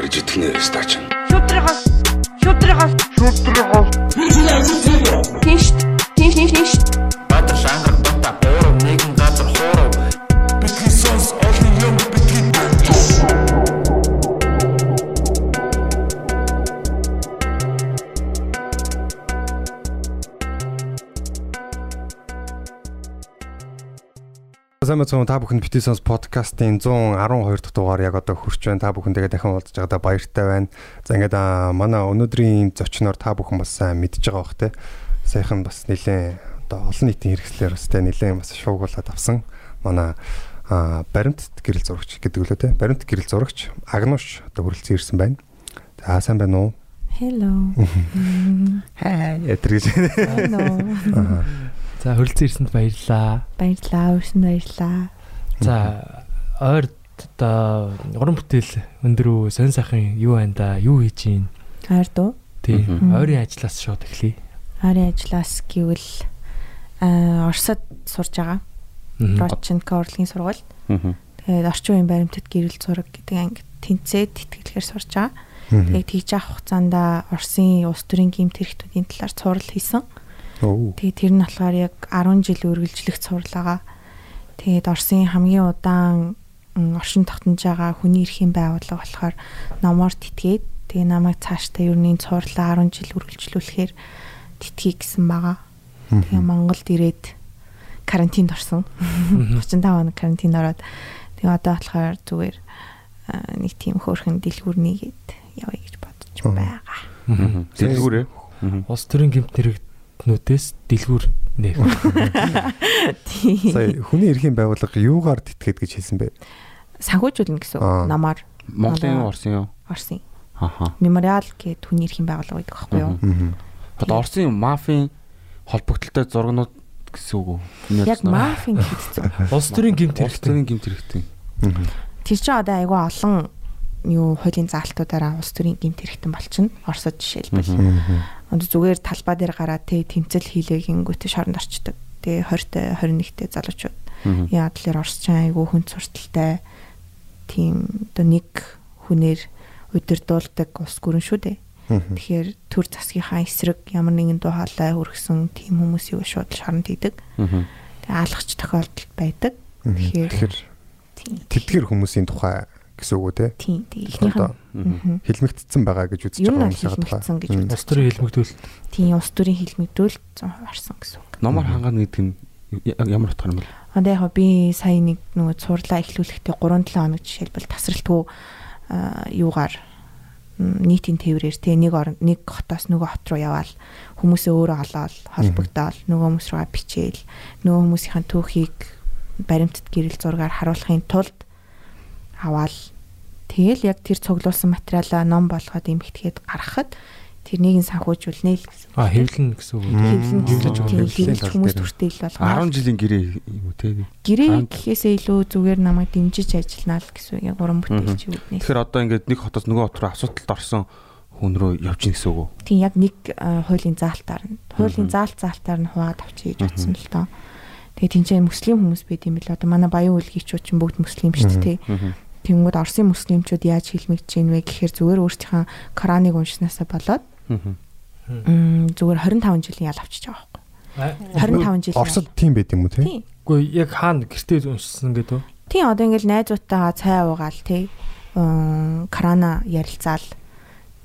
гарч идэх нэ стач. Шүтрихос шүтрихос шүтрихос Тинш тинш тинш тинш Сайн мэцэн та бүхэнд Битисонс подкастын 112 дахь дугаар яг одоо хүрч байна. Та бүхэн тэгээ дахин уулзж байгаадаа баяртай байна. За ингээд манай өнөөдрийн зочноор та бүхэн бас мэдж байгаа бох те. Саяхан бас нэлээд одоо олон нийтийн хэрэгслэр бас те нэлээд бас шуугуулад авсан. Манай баримт гэрэл зурагч гэдэг үлээ те. Баримт гэрэл зурагч Агнуш одоо хүрэлцэн ирсэн байна. За сайн байна уу? Hello. Хай. Ятэр гэж. Hello. Аа. За хөлцөн ирсэнд баярлаа. Баярлаа, өрсөнд баярлаа. За ойр одоо уран бүтээл өндөр үү сонь сайхан юу байна да юу хийж гин. Хайр дуу. Тий. Мгм. Ойрын ажлаас шууд эхлэе. Харин ажиллаас гэвэл аа Оросд сурж байгаа. Мгм. Родченко урлагийн сургууль. Тэгээд орчин үеийн баримтат гэрэл зураг гэдэг анги тэнцээд тэтгэлгээр сурж байгаа. Тэгээд тэгж авах хугацаанд Оросын улс төрийн гимт хэрэгтүүдийн талаар цуврал хийсэн. Оо. Тэгээд тэр нь болохоор яг 10 жил үргэлжлэх цувралгаа. Тэгээд Оросын хамгийн удаан оршин тогтнож байгаа хүний эрхийн байгууллага болохоор номоор тэтгээд тэгээ намайг цаашдаа ер нь энэ цувралаа 10 жил үргэлжлүүлэхээр тэтгий гэсэн байгаа. Тэгээ Монголд ирээд карантинд орсон. 35 хоног карантинд ороод тэгээ одоо болохоор зүгээр нэг тийм хөөрхөн дэлгүүр нэгээд явъя гэж бодож байгаа. Дэлгүүрээ. Улс төрийн гэмт хэрэгтнүүдээс дэлгүүр. Тийм. Сая хүний эрхийн байгууллага юугаар тэтгээд гэж хэлсэн бэ? Санхүүжүүлнэ гэсэн. Намаар Монголын Орсын юу? Орсын. Аха. Мемориал гэдэг хүний эрхийн байгууллага гэдэг байхгүй юу? Одоо Орсын мафийн холбогдлолтой зургнууд гэсэн үг үү? Яг мафийн гэдэг. Улс төрийн гэмт Улс хэрэгтэн. төрийн гимт хэрэгтэй. Тэр чинь одоо айгүй олон юу хуулийн заалтуудаараа улс төрийн гимт хэрэгтэн болчихно. Оросод жишээлбэл. Зүгээр талбай дээр гараад тэ тэмцэл хийлээгингүүтээ шоронд орчдөг. Тэ 20-т 21-т залуучууд яа тэлэр орсчин айгүй хүн сурталтай тийм одоо нэг хүнээр удирдуулдаг улс гүрэн шүү дээ. Тэгэхээр төр засгийнхаа эсрэг ямар нэгэн дуу хоолой хүргэсэн тийм хүмүүсийг шууд шоронд хийдэг. Тэгээ алхач тохиолдол байдаг. Тэгэхээр тэдгэр хүмүүсийн тухай гэсэн үг үү те? тийм Одоо нь хэлмэгдсэн байгаа гэж үзэж байгаа гэж Мгм. үзэж Улс төрийн хэлмэгдүүл. тийм улс төрийн хэлмэгдүүлэлт 100% орсон гэсэн үг. Номоор хангаана гэдэг нь ямар утгаар юм бэ? Одоо яг би сая нэг нөгөө цуурлаа эхлүүлэхдээ 3-7 хоног жишээлбэл тасралтгүй аа, юугаар нийтийн тээврээр те нэг орон нэг хотоос нөгөө хот руу яваал хүмүүсээ өөрөө олоод холбогдоол нөгөө хүмүүс руугаа бичээл нөгөө хүмүүсийн түүхийг баримтат гэрэл зургаар харуулахын тулд аваал тэгэл яг тэр цуглуулсан материалаа ном болгоод эмхэтгээд гаргахад тэрнийг нь санхүүжүүлнэ л гэсэн. А хэвлэн гэсэн үг. Хэвлэн Хэвлэж хэвлэлийн хүмүүс тал дээр. төртөйл 10 болгоо. жилийн гэрээ юм уу те? Гэрээ гэхээсээ илүү зүгээр намайг дэмжиж ажиллана л гэсэн яг уран бүтээлч юу нэ. Тэгэхээр одоо ингээд нэг хотоос нөгөө хот руу асуудалд орсон хүн рүү явж гин гэсэн үг үү? Тийм яг нэг хуулийн заалтаар нь. Хуулийн заалт заалтаар нь хуваад авчиж утсан л доо. Тэгээ тэнцээ муслим хүмүүс байд юм бэл одоо манай баян үлгийчүүд чинь бүгд муслим шүү дээ. Тэнгүүд Оросын муслимчууд яаж хилмигдэж ийн вэ гэхээр зүгээр өөрсдийнхөө Кораныг уншснаасаа болоод зүгээр 25 жилийн ял авчиж байгаа байхгүй. 25 жил. Оросд тийм байд юм уу те? Тийм. Үгүй яг хаана гэртээ уншсан гэдэг үү? Тийм одоо ингээл найзуудтайгаа цай уугаал тий. М, Корана ярилцаал.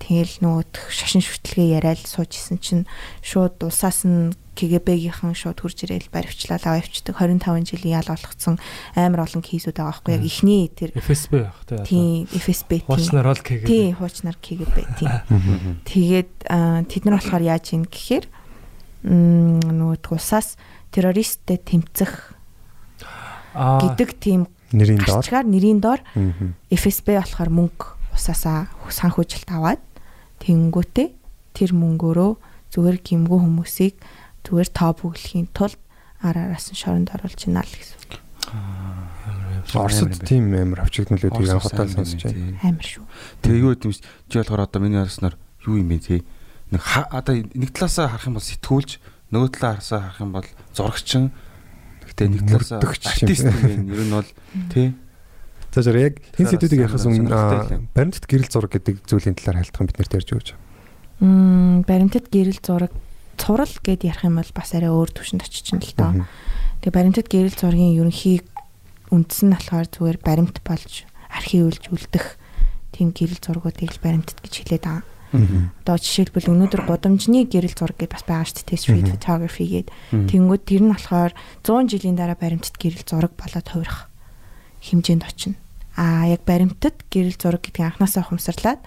Тэгэл нөгөө шашин шүтлгээ яриад сууж исэн чинь шууд улсаас нь КГБ-гийнхэн шууд хурж ирээл баривчлал аваа явчихдаг 25 жилийн ял болгоцсон амар олон кейсүүд байгаа байхгүй яг ихний тэр FSB байх тий. тийм FSB тийм Хуучнаар ол KGB. тий хуучнаар КГБ тийм тэгээд тэд нар болохоор яаж ийн гэхээр нөгөө улсаас террористтэй тэмцэх Аа гэдэг тийм Нэрийн доор. гарчгаар нэрийн доор. FSB болохоор мөнгө усаасаа санхүүжилт аваад тэнгүүтээ тэр мөнгөөрөө зүгээр гимгүү хүмүүсийг зүгээр тоо бүглэхийн тулд ар араас нь шоронд оруулж байна л гэсэн. Оросд тийм амар авчигдмал үүдийг Орос анхудаа сонсож байна. Амар шүү. Тэгээ юу гэдэм чи болохоор одоо миний харснаар юу юм бэ те? Нэг одоо нэг талаасаа харах юм бол сэтгүүлч, нөгөө талаасаа харах юм бол зурагчин. Гэтэ нэг талаасаа артист юм ер нь бол тий. За зэрэг яг энэ сэдвүүдийг бас өмнө баримтат гэрэл зураг гэдэг зүйлийн талаар хайлтхан бид нэрт ярьж өгч. Мм баримтат гэрэл зураг цурал гэд ярих юм бол бас арай өөр төвшөнд очиж нь л доо. Тэгээ баримтат гэрэл зургийн ерөнхий үндэс нь болохоор зүгээр баримт болж архивлж үлдэх тийм гэрэл зургуудыг л баримтат гэж хэлээд байгаа. Одоо жишээлбэл өнөөдөр гудамжны гэрэл зураг гэдээ бас байгаа шүү дээ street photography гэдэг. Тэнгүүд тэр нь болохоор 100 жилийн дараа баримтат гэрэл зураг болоод хувирах хэмжээнд очино. Аа яг баримтат гэрэл зураг гэдгийг анханасаа ухамсарлаад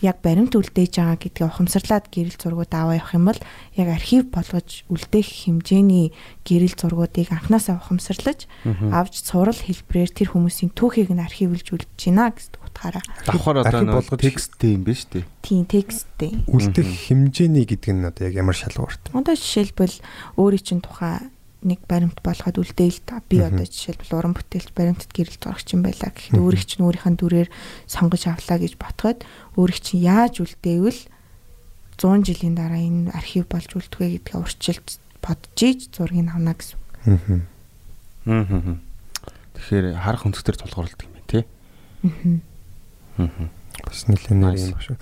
яг баримт үлдээж байгаа гэдгийг ухамсарлаад гэрэл зургууд аваа явах юм бол яг архив болгож үлдээх хэмжээний гэрэл зургуудыг анханасаа ухамсарлаж авч цуврал хэлбрээр тэр хүмүүсийн түүхийг нь архивлж үлдэж байна гэсэн утгаараа. Давхар одоо болгож- тексттэй юм биш үү? Тийм тексттэй. Үлдэх хэмжээний гэдэг нь одоо яг ямар шалгуурт. Одоо жишээлбэл өөрийн чинь тухай нэг баримт болгоод үлдээл та би одоо жишээлбэл уран бүтээлч баримтат гэрэл зурагч юм байла гэхэд өөрийн чинь өөрийнхөө дүрээр сонгож авлаа гэж ботход өөрийн чинь яаж үлдээвэл 100 жилийн дараа энэ архив болж үлдэхэ гэдгээ урьдчилж бодож ийж зургийг авна гэсэн. Аа. Аа. Тэгэхээр харах өнцгтэр тулгуурлалт юм байна тий. Бас нэлээд нэр Nice. юм баг шүү.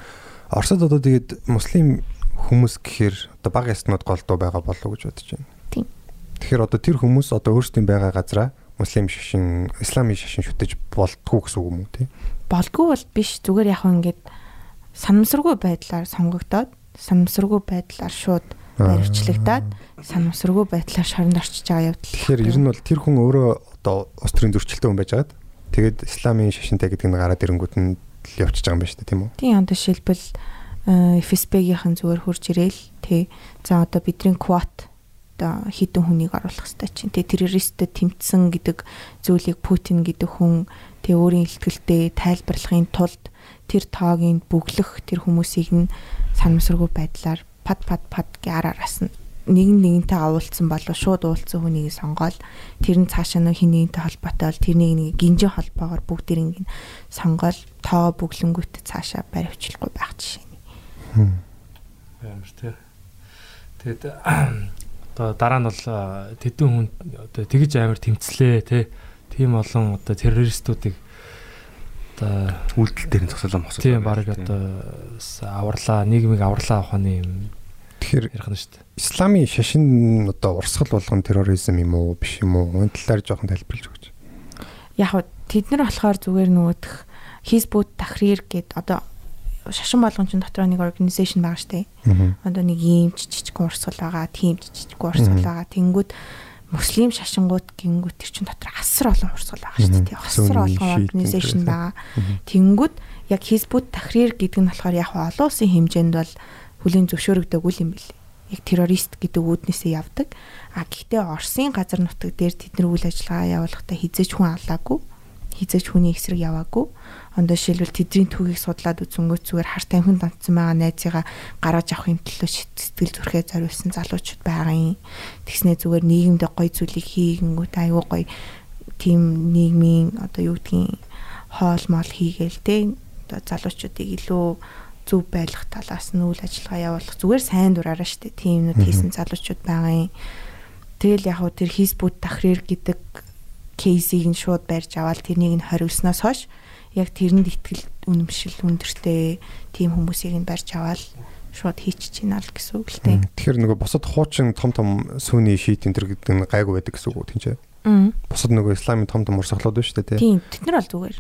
Оросд одоо тэгээд муслим хүмүүс гэхээр одоо бага яснууд голдуу байгаа болов уу гэж бодож байна. Тэгэхээр одоо тэр хүмүүс одоо өөрсдийн байгаа газараа муслим шашин, исламын шашин шүтэж болтгоо гэсэн үг юм уу тий? Болдгүй бол биш зүгээр яг ингээд санамсаргүй байдлаар сонгогдоод санамсаргүй байдлаар шууд баривчлагдаад санамсаргүй байдлаар шоронд орчиж байгаа явдал. Тэгэхээр ер нь бол тэр хүн өөрөө одоо ус төрийн зөрчилтэй хүн байж байгаад тэгээд исламын шашинтай гэдэг нь гараад ирэнгүүт нь явчихж байгаа юм байна шүү дээ тийм үү? Тийм одоо жишээлбэл FSB-ийн зүгээр хурж ирээл тий. За одоо бидний квот одоо хідэн хүнийг оруулах хэрэгтэй чинь. Тий террористтэй тэмцсэн гэдэг зүйлийг Путин гэдэг хүн тий өөрийн ихтгэлтэй тайлбарлахын тулд тэр тоогийн бүглэх тэр хүмүүсийг нь санамсаргүй байдлаар пад пад пад гэ араараас нь нэг нэгнтэй уулзсан болов шууд уулзсан хүнийг сонгоол. Тэр нь цаашаа нөх хин нэгнтэй холбоотой бол тэрнийг нэг гинжин холбоогоор бүгдийг нь сонгоол. Тоо бүглэнгүүтээ цаашаа баривчлахгүй байх жишээ. Амар тий. Тэгээд одоо дараа нь бол тэдэн хүн одоо тэгж амар тэмцлээ тий. Тийм олон одоо террористуудыг одоо Үйлдэл дээр нь зогсоолоо мосоо. тийм баг одоо аварлаа нийгмийг аварлаа авахны юм Тэгэхээр ярих нь шүү дээ. исламын шашин одоо урсгал болгон терроризм юм уу биш юм уу? Энэ талаар жоохон тайлбарлаж өгч. Яг хөө тэд нар болохоор зүгээр нөгөөх Хизбут Тахрир гэд одоо шашин болгон ч дотор нэг организашн байгаа штэ. Одоо нэг ийм жижиг урсгал байгаа, тийм жижиг урсгал байгаа. Тэнгүүд муслим шашингууд гингүүд тэр чин дотор асар олон урсгал байгаа шүү дээ. Асар олон интернет. байгаа. Тэнгүүд яг Хизбут Тахрир гэдэг нь болохоор яг олон улсын хэмжээнд бол хүлийн зөвшөөрөгдөөгүй юм билээ. Яг террорист гэдэг үүднээсээ явдаг. А гэхдээ Оросын газар нутаг дээр тэдний үйл ажиллагаа явуулахдаа хизээч хүн авлаагүй. Хизээч хүний эсрэг яваагүй. Ондоо шилбэл тэдний түүхийг судлаад үзэнгүүт зүгээр харт амхин донцсон байгаа найзыгаа гаргаж авахын төлөө сэтгэл зүрхээ зориулсан залуучууд байгаа юм. Тэгснээ зүгээр нийгэмдээ гоё зүйлийг хийгэнгүүт аюу гоё тийм нийгмийн одоо юу гэдгийг хоол мол хийгээл те одоо залуучуудыг илүү зөв байлгах талаас нь үйл ажиллагаа явуулах зүгээр сайн дураараа штэ тийм нүд хийсэн залуучууд байгаа юм. Тэгэл яг хөө тэр Хизбут Тахрир гэдэг кейсийг нь шууд барьж аваад тэрнийг нь хориулснаас хойш яг тэрэнд итгэл үнэмшил өндөртэй тийм хүмүүсийг нь барьж аваад шууд хийчихэж байна л гэсэн үг л дээ. Тэгэхээр нөгөө босод хуучин том том сүүний шиит энэ төр гэдэг нь гайгүй байдаг гэсэн үг тийм ч. Аа. Босод нөгөө исламын том том урсгалууд байна шүү дээ Тийм тийм. тэд нар бол зүгээр.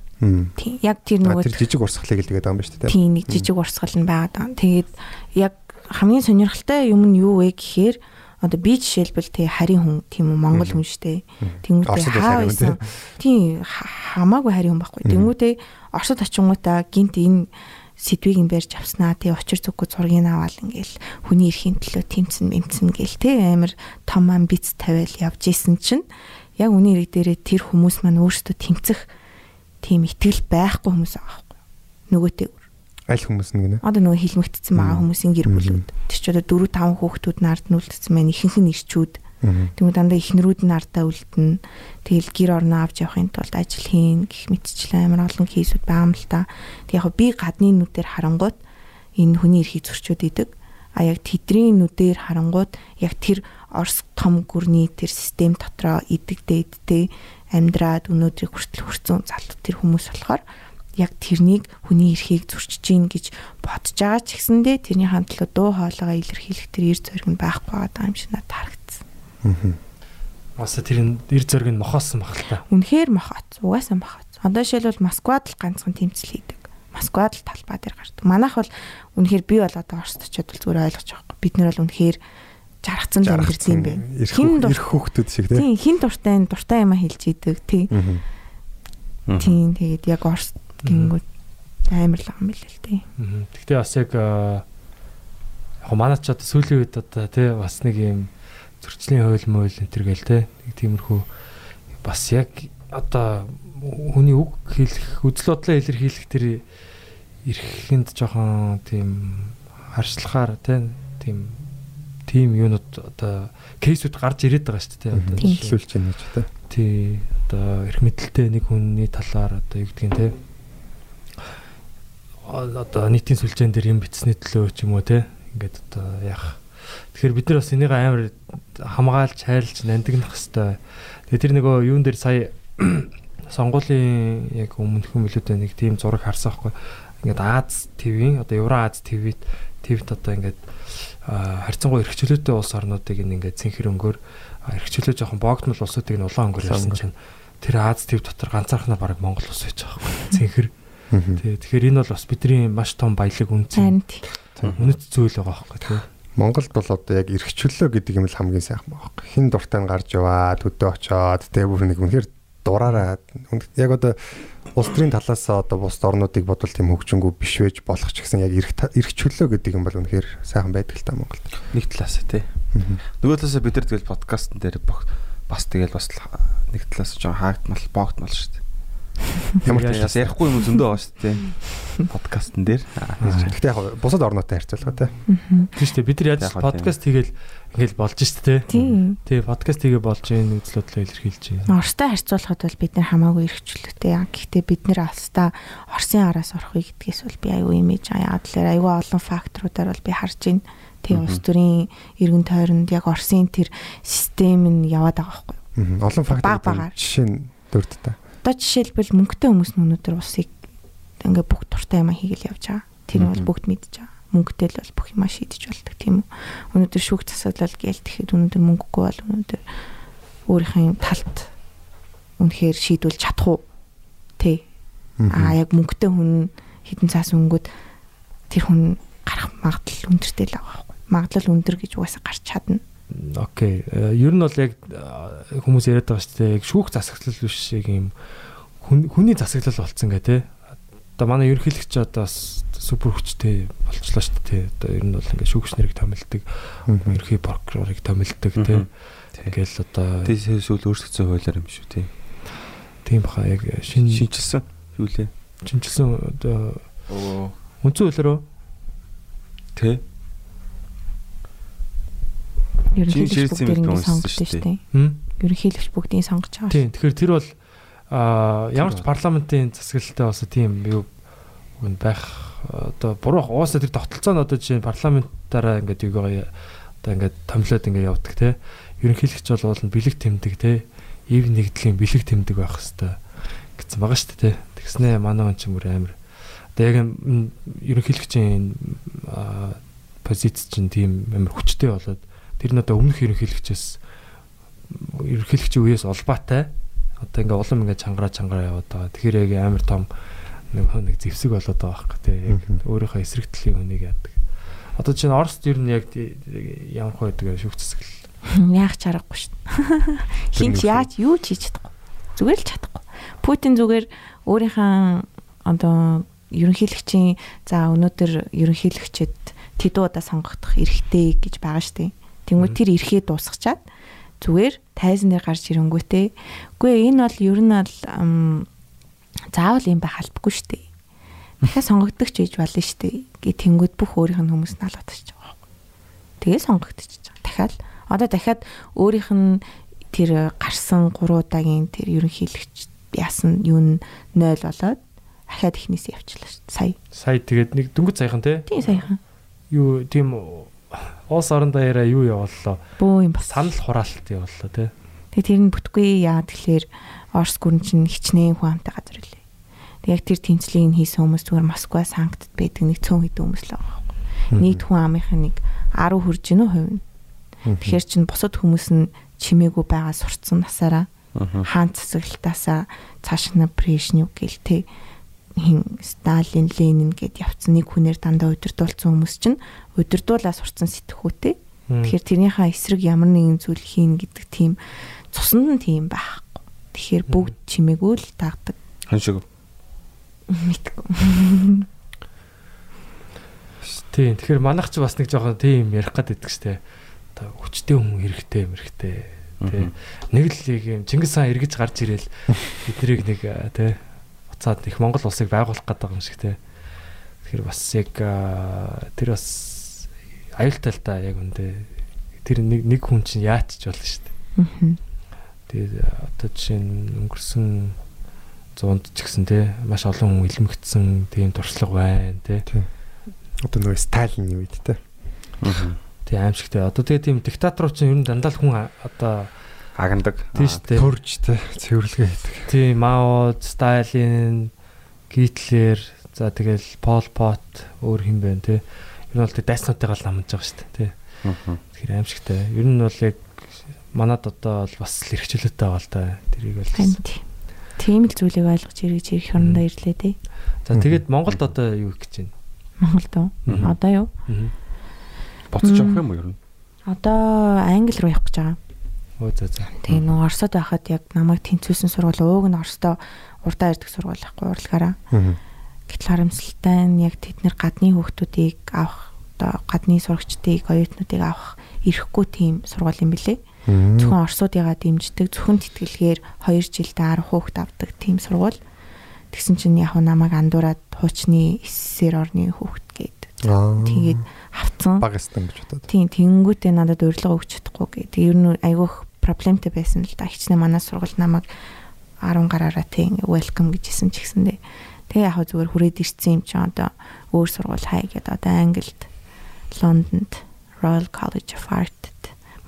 Тийм яг тэр нөгөө тэр жижиг урсгалыг л тэгээд байгаа юм байна шүү дээ. тийм нэг жижиг урсгал нь байгаа даа. Тэгээд яг хамгийн сонирхолтой юм нь юу вэ гэхээр одоо би жишээлбэл тий харийн хүн тийм үү Монгол хүн штэ. Тэнгүүтээ хаа байсан. Тийм ха- хамаагүй харийн хүн байхгүй. Тэнгүүтээ Оросд очингуудаа гинт энэ сэдвийг нь барьж авснаа тий очир зүггүй зургийг аваад ингээл хүний эрхийн төлөө тэмцэн мэмцэн гээл тий амар том амбиц тавиал явж исэн чинь яг үний ирэг дээрээ тэр хүмүүс маань өөрсдөө тэмцэх тийм итгэл байхгүй хүмүүс байгаа байхгүй. Нөгөөтэй Аль хүмүүс нь гинэ. одоо нөгөө хилмигдсэн байгаа хүмүүсийн гэр бүлүүд. Тэр чинь одоо 4 5 хүүхдүүд нард нь үлдсэн байна. Ихэнх нь ирчүүд. Тэгмээ дандаа ихнэрүүд нь ардаа үлдэнэ. Тэгэл гэр орноо авч явахын тулд ажил хийн гэх мэтчлэн амар олон кейсүүд байгаа юм л та. Тэг яг би гадны нүдээр харангуут энэ хүний эрхийг зөрчөөд идэг. А яг тэдний нүдээр харангууд яг тэр Орос том гүрний тэр систем дотроо идэгдээд те амьдраад өнөөдрийг хүртэл хүрсэн залт тэр хүмүүс болохоор яг тэрнийг хүний эрхийг зөрчиж гин гэж бодож байгаа ч гэсэндээ тэрний хамтлаа дуу хоолойгоо илэрхийлэх тэр эр зориг нь байхгүй байгаа юм шиг надад харагдсан. Бас тэр нь эр зөрг нь мохоосон баг л та. Үнэхээр мохоц. Угаасаа мохоц. Одоо жишээлбэл Москвад л ганцхан тэмцэл хийдэг. Москвад л талбай дээр гардаг. Манайх бол үнэхээр би бол одоо Оросд очиод бол зүгээр ойлгож байгаа байхгүй. Бид нар бол үнэхээр жаргацсан амьдэрсэн юм бэ. Хин ирэх хүүхдүүд шиг тийм. Тийм, хин дуртай дуртай юм хэлж идэг тий. Тийм, тэгээд яг Орос гингүүд амар л юм л тий. Гэхдээ бас яг яг манай ч одоо сүүлийн үед одоо тий бас нэг юм зөрчлийн хууль мойл энэ төр гээл тий. Нэг тиймэрхүү бас яг одоо хүний үг хэлэх үзэл бодлоо илэрхийлэх тэр эрхэнд жоохон тийм харшлахаар тий тийм тийм юунууд одоо кейсүүд гарч ирээд байгаа шүү дээ одоо хэлүүлж байна гэж тий. Тий одоо эрх мэдэлтэй нэг хүний талаар одоо юу гэдгийг тий одоо нийтийн сүлжээн дээр юм бичсний төлөө ч юм уу те ингээд одоо яах. Тэгэхээр бид нар бас энийг амар хамгаалж хайлж нандинах хэвээр тэгээ тэр нөгөө юун дээр сая сонгуулийн яг өмнөхөн билүүтэй нэг тийм зураг харсан байхгүй. Ингээд Аз ТV-ийн одоо Евро Аз ТV-т ТV-т одоо ингээд харьцангуй эрхчлөөтэй улс орнуудыг ингээд цэнхэр өнгөөр эрхчлөө жоохон богдмол улсуудыг нь улаан өнгөөр ярьсан чинь тэр Аз ТV дотор ганцаархнаа баг Монгол улс байж байгаа байхгүй. Цэнхэр Тий. Тэгэхээр энэ бол бас бидний маш том баялаг үнцэн. Үнэт зүйл байгаа байхгүй тий. Монголд бол одоо яг эрхчлөө гэдэг юм л хамгийн сайхан байхгүй. Хин дуртай нь гарч яваад өдөө очоод тэгээ бүр нэг үнэхээр дураараа яг одоо улс төрийн талаас одоо бус орнуудыг бодвол тийм хөгжингүү биш байж болох ч гэсэн яг эрхчлөө гэдэг юм бол үнэхээр сайхан байдаг л та Монголд. Нэг талаас тий. Нөгөө талаас бид нар тэгэл подкастн дээр бас тэгэл бас нэг талаас жоо хаагдмал боогдмал шүү дээ. Ямар ч яас ярихгүй юм зөндөө байгаа шүү дээ. Подкастн дээр. Гэхдээ яг бусад орнуудтай харьцуулгаа тий. Тийм шүү дээ. Бид нар яаж подкаст хийгээл ингээл болж шүү дээ. Тий. подкаст хийгээ болж гин үзлөдлөө илэрхийлж байна. Оростой харьцуулахад бол бид нар хамаагүй эрхчлөлтэй. Гэхдээ бид нар алстаа Оросын араас орохыг гэдгээс бол би аюу имиж яагаад тэлэр аюу олон факторуудаар бол би харж байна. Тэгээ улс төрийн эргэн тойронд яг Оросын тэр систем нь яваад байгаа байхгүй. Олон фактор жишээ нь дурдтай. Одоо жишээлбэл мөнгөтэй хүмүүс нь өнөөдөр улсыг ингээ бүх дуртай юм хийгээл явж байгаа. Тэр нь бол бүгд мэдж байгаа. Мөнгөтэй л бол бүх юм шийдэж болдог тийм үү. Өнөөдөр шүүх засаглал гээл тэгэхэд өнөөдөр мөнгөгүй бол өнөөдөр өөрийнхөө талт үнэхээр шийдвэл чадах уу? Тэ. Аа яг мөнгөтэй хүн хідэн цаас өнгөд тэр хүн гарах магадлал өндөртэй л байгаа байхгүй. Магадлал өндөр гэж угаасаа гарч чадна. Окей. Ер нь бол яг хүмүүс яриад байгаа шүү дээ. Яг шүүх засаглал биш яг юм хүний засаглал болцсон гэ тэ. Одоо манай ерөнхийлөгч одоо супер хүчтэй болчлоо шүү дээ. Одоо ер нь бол ингээд шүүгч нарыг томилдог, ерөнхий прокурорыг томилдог тэ. Ингээл одоо тийм сүүл өөрсгцэн хуулиар юм шүү тий. Тийм баха яг шинэ шинжилсэн юу лээ. Шинжилсэн одоо үндсэн хуулиараа тий ерөнхийлөгч бүгдийг ингэ сонгож шүү дээ. Ерөнхийлөгч бүгдийг сонгож байгаа. Тийм. Тэгэхээр тэр бол аа ямар ч парламентын засаглалтай бас тийм юу байх одоо буруу уусаа тэр тогтолцоо нь одоо жишээ парламентаараа ингээд юу одоо ингээд томилоод ингээд явдаг те. Ерөнхийлөгч бол бэлэг тэмдэг те. Ив нэгдлийн бэлэг тэмдэг байх хэвээр гэсэн байгаа шүү дээ те. Тэгснэ манай он ч мөр амир. Одоо яг ерөнхийлөгчийн позиц чинь тийм амар хүчтэй болоод тэр нь одоо өмнөх ерөнхийлөгчөөс ерөнхийлөгчийн үеэс улбаатай одоо ингээ улам ингээ чангараа чангараа яваад байгаа. Тэгэхээр яг амар том нэг нэг зэвсэг болоод байгаа байхгүй тий. Яг өөрийнхөө эсрэгтлийн хүнийг яадаг. Одоо чинь Оросд ер нь яг ямарх байдаг шүүх засаглал. Яах чаргагүй дээ. Хинч яаж юу ч хийж чадахгүй. Зүгээр л чадахгүй. Путин зүгээр өөрийнхөө одоо ерөнхийлөгчийн за өнөөдөр ерөнхийлөгчөд тэдуудаа сонгогдох эрхтэй гэж байгаа дээ. Тэнгүү тэр эрхээ дуусгачаад зүгээр тайзан дээр гарч ирэнгүүтээ. Үгүй энэ бол ер нь бол заавал юм байх албагүй шүү дээ. Дахиад сонгогдох ч гэж болно шүү дээ. Гэ тэнгүүд бүх өөрийнх нь хүмүүс очиж байгаа. Тэгээ сонгогдчихж байгаа. Дахиад одоо дахиад өөрийнх нь тэр гарсан 3 удаагийн тэр ерөнхийлөгч яасан юу нь 0 болоод дахиад ихнээс явчлаа шүү. Сая. Сая тэгээд нэг дөнгөж саяхан тий? Тийм саяхан. Юу тийм Уус орон даяараа юу явууллаа? Бөө юм бас. Санал хураалт явууллаа тий. Тэгээ тэр нь бүтгүй яа тэгэхээр Орос гүрэн чинь хичнээн хүн амтай газар үлээ. Тэг яг тэр тэнцлийг хийсэн хүмүүс зүгээр Москва, Санктд байдаг нэг цөөн хэдэн хүмүүс л байгаа байхгүй. Нийт хүн амынхаа нэг 10 хүрж гинөө хувь нь. Тэгэхээр чин бусад хүмүүс нь чимээгүй байгаа сурцсан насаараа хаан цэцгэлтаасаа цааш нь Брежнев гэлтэй хин Сталин, Ленин гэд явцсан нэг хүнээр дандаа удирдуулсан хүмүүс чинь удирдуулаа сурцсан сэтгхүүтэй. Тэгэхээр тэрнийхээ эсрэг ямар нэгэн зүйл хийн гэдэг тийм цуснд нь тийм байхгүй. Тэгэхээр бүгд чимээгүй л таадаг. Хан шиг. Мэдгүй. Тийм. Тэгэхээр манайх ч бас нэг жоохон тийм ярих гад идэх штэ. Одоо хүчтэй хүн хэрэгтэй юм хэрэгтэй. Тэ. Нэг л юм Чингис хаан эргэж гарч ирээл эднийг нэг тэ уцаад их Монгол улсыг байгуулах гэдэг юм шиг тэ. Тэгэхээр бас яг тэр бас аюултай л да яг үндэ. Тэр нэг нэг хүн чинь яач ч болно штэ. Аа. Тэгээд одоо жишээ нь өнгөрсөн зуунд ч гэсэн те маш олон хүн илмэгдсэн тийм туршлага байна те. Одоо нөгөө Сталины үед те. Тийм аимшигтэй. Одоо тэгээ тийм диктаторууд чинь ер нь дандаа л хүн одоо агандаг. Тийм шүү дээ. Төрж те цэвэрлэгээ хийдэг. Тийм Мао, Сталин, Гитлер, за тэгэл Пол Пот өөр хин байна те. Ер нь бол тэг дайснуудтайгаа л амжиж байгаа шүү дээ те. Тэгэхээр аимшигтэй. Ер нь бол яг манад одоо бол бас л эрхчлөлттэй байгаа л да. Тэрийг бол тийм. Л зүйлийг ойлгож эргэж ирэх орондоо ирлээ тий. За тэгээд Монголд одоо юу их гэж байна? Монголд уу? Одоо юу? Буцаж явах юм уу ер нь? Одоо англи руу явах гэж байгаа. Өө за за. Тэгээ нөгөө Оросод байхад яг намайг тэнцвүүлсэн сургууль ууг нь Оросдоо урдаа ирдэг сургууль байхгүй урлагаараа. Гэтэл харамсалтай нь яг тэд нэр гадны хүүхдүүдийг авах одоо гадны сурагчдыг оюутнуудыг авах ирэхгүй тийм сургууль юм билэ. Зөвхөн Оросуудыгаа дэмждэг зөвхөн тэтгэлгээр 2 жилдээ 10 хүүхэд авдаг тийм сургууль. Тэгсэн чинь яг намайг андуураад хуучны эссээр орны хүүхэд гээд. Тэгээд авцсан. Баг стан гэж бодоод. Тийм тэнгүүтээ надад урилга өгч чадахгүй гэдэг. Ер нь айгүйх проблемтэй байсан л да. Хичнээн манай сургууль намайг 10 гараараа тийм welcome гэжсэн ч гэсэндээ. Тэгээ яг зүгээр хүрээд ирсэн юм чинь одоо өөр сургууль хай гэдэг одоо Англид Лондонд Royal College of Art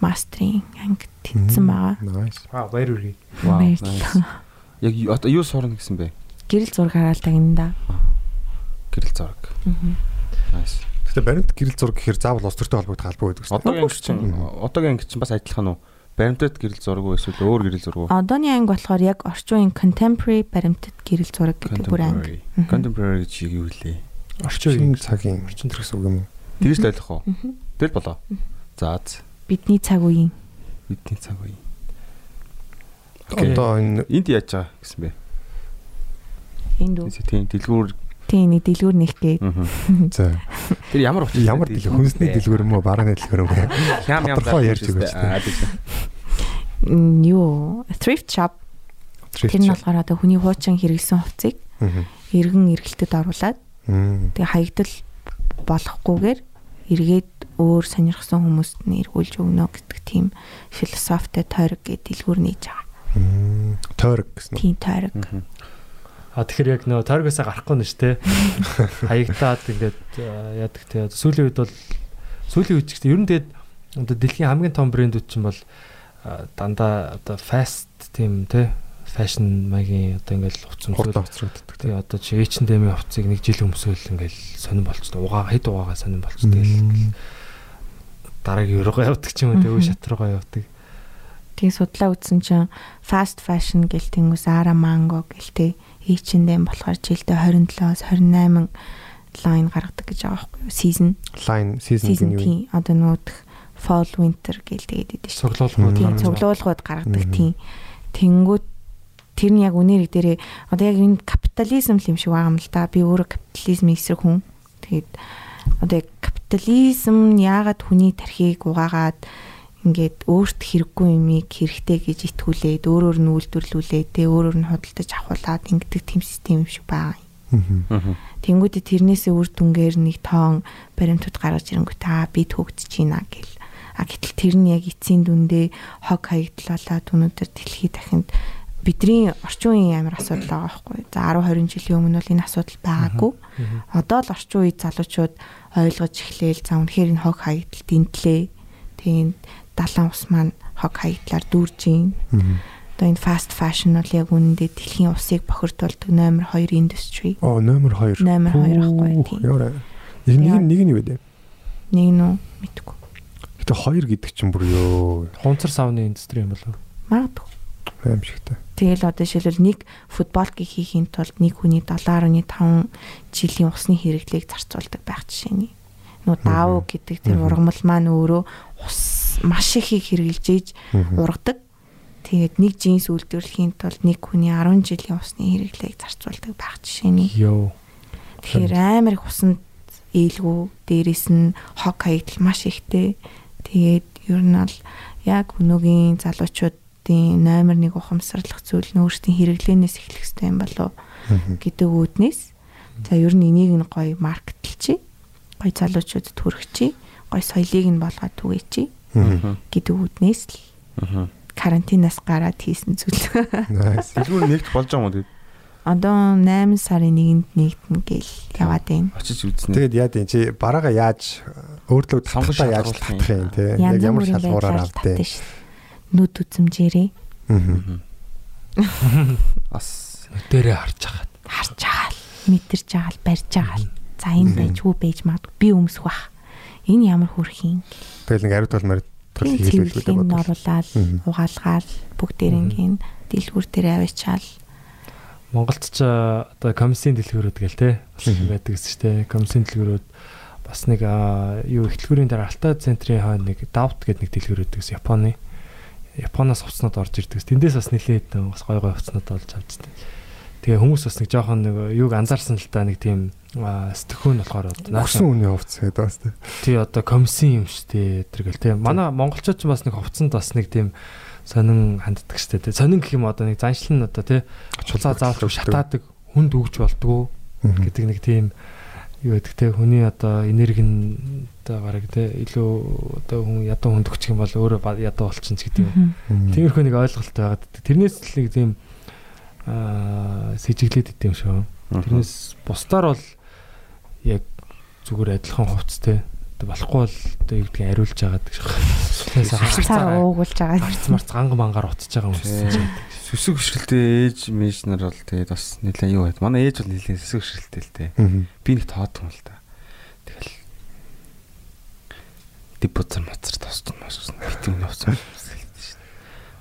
мастрын анги тэнцсэн байгаа. Nice. Аа баяр үргээ. Вау. Баярлалаа. Яг одоо юу сурна гэсэн бэ? Гэрэл зураг хараал тагнда. Гэрэл зураг. Nice. Гэтэ баримт гэрэл зураг гэхээр заавал улс төртэй холбогдох албаа байдаг шүү дээ. Одоогийн анги чинь одоогийн анги чинь бас адилхан уу? Баримтат гэрэл зураг уу эсвэл өөр гэрэл зураг уу? Одооны анги болохоор яг орчин үеийн contemporary баримтат гэрэл зураг гэдэг бүр анги. Contemporary чи юу вэ? Үеийн цагийн орчин төрс үг юм уу? Тэрс л ойлгох уу? Тэгэл болоо. За. Бидний цаг үеийн Бидний цаг үе. Одоо энэ Энд яаж байгаа гэсэн бэ? энд үү? Тийм дэлгүүр. Тийм нэг дэлгүүр нэх гээд за. Тэр ямар учраас ямар дэлгүүр? Хүнсний дэлгүүр юм уу? Барааны дэлгүүр юм бэ? Хям ям Тодорхой ярьж м, юу? Thrift shop. Тэр нь болохоор одоо хүний хуучин хэрэглэсэн хувцсыг эргэн эргэлтэд оруулаад тэгээ хаягдал болохгүйгээр эргээд өөр сонирхсан хүмүүст нь эргүүлж өгнө гэдэг тийм философитой тойрог гэдэг дэлгүүр нээж байгаа. Тойрог гэсэн үү? Тийм тойрог. А тэгэхээр яг нөгөө торгосоо гарахгүй нь ш тэ. Хаягдаад ингээд яадаг те. Сүүлийн үед бол сүүлийн үед ч гэсэн ер нь тэгээд одоо дэлхийн хамгийн том брэндүүд чинь бол аа, дандаа одоо fast тийм те fashion маягийн одоо ингээл Хурдан хувцсамсууд хоцрогддог. тэгээ одоо чи H&M-ийн хувцсыг нэг жил өмсөөл ингээл сонирн болчихсон. Угаа хэд угаагаа сонирн болчихсон. Тэгэл дараагийн өргөө явдаг ч юм уу тэгээ шат руугаа явдаг. Тэгээ судлаа үзсэн чинь fast fashion гэл тэнгуүс Zara Mango гэлтэй H&M болохоор жилдээ 27-оос 28 line гаргадаг гэж байгаа байхгүй юу? Season. Line season гэх нь юу? одоо нөгөөх fall winter гэл тэгээд идэв шүү. Цуглуулгууд. Тийм цуглуулгууд гаргадаг тийм. Тэнгүүд тэр нь яг үнээр дээрээ одоо яг энэ капитализм л юм шиг байгаа юм л да. Би өөрөө капитализмын эсрэг хүн. Тэгээд одоо яг капитализм яагаад хүний тархийг угаагаад ингээд өөрт хэрэггүй юмыг хэрэгтэй гэж итгүүлээд өөрөөр нь үйлдвэрлүүлээд тэ өөрөөр нь худалдаж авахулаад ингэдэг тийм систем юм шиг байгаа юм. Тэнгүүдээ тэрнээсээ үр дүнгээр нэг тоон баримтууд гаргаж ирэнгүүт та би төгдөж байна гэл. А гэтэл тэр нь яг эцсийн дүндээ хог хаягдлалаад өнөөдөр дэлхий дахинд бидний орчин үеийн амар асуудал байгаа байхгүй. За 10 20 жилийн өмнө бол энэ асуудал байгаагүй. Одоо л орчин үед залуучууд ойлгож эхлээл за үнэхээр энэ хог хаягдал дэнтлээ. Тэгээд далайн ус маань хог хаягдлаар дүүрж юм. Одоо энэ fast fashion бол яг үнэндээ дэлхийн усыг бохирдуулдаг номер 2 industry. Оо номер 2. Номер хоёр ахгүй, тийм. Нэг нэг нэг нь юу вэ? Нэг нь үү? Мэдгүй. Гэтэ 2 гэдэг чинь бүр ёо Хунцар савны индустри юм болов. Магадгүй. аимшигтай. Тэгэл одоо жишээлбэл нэг футболки хийхийн тулд нэг хүний 7.5 жилийн усны хэрэглээг зарцуулдаг байх жишээний. Нүү даав гэдэг тэр ургамал маань өөрөө ус маш ихийг хэрэгжилж ийж ургадаг. Тэгээд нэг жинс үйлдвэрлэхийн тулд нэг хүний 10 жилийн усны хэрэглээг зарцуулдаг байх жишээний. Йоо. Тэгэхээр амар их усанд ээлгүү дээрэс нь хог хаягдал маш ихтэй. Тэгээд ер нь бол яг өнөөгийн залуучуудын номер 1 ухамсарлах зүйл нь өөрсдийн хэрэглэнээс эхлэх хэрэгтэй юм болов гэдэг үүднээс за ер нь энийг нь гоё маркетлчи гоё залуучуудад хүргэчи гоё соёлыг нь болгоод түгээчи гэдэг үүднээс л карантинаас гараад хийсэн зүйл. Nice. Дэлгүүр нэгт болж байгаа юм уу тэгээд Одоо 8 сарын 1-нд нэгтэн гээл яваад байна. очиж үзнэ. Тэгээд яа тийм чи бараага яаж өөрлөө Сонгож татхаа яаж татах юм те? Яг ямар шалгуураар авдээ. Нүд үзэмжээрээ Бас Дээрээ харж хагаад. харж байгаа л мэдэрч байгаа л барьж байгаа л за энэ байж хүү байж магадгүй. Би өмсөх бах энэ ямар хүрхийн Тэгэл нэг ариут бол марид тийм хийлүүлгүй цэвэрлэгийг бодвол. оруулаад Мгм. угаалгаал бүгдээрингийн дэлгүүр дээр аваачаал Монголд ч одоо комиссийн дэлгүүрүүд гээл те бас байдаг гэсэн чинь те комиссийн дэлгүүрүүд бас нэг юу ихтлгүүрийн дараа Алтай центрийн хойно нэг Давт гэдэг нэг дэлгүүр байдаг гэсэн Японы Японоос хувцснууд орж ирдэг. Тэндээс бас нэлээд бас гой гой хувцснууд олж авч тээ. Тэгээ хүмүүс бас нэг жоохон нэг юуг анзаарсан л та нэг тийм сэтгхүүн болохоор Өгсөн үний хувцс гэдэг бас те. тий одоо комиссийн юм штэ тэргэл тий. Манай монголчууд ч бас нэг хувцсанд бас нэг тийм сонин ханддаг штэ тий. Сонин гэх юм одоо нэг заншлал нь одоо тий чулаа заавал шатаадаг хүнд өгч болдгоо гэдэг нэг тийм юу гэдэг те хүний одоо энерги нь одоо гараг те илүү одоо хүн ядуу хүнд өгчих юм бол өөрөө ядуу болчихно ч гэдэг юм. Тиймэрхүү нэг ойлголт байгаад. Тэрнээс л нэг тийм сэжиглээд идэм шүү. Тэрнээс бусдаар бол яг зүгээр адилхан хувцтэй. Болохгүй бол одоо юу гэдгийг ариулж байгаа гэдэг шиг. Тэрнээс цаа уугуулж байгаа Марц марц ганга мангаар утсаж байгаа юм шиг. сүсэг хөшрөлтэй ээж мэж нар бол тэгээд бас нэлээд юу байд. Манай ээж бол нэлээд сүсэг хөшрөлтэй л дээ. Би нэг тоодсон л да. Тэгэл дипоцер моцер тосч моссон. Битүүн явсан. Би-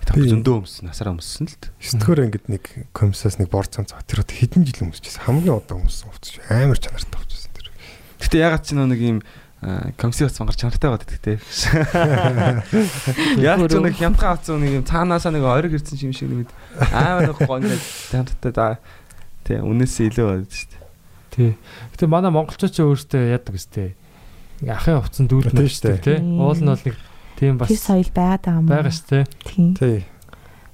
Тэгээд зөндөө өмсөн, насараа өмсөн л дээ. Стөхөр ингээд нэг комиссаас нэг борцон цаа тэр одоо хэдэн жил өмсөжсэн хамгийн удаан өмссөн хувцс амар чанартай хувцсан тэр. Гэтэ ягаад ч нэг юм комиссиос бангаар чанартай байгаад гэдэг те. Яг ч нэг хямдхан авсан нэг юм цаанаасаа нэг ойрог ирсэн юм шиг нэг амар нэг гоо ингээд чанартай да. Тэ үнээсээ илүү байд шүү дээ. Тий. Гэтэ манай монголчууд ч өөрсдөө яадаг өстэй. Ингээ ахын хувцсан өстэй шүү дээ. Уул нь бол нэг тийм бас тэр соёл байгаад байгаа юм уу? байгаа шүү тий. Тийм. Тий.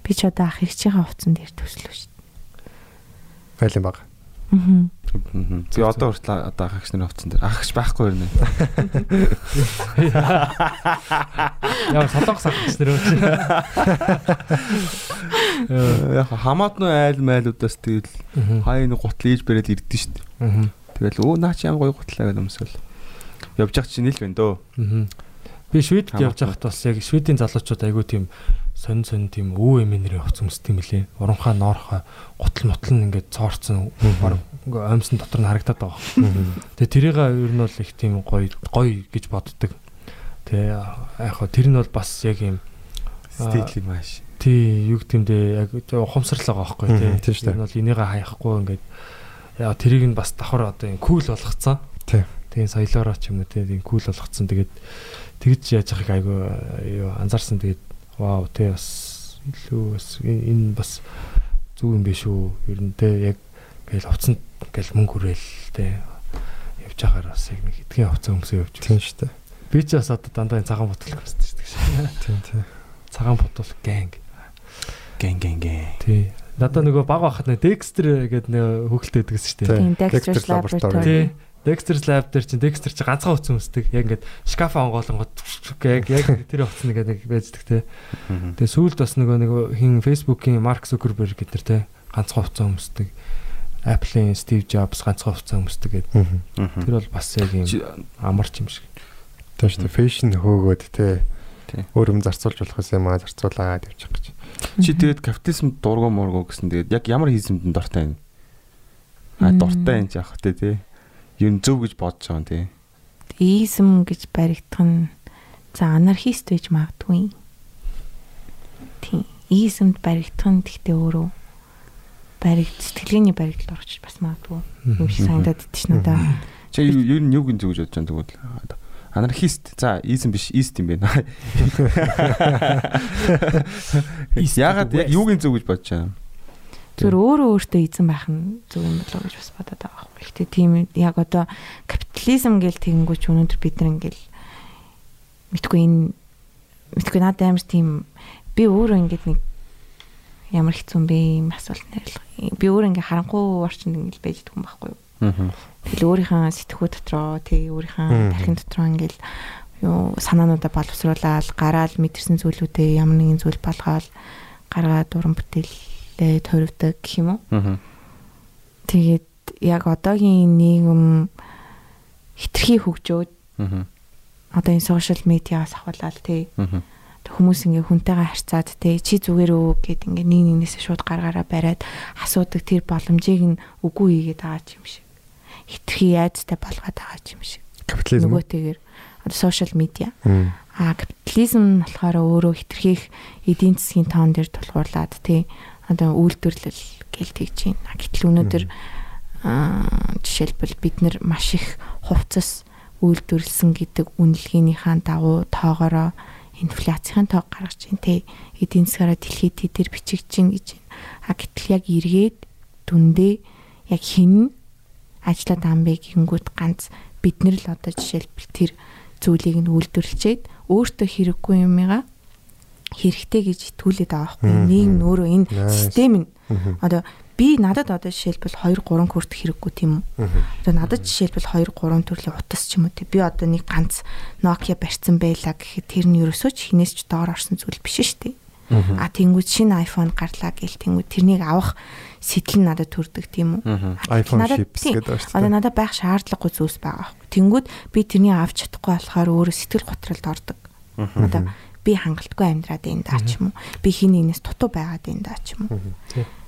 Би ч одоо ах ихчийн хувцсан дээр төслөө шүү. Байлын баг. Аа. Би одоо хүртэл одоо ах гişнэр авцсан дээр ах гiş байхгүй юм байна. Яа солонгос ах гэж нэр өгч. Яг хамаат нь айл майлуудаас тэгэл хай нэг гутал ийж бариад ирдэн дээ. Тэгэл өө наа чи ямар гоё гутлаа гэдэг юмсэл. Явж явах чинь ил байна дөө. Би Шведд явж байхад бас яг Шведийн залуучууд айгүй тийм сонь сонь тийм өө эмээнэрийн хувц өмсдөг юм лээ. Уранхаа ноорхоо гутал мутал нь ингээд цоорцсон баг оймсон дотор нь харагдаад байгаа. Тэгээ тэрийг ер нь бол их тийм гоё гоё гэж боддог. Тэгээ яг хоо тэр нь бол бас яг юм Стейли маш. Тий, юу гэмдээ яг ухамсарлаа байгаа байхгүй тий. тийм шүү дээ. Энэ бол энийгээ хаяхгүй ингээд яа тэрийг нь бас давхар одоо юм кул болгоцсон. Тий. Тэгээ соёлоороо ч юм уу тий кул болгоцсон. Тэгээд тэгж яаж яхих айгүй юу анзаарсан. Тэгээд вау тий бас илүү бас энэ бас зүг юм биш үү. Ер нь тий яг гээл хувцсанд гээл мөнгө хүрээл тий явж байгаагаар бас яг нэг эдгийн хувцас өмсөө явж. Тийм шүү дээ. Би ч бас одоо дандаа цагаан ботол гэсэн шүү дээ. Тийм тийм. Цагаан ботол гэнг. Гэн гэн гэн. Тий. Надаа нөгөө баг байхад нэг Dexter гэдэг нэг хөлтэй байдгээс шүү дээ. Laboratory. Laboratory. Тий. Dexter's Lab дээр чинь Dexter чи ганцхан утас өмсдөг. Яг ингээд шкафа онгоолонгод яг яг тэр утас нэг нэг байждаг те. Тэгээ сүүлд бас нөгөө нэг хин Facebook-ийн Mark Zuckerberg гэдэр те ганцхан утас өмсдөг. Apple-ийн Steve Jobs ганцхан утас өмсдөг гэдэг. Тэр бол бас яг юм амарч юм шиг. Шүү дээ. Фэшн хөөгөөд те. Тий. Өөрөм зарцуулж болох юм аа зарцуулаад явчих гэж. Чи тэгээд капитализм дургу мургу гэсэн тэгээд яг ямар хийсэмд дуртай юм? А дуртай юм яах вэ тий? Юу зөв гэж бодож байгаа юм тий. Изм гэж баригдах нь за анархист байж магадгүй. Тийм. Измд баригдах нь гэхдээ өөрөө баригд сэтгэлгээний баригдал орчих бас магадгүй. Юм шиг санагдаад идэж шнэ да. Чи юу юу юуг нь зөв гэж бодож байгаа тэгвэл анархист за изм биш ист юм байна. Ягаад яг юуг нь зөв гэж бодож байгаа юм? Зүгээр өөрөө өөртөө эзэн байх нь зөв юм болоо гэж бас бодоод байгаа байхгүй. Гэхдээ тийм яг одоо капитализм гэл тэгэнгүүч өнөөдөр бид нар ингээл мэдгүй энэ мэдгүй надад амар тийм би өөрөө ингээд нэг ямар хэцүү юм бэ юм асуулт нэрлэх. Би өөрөө ингээд харанхуй орчинд ингээд байж идэх юм байхгүй юу? Аа. Тэгэл өөрийнхөө сэтгхүү дотроо тэг өөрийнхөө тархин дотроо ингээл юу санаануудаа боловсруулаад гараал мэдэрсэн зүйлүүдээ ямар нэгэн зүйл балгаал гаргаад уран бүтээлээ тойрвдаг гэх юм уу. Тэгээд яг одоогийн нийгэм хитрхи хөгжөөд Аа. одоо энэ сошиал медиагаас ахвалаад тий Аа. хүмүүс ингээ хүнтэйгээ харьцаад тий чи зүгээр үү гэд ингээ нэг нэгнээсээ шууд гаргаараа бариад асуудаг тэр боломжийг нь үгүй хийгээд байгаа юм шиг. Хитрхи айцтай болгоод байгаа юм шиг. Капитализм. Нөгөөтэйгээр одоо сошиал медиа. А капитализм нь болохоор өөрөө хитрхийх эдийн засгийн тоон дээр тулгуурлаад тий одоо үйлдвэрлэл гэл тэгж байна. Гэтэл өнөөдөр жишээлбэл бид нар маш их хувцас үйлдвэрлсэн гэдэг үнэлгээнийхаа дагуу тоогоороо инфляцийн тоог гаргаж чинь тий эдийн засгаараа дэлхийд тэдэр бичигч чинь гэж байна. А гэтэл яг эргээд дүндээ яг хин ажиллаад амбэ гингүүт ганц бид нар л одоо жишээлбэл тэр зүйлийг нь үйлдвэрлэчээд өөртөө хэрэггүй юмыгаа хэрэгтэй гэж итгүүлээд байгаа байхгүй нийгэм нь өөрөө энэ систем нь. Одоо би надад одоо жишээлбэл 2 3 хүрт хэрэггүй тийм үү? Одоо надад жишээлбэл 2 3 төрлийн утас ч юм уу тий би одоо нэг ганц Nokia барьсан байлаа гэхэд тэр нь ерөөсөө ч хинээс ч доор орсон зүйл биш шүү дээ. А тэнгууд шинэ iPhone гарлаа гэл тэнгууд тэрнийг авах сэтэл нь надад төрдөг тийм үү? iPhone тийм, гэдэг байна шүү Одоо дээ. надад байх шаардлагагүй зүйлс байгаа байхгүй. Тэнгүүд би тэрний авч чадахгүй болохоор өөрөө сэтгэл готролд ордог. Одоо би хангалтгүй амьдраад энэ даа ч юм уу. Би хин нэгнээс дутуу байгаад энэ даа ч юм уу.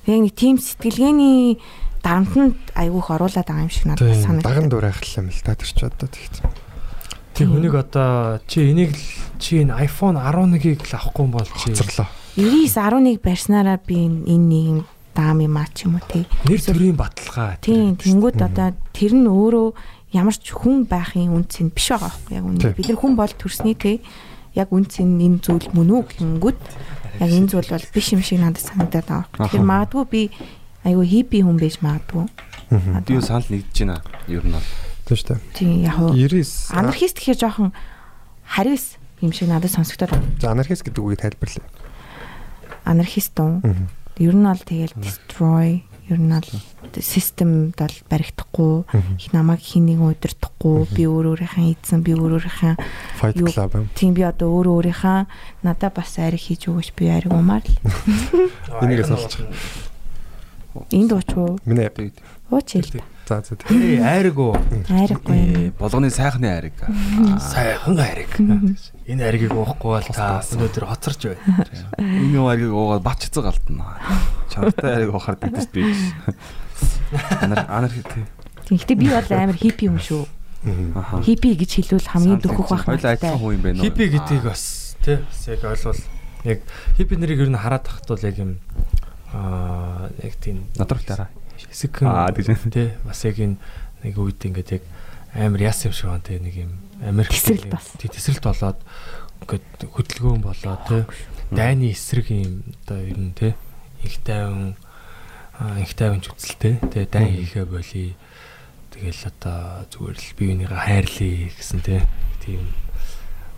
Яг нэг тийм сэтгэлгээний дарамтанд айгүйх оруулаад байгаа юм шиг надад Тийм, даган санагдав. дур айхлаа юм л та тэр ч одоо тэгт. Тийм хүнийг одоо чи энийг л чи энэ iPhone 11-ийг л авахгүй юм бол чи Хоцорлоо. 99 11 барьснараа би энэ нийгэм даам юм аа ч юм уу тий. нэр төрийн баталгаа. Тийм тэнгүүд одоо тэр нь өөрөө ямар ч хүн байхын үнц нь биш байгаа байхгүй яг үнэ. Бид нар хүн бол төрсний тий яг үнц нь энэ зүйл мөн үү гэнгүүт яг энэ зүйл бол биш юм шиг надад санагдаад байгаа. Тэгэхээр магадгүй би айгүй хиппи хүн байж магадгүй. Би юу санал нэгдэж байна. Ер нь бол. Тийм шүү дээ. Тийм яг хуу 99 анархист гэхээр жоохон хариус юм шиг надад сонсогдоод байна. За анархист гэдэг үгийг тайлбарлая. Анархист уу? Ер нь бол тэгэл destroy ер нь бол системд бол баригдахгүй их намайг хин нэг удирдахгүй би өөр өөрийнхөө эзэн би өөр өөрийнхөө тийм би одоо өөр өөрийнхөө надад бас ариг хийж өгөөч би ариг умаар л. Энийгээ сонсож. энд ууч уу Миний ууч хэл за за. Ээ айраг уу. э, болгоны сайхны ариг. Сайхан айраг. Энэ айргийг уухгүй бол та өнөөдөр хоцорч байна. Энэ ариг уугаад бач цэцэг галтна. Чанартай ариг уухаар дэдэс би. Анар анар тий. Тэгэхдээ би бол амар хиппи юм шүү хиппи гэж хэлвэл хамгийн дөхөх байх Хоёул адилхан хүн юм байна уу? Хиппи гэдгийг бас тий бас яг ойлгол яг хиппи нарыг ер нь хараад тахт бол яг юм аа яг тийм Надралтаараа. Хэсэг Аа, тэгж тий бас яг энэ нэг үед ингээд яг амар яс юм шиг байна тий нэг юм Америк тий тесрэлт болоод ингээд хөдөлгөөн болоод тий. Дайны эсрэг юм одоо ер нь тий их тайван их тайван зүтэлтэй тий. Дай хийхэ болий тэгэл одоо зүгээр л биенийгээ хайрлаа гэсэн тий тийм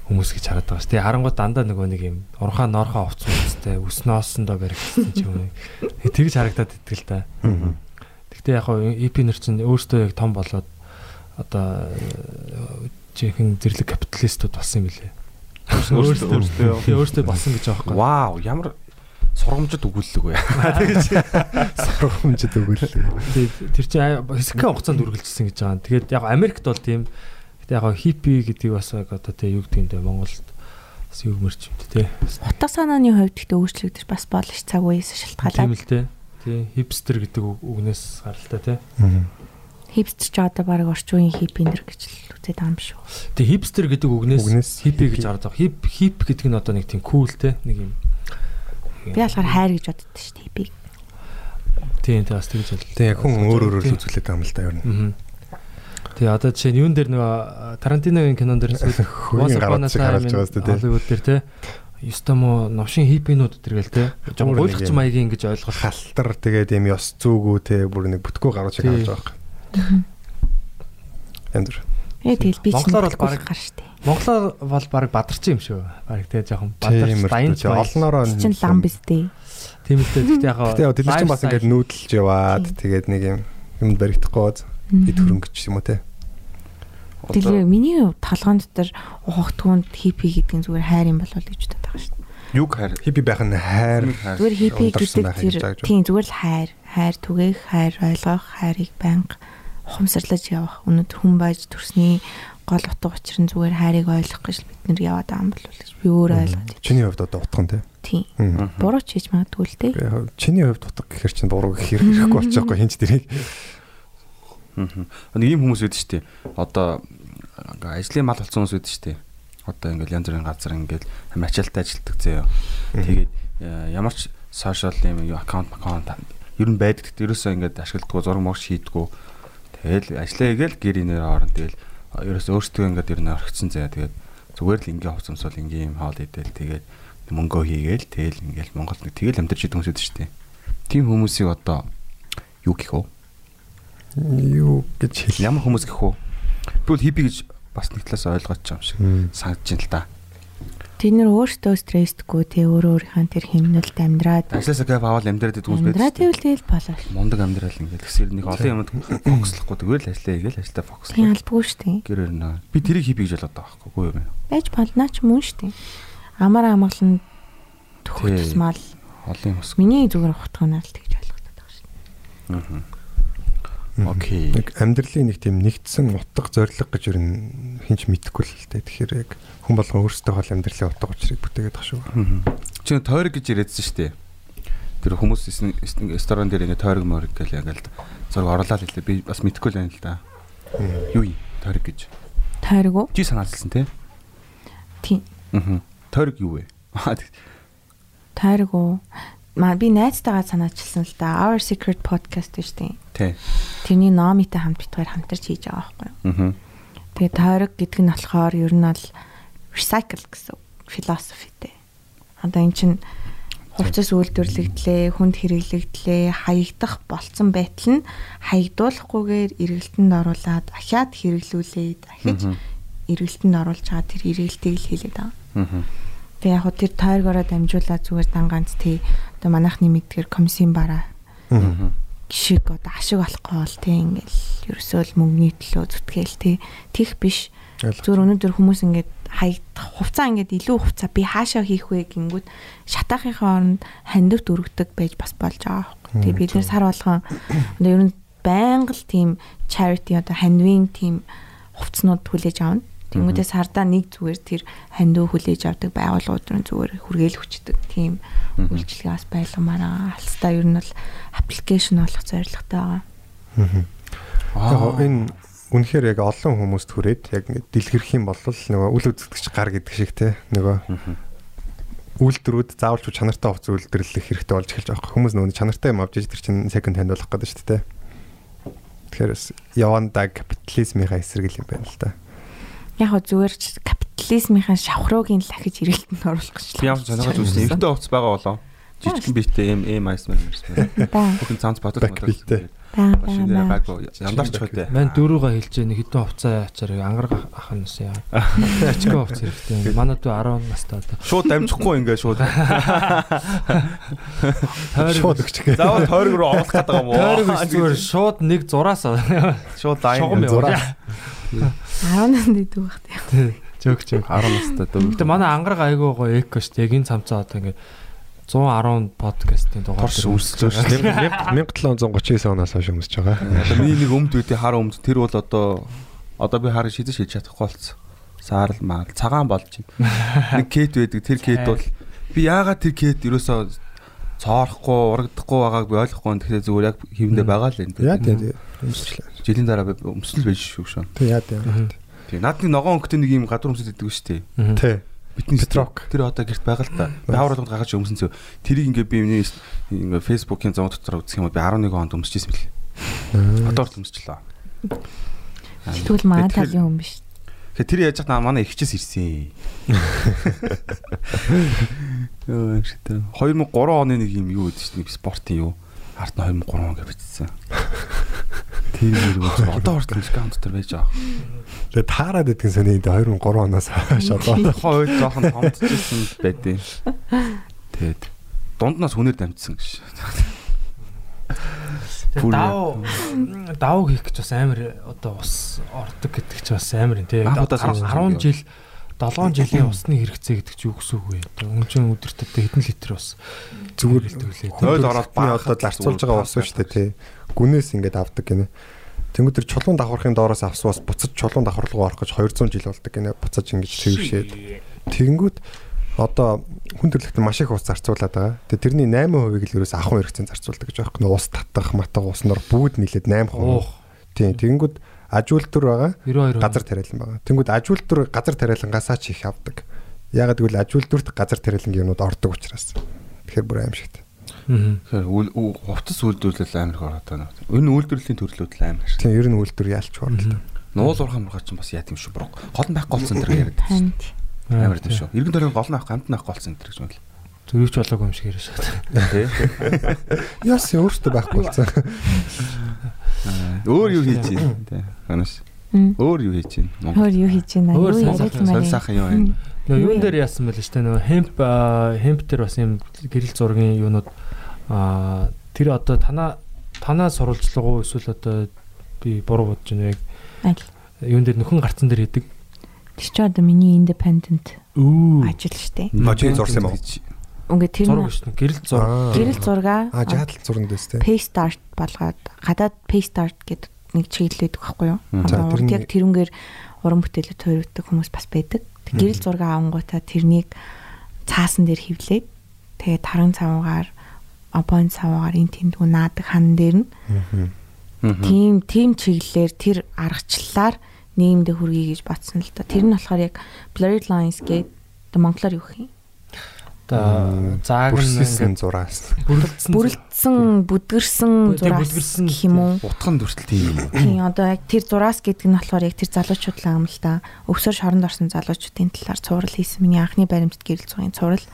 хүмүүс гэж хараад байгаа ш. Тэгээ харангууд дандаа нөгөө нэг юм урхаа норхоо овц хүмүүстэй өснөөсөндөө баригдсан ч юм уу. Тэгж харагдаад итгэл та. Гэхдээ яг хоо EP нэр чинь өөртөө яг том болоод одоо жинхэнэ зэрлэг капиталистууд болсон юм билээ. Тэгээ өөртөө болсон гэж байхгүй. Вау, ямар сургамжид өгүүлэг вэ? Сургамжид өгөөл. Тэгээ тэр чинь хэсэгхэн хугацаанд үргэлжилсэн гэж байгаа. Тэгээд яг Америкт бол тийм яг хиппи гэдэг бас яг одоо тэгээ юу гэдэг юм бэ Монголд бас юу мөрч юм те. Утга санааны хувьд ихтэй өөрчлөгдөж бас болно ш цаг үеэс Тийм шалтгаалаад. л те. Тий, хипстер гэдэг үг- үгнээс гаралтай те. Хипстер ч одоо баг орчин үеийн хиппиндер гэж л үзээд байгаа юм биш үү? Тэгээ хипстер гэдэг үгнээс хиппи гэж хиппи. гараад байгаа. Хип хип гэдэг нь одоо нэг тийм кул те. Нэг юм. Би болохоор хайр гэж боддог ш хиппиг. Тийм тий бас тэгж бол. Тэгээ хүн өөр өөрөөр л үзүүлээд байгаа юм л да ер нь. Тэгээ одоо жишээ нь юун дээр нөгөө Тарантиногийн кинон дээр Хөрийн гараад шиг харагдаж байгаа зү тий. Те. Юстамо новшин хиппинууд өдөргээл те. Жон юм. маягийн ингэж ойлгох. Халтар тэгээд юм ёс зүгүү те бүр нэг бүтгүү гарууд шиг харж байгаа юм. Эндэр. Ээ тэгэл би ч Монголоор бол бараг- гар штэ. Монголоор бол баг бадарч юм шүү. Баг те жоохон бадарч Тийм дайн үү. Олноороо Чин лам биз дээ. Тийм л Гэтэ яа тэд нар чинь бас ингээд нүүдэлж яваад тэгээд нэг юм юм баригдахгүй бид хөрөнгөч юм уу те. Тэгээ миний толгоон дотор ухагтгуунд хиппи гэдэг нь зүгээр хайр юм болов гэж боддог байгаа штэ. Юг хайр. Хиппи байх нь хайр. Зүгээр хиппи ундарсан гэдэг тэр тийм зүгээр л хайр, хайр түгээх, хайр ойлгох, хайрыг байнга ухамсарлаж явах. Өнөөдөр хүн байж төрсний гол утга учир нь зүгээр хайрыг ойлгох гэж бид нэр яваад байгаа юм бол гэж би өөр ойлгоод. Чиний хувьд одоо утга нь. Тийм. Буруу ч хийж магадгүй л дээ. Чиний хувьд утга гэхэр чинь буруу гэхэр хэрэггүй болчихгүй хинч дэрийг. Аа. Нэг юм хүмүүс үүдэж штэ. Одоо ингээ ажлын мал болсон хүмүүс үүдэж штэ. Одоо ингээл янз бүрийн газар ингээл ачаалтаа ажилтдаг заяа. Тэгээд э, ямар ч сошиал юм юу аккаунт аккаунт ер нь байдаг. Ерөөсөө ингээд ашигладаг зураг мөр шийдгүү. Тэгэл ажиллаа хийгээл гэр инээр орон тэгэл ерөөсөө өөртөө ингээд ер нь орхицсан заяа. Тэгээд зүгээр л ингийн хувцамсвал ингийн юм хаал идэл тэгээд мөнгөө хийгээл тэгэл ингээл Монголд тэгэл амьдарч идэг хүмүүс үүдэж штэ. Тим хүмүүсийг одоо юу гэх вэ? Юу гэж хэл. Ямар хүмүүс гэх вэ? Би бол хиппи гэж бас нэг талаас ойлгож байгаа юм шиг санагдаж байна л да. Тэд нэр өөртөө стрессдэггүй те өөрөө өөрийнхөө тэр хэмнэлд амьдраад Ажлаасаа гэв аваад амьдраад идэг хүмүүс амьдраад байдаг. ивэл тэгэл болоо. Мундаг амьдрал ингээд гэсэр нэг олон юмд фокуслохгүй тэгэл ажиллаа хийгээл ажиллаа Тийм фокуслоо. албагүй штэ. Гэрээр нөө. Би тэрийг хиппи гэж болоод байгаа байхгүй юу юм. Байж болно ч мөн штэ. Амар амгалан Тий. төхөх тусмал Олон хүмүүс. миний зүгээр ухтгонаар л тэгж ойлгоод байгаа штэ. Аа. Окей. Нэг амьдралын нэг тийм нэгдсэн утга зориг гэж ер нь хинч мэдэхгүй л дээ. Тэгэхээр яг хүн болгон өөрсдөө хол амьдралын утга учирыг бүтээгээд байгаа шүү. Чи тойрог гэж яриадсан шүү дээ. Тэр хүмүүс ресторан дээр ингээд тойрог морог гэл яг л зураг оруулаад хэлээ. Би бас мэдэхгүй л байна л да. Юу юм? Тойрог гэж. Тойрог уу? Чи санаалсан тий? Тийм. Аа. Тойрог юу вэ? Тойрог уу? Маа би найзтайгаа санаачилсан л да. Our Secret podcast гэж тийм. Тий. Тэрний номитой хамт битгаар хамтарч хийж байгаа байхгүй юу? Аа. Тэгээ тойрог гэдэг нь болохоор ер нь бол recycle гэсэн философитэй. Одоо эн чинь хувцас үйлдвэрлэгдлээ, хүнд хэрэглэгдлээ, хаягдах болцсон байтал нь хаягдуулахгүйгээр эргэлтэнд оруулаад ахиад хэрэглүүлээд ахиж эргэлтэнд оруулж байгаа тэр эргэлтийг л хийлээд байгаа. Аа. Тэгээ яг хөө тэр тойргороо дамжуулаад зүгээр дан ганц тий одоо манайхны мэдгээр комиссийн бараа Аа. гişиг одоо ашиг болохгүй бол тий ингээл ерөөсөө л мөнгөний төлөө зүтгээл тий тех биш зүгээр өнөөдөр хүмүүс ингээд хаягдах хувцаа ингээд илүү хувцаа би хаашаа хийх вэ гингүүд шатаахынхаа оронд хандивт өргөдөг байж бас болж байгаа байхгүй. Тэгээ бид нэр сар болгон одоо ер нь байнга л тийм charity одоо хандвийн тийм хувцснууд хүлээж авна. Тэнгүүдээ сардаа нэг зүгээр тэр хандив хүлээж авдаг байгууллагууд руу зүгээр хүргээл хүчдэг тийм үйлчлэгээ бас байлгамаар. Алстаа ер нь бол аппликейшн болох зорилготой байгаа. Яг энэ үнэхээр яг олон хүмүүст хүрээд яг дэлгэрэх юм бол нөгөө үл үзэгдэгч гар гэдэг шиг те нөгөө үйлдвэрүүд заавалч чанартай хувц үйлдвэрлэх хэрэгтэй болж эхэлж байгаа. Хүмүүс нөгөө чанартай юм авч иж тэр чинь second hand болох гэдэг шүү дээ. Тэгэхээр бас яванда капитализмынхаа эсрэг юм байна л да. Яг зүгээр ч капитализмынхаа шавхруугийн лахиж ирэлтэнд оруулах гэж Би ямар сонирхож үзсэн. Эртний хувцас байгаа болоо. Жижигхэн биетэй эм эм айс мэн. Бүхэн цаанц бодож гайгүй яндарч хөтэй. Мань дөрөвгөө хэлж яа нэг хитэн хувцаа ячаар ангараг ах нь яа. Ачгаа хувц хэрэгтэй. Манай дүү 10 настай одоо. Шууд дамжихгүй ингээ шууд. Шууд өгч. Заавал тойрог руу оруулах гэдэг юм уу? Тойрог зүгээр шууд нэг зураас шууд лайн зураа. Яваа. 18 дэдэг байх тийм. Жог жог. 10 настай дөө. Гэтэ манай ангараг айгуу гоё эко шүү дээ. Яг энэ цамцаа одоо ингээд 110 подкастын дугаар үрсэж байгаа шүү. 1739 оноос хойш өмсөж байгаа. Одоо миний нэг өмд үдээ хар өмд тэр бол одоо одоо би харыг шидэж хийж чадахгүй болцсон. Саарл маа цагаан болж байна. Нэг кет байдаг. Тэр кет бол би яагаад тэр кет ерөөсөө цоорохгүй, урагдахгүй байгааг би ойлгохгүй. Тэгэхээр зүгээр яг хивэндээ байгаа л энэ. Яа тийм өмсчлээ. Жилийн дараа би өмснөл байж шүү шүү. Тэг яа тийм. Тийм. Наад нэг ногоон өнгөтэй нэг юм гадуур өмсөд идэг шүү дээ. Тэ. Бидний Петрок. Тэр одоо гэрт байгаа л та. Яавар болгонд гаргаж өмсөн зөө. Тэрийг ингээ би миний ингээ фэйсбүүкийн зам дотор үзэх юм бол би 11 онд өмсөжсэн бэл. Одоо ч өмсчлээ. Тэгвэл манай талын хүн биш. Тэгэхээр тэр яаж хаа манай ихчээс ирсэн. Йоо шитэ. 2003 оны нэг юм юу гэдэг чинь спортын юу? Арт нь 2003 он гэж бичсэн. Тэр нэр үү? Одоо хүртэл дискаунт дотор байж байгаа. Тэгээ таарад идэх сони энэ 2003 оноос хойш одоо Хойд жоохон томдчихсан байдیں۔ Тэгэд дунднаас хүнээр дамжсан гэж. Бүр Дав дав хийх гэж бас амар одоо ус ордог гэдэг чи бас амар юм тий. Анхудаас Одоо сонссон 10 жил 7 жилийн усны хэрэгцээ гэдэг чи юу гэсэн үг вэ? Одоо өмчөн өдөртөө хэдэн литр ус зүгээр хэлтгэлээ. Хойд ороод би одоо зарцуулж байгаа ус шүү дээ тий. Гүнээс ингээд авдаг гинэ. Тэнгүүд тэр чулуун давхархын доороос авсан бас буцаж чулуун давхар руу орох гэж 200 жил болдог гинэ. Буцаж ингэж цэвэршээд. Тэнгүүд одоо хүн төрлөختөнд маш их ус зарцуулаад байгаа. Тэгээ тэрний 8%-ийг л ерөөс ахын хэрэгцээ зарцуулдаг гэж байгаа юм. Ус татах, матах уснаар бүгд нийлээд 8%. Тийм. Тэнгүүд аж үйлдвэр байгаа. 92 газар тариалан байгаа. Тэнгүүд аж үйлдвэр газар тариалангасаа ч их авдаг. Ягаад гэвэл аж үйлдвэрт газар тариалангийн юмнууд ордог учраас. Тэгэхээр бүр аимшигт. Тэгэхээр хувцас үйлдвэрлэл амар их ороод байна. Энэ үйлдвэрлэлийн төрлүүд л амар. Тийм ер нь үйлдвэр ялч да. Нуул урхан мурхай ч бас яа тийм шүү. Гол нь байх гол центр яриад байна. Амар тийм шүү. Иргэн төрийн гол нь байх гамт байх гол центр гэж байна л. Зөвөвч болоогүй юм шиг яриаш байгаа. Тэ. Яс өөртөө байхгүй болсон. Өөр юу хийж чинь тэ. Ханаш. Мм. Өөр юу хийж чинь Монгол. Хөр юу хийж байна? Өөр юм сайхан юу байна? Нөгөө юун дээр яасан байл дээ нөгөө хемп хемп дээр бас юм гэрэл зургийн юунууд аа тэр одоо танаа танаа сурвалжлага уу эсвэл одоо би буруу бодож байна яг юун дээр нөхөн гарцсан дээр хийдэг. Тэр чи одоо миний independent ажил штэ. Чи зурсан юм уу? Ингээд тэр Зураг нь. Гэрэл зураг. гэрэл зургаа А жаадал зурнд дэстэй. pay start болгоод гадаад pay start гэдэг нэг чиглэл байдаг байхгүй юу? Яг тэрүүнгээр уран бүтээлүүд тойрогддог хүмүүс бас байдаг. Гэрэл зураг авангуудаа тэрнийг цаасан дээр хевлээд тэгээд таран цавуугаар обон цавуугаар эн тэнд наадаг хан дээр нь тийм тийм чиглэлээр тэр аргачлалаар нийгэмдээ хүргэе гэж батсан л да. Тэр нь болохоор яг blurred lines гэдэг монголоор юу гэх юм? Одоо зааг нь Бүрсэлсэн ингээд зураас. бүрлдсэн Бүрлдсэн, бүдгэрсэн зураас гэх юм уу? Утхан дүртэл тийм. Тийм одоо яг тэр зураас гэдэг нь болохоор яг тэр залуучуудлаа юм л да. Өвсөр шоронд орсон залуучуудын талаар цуврал хийсэн. Миний анхны баримтат гэрэл зургийн цуврал.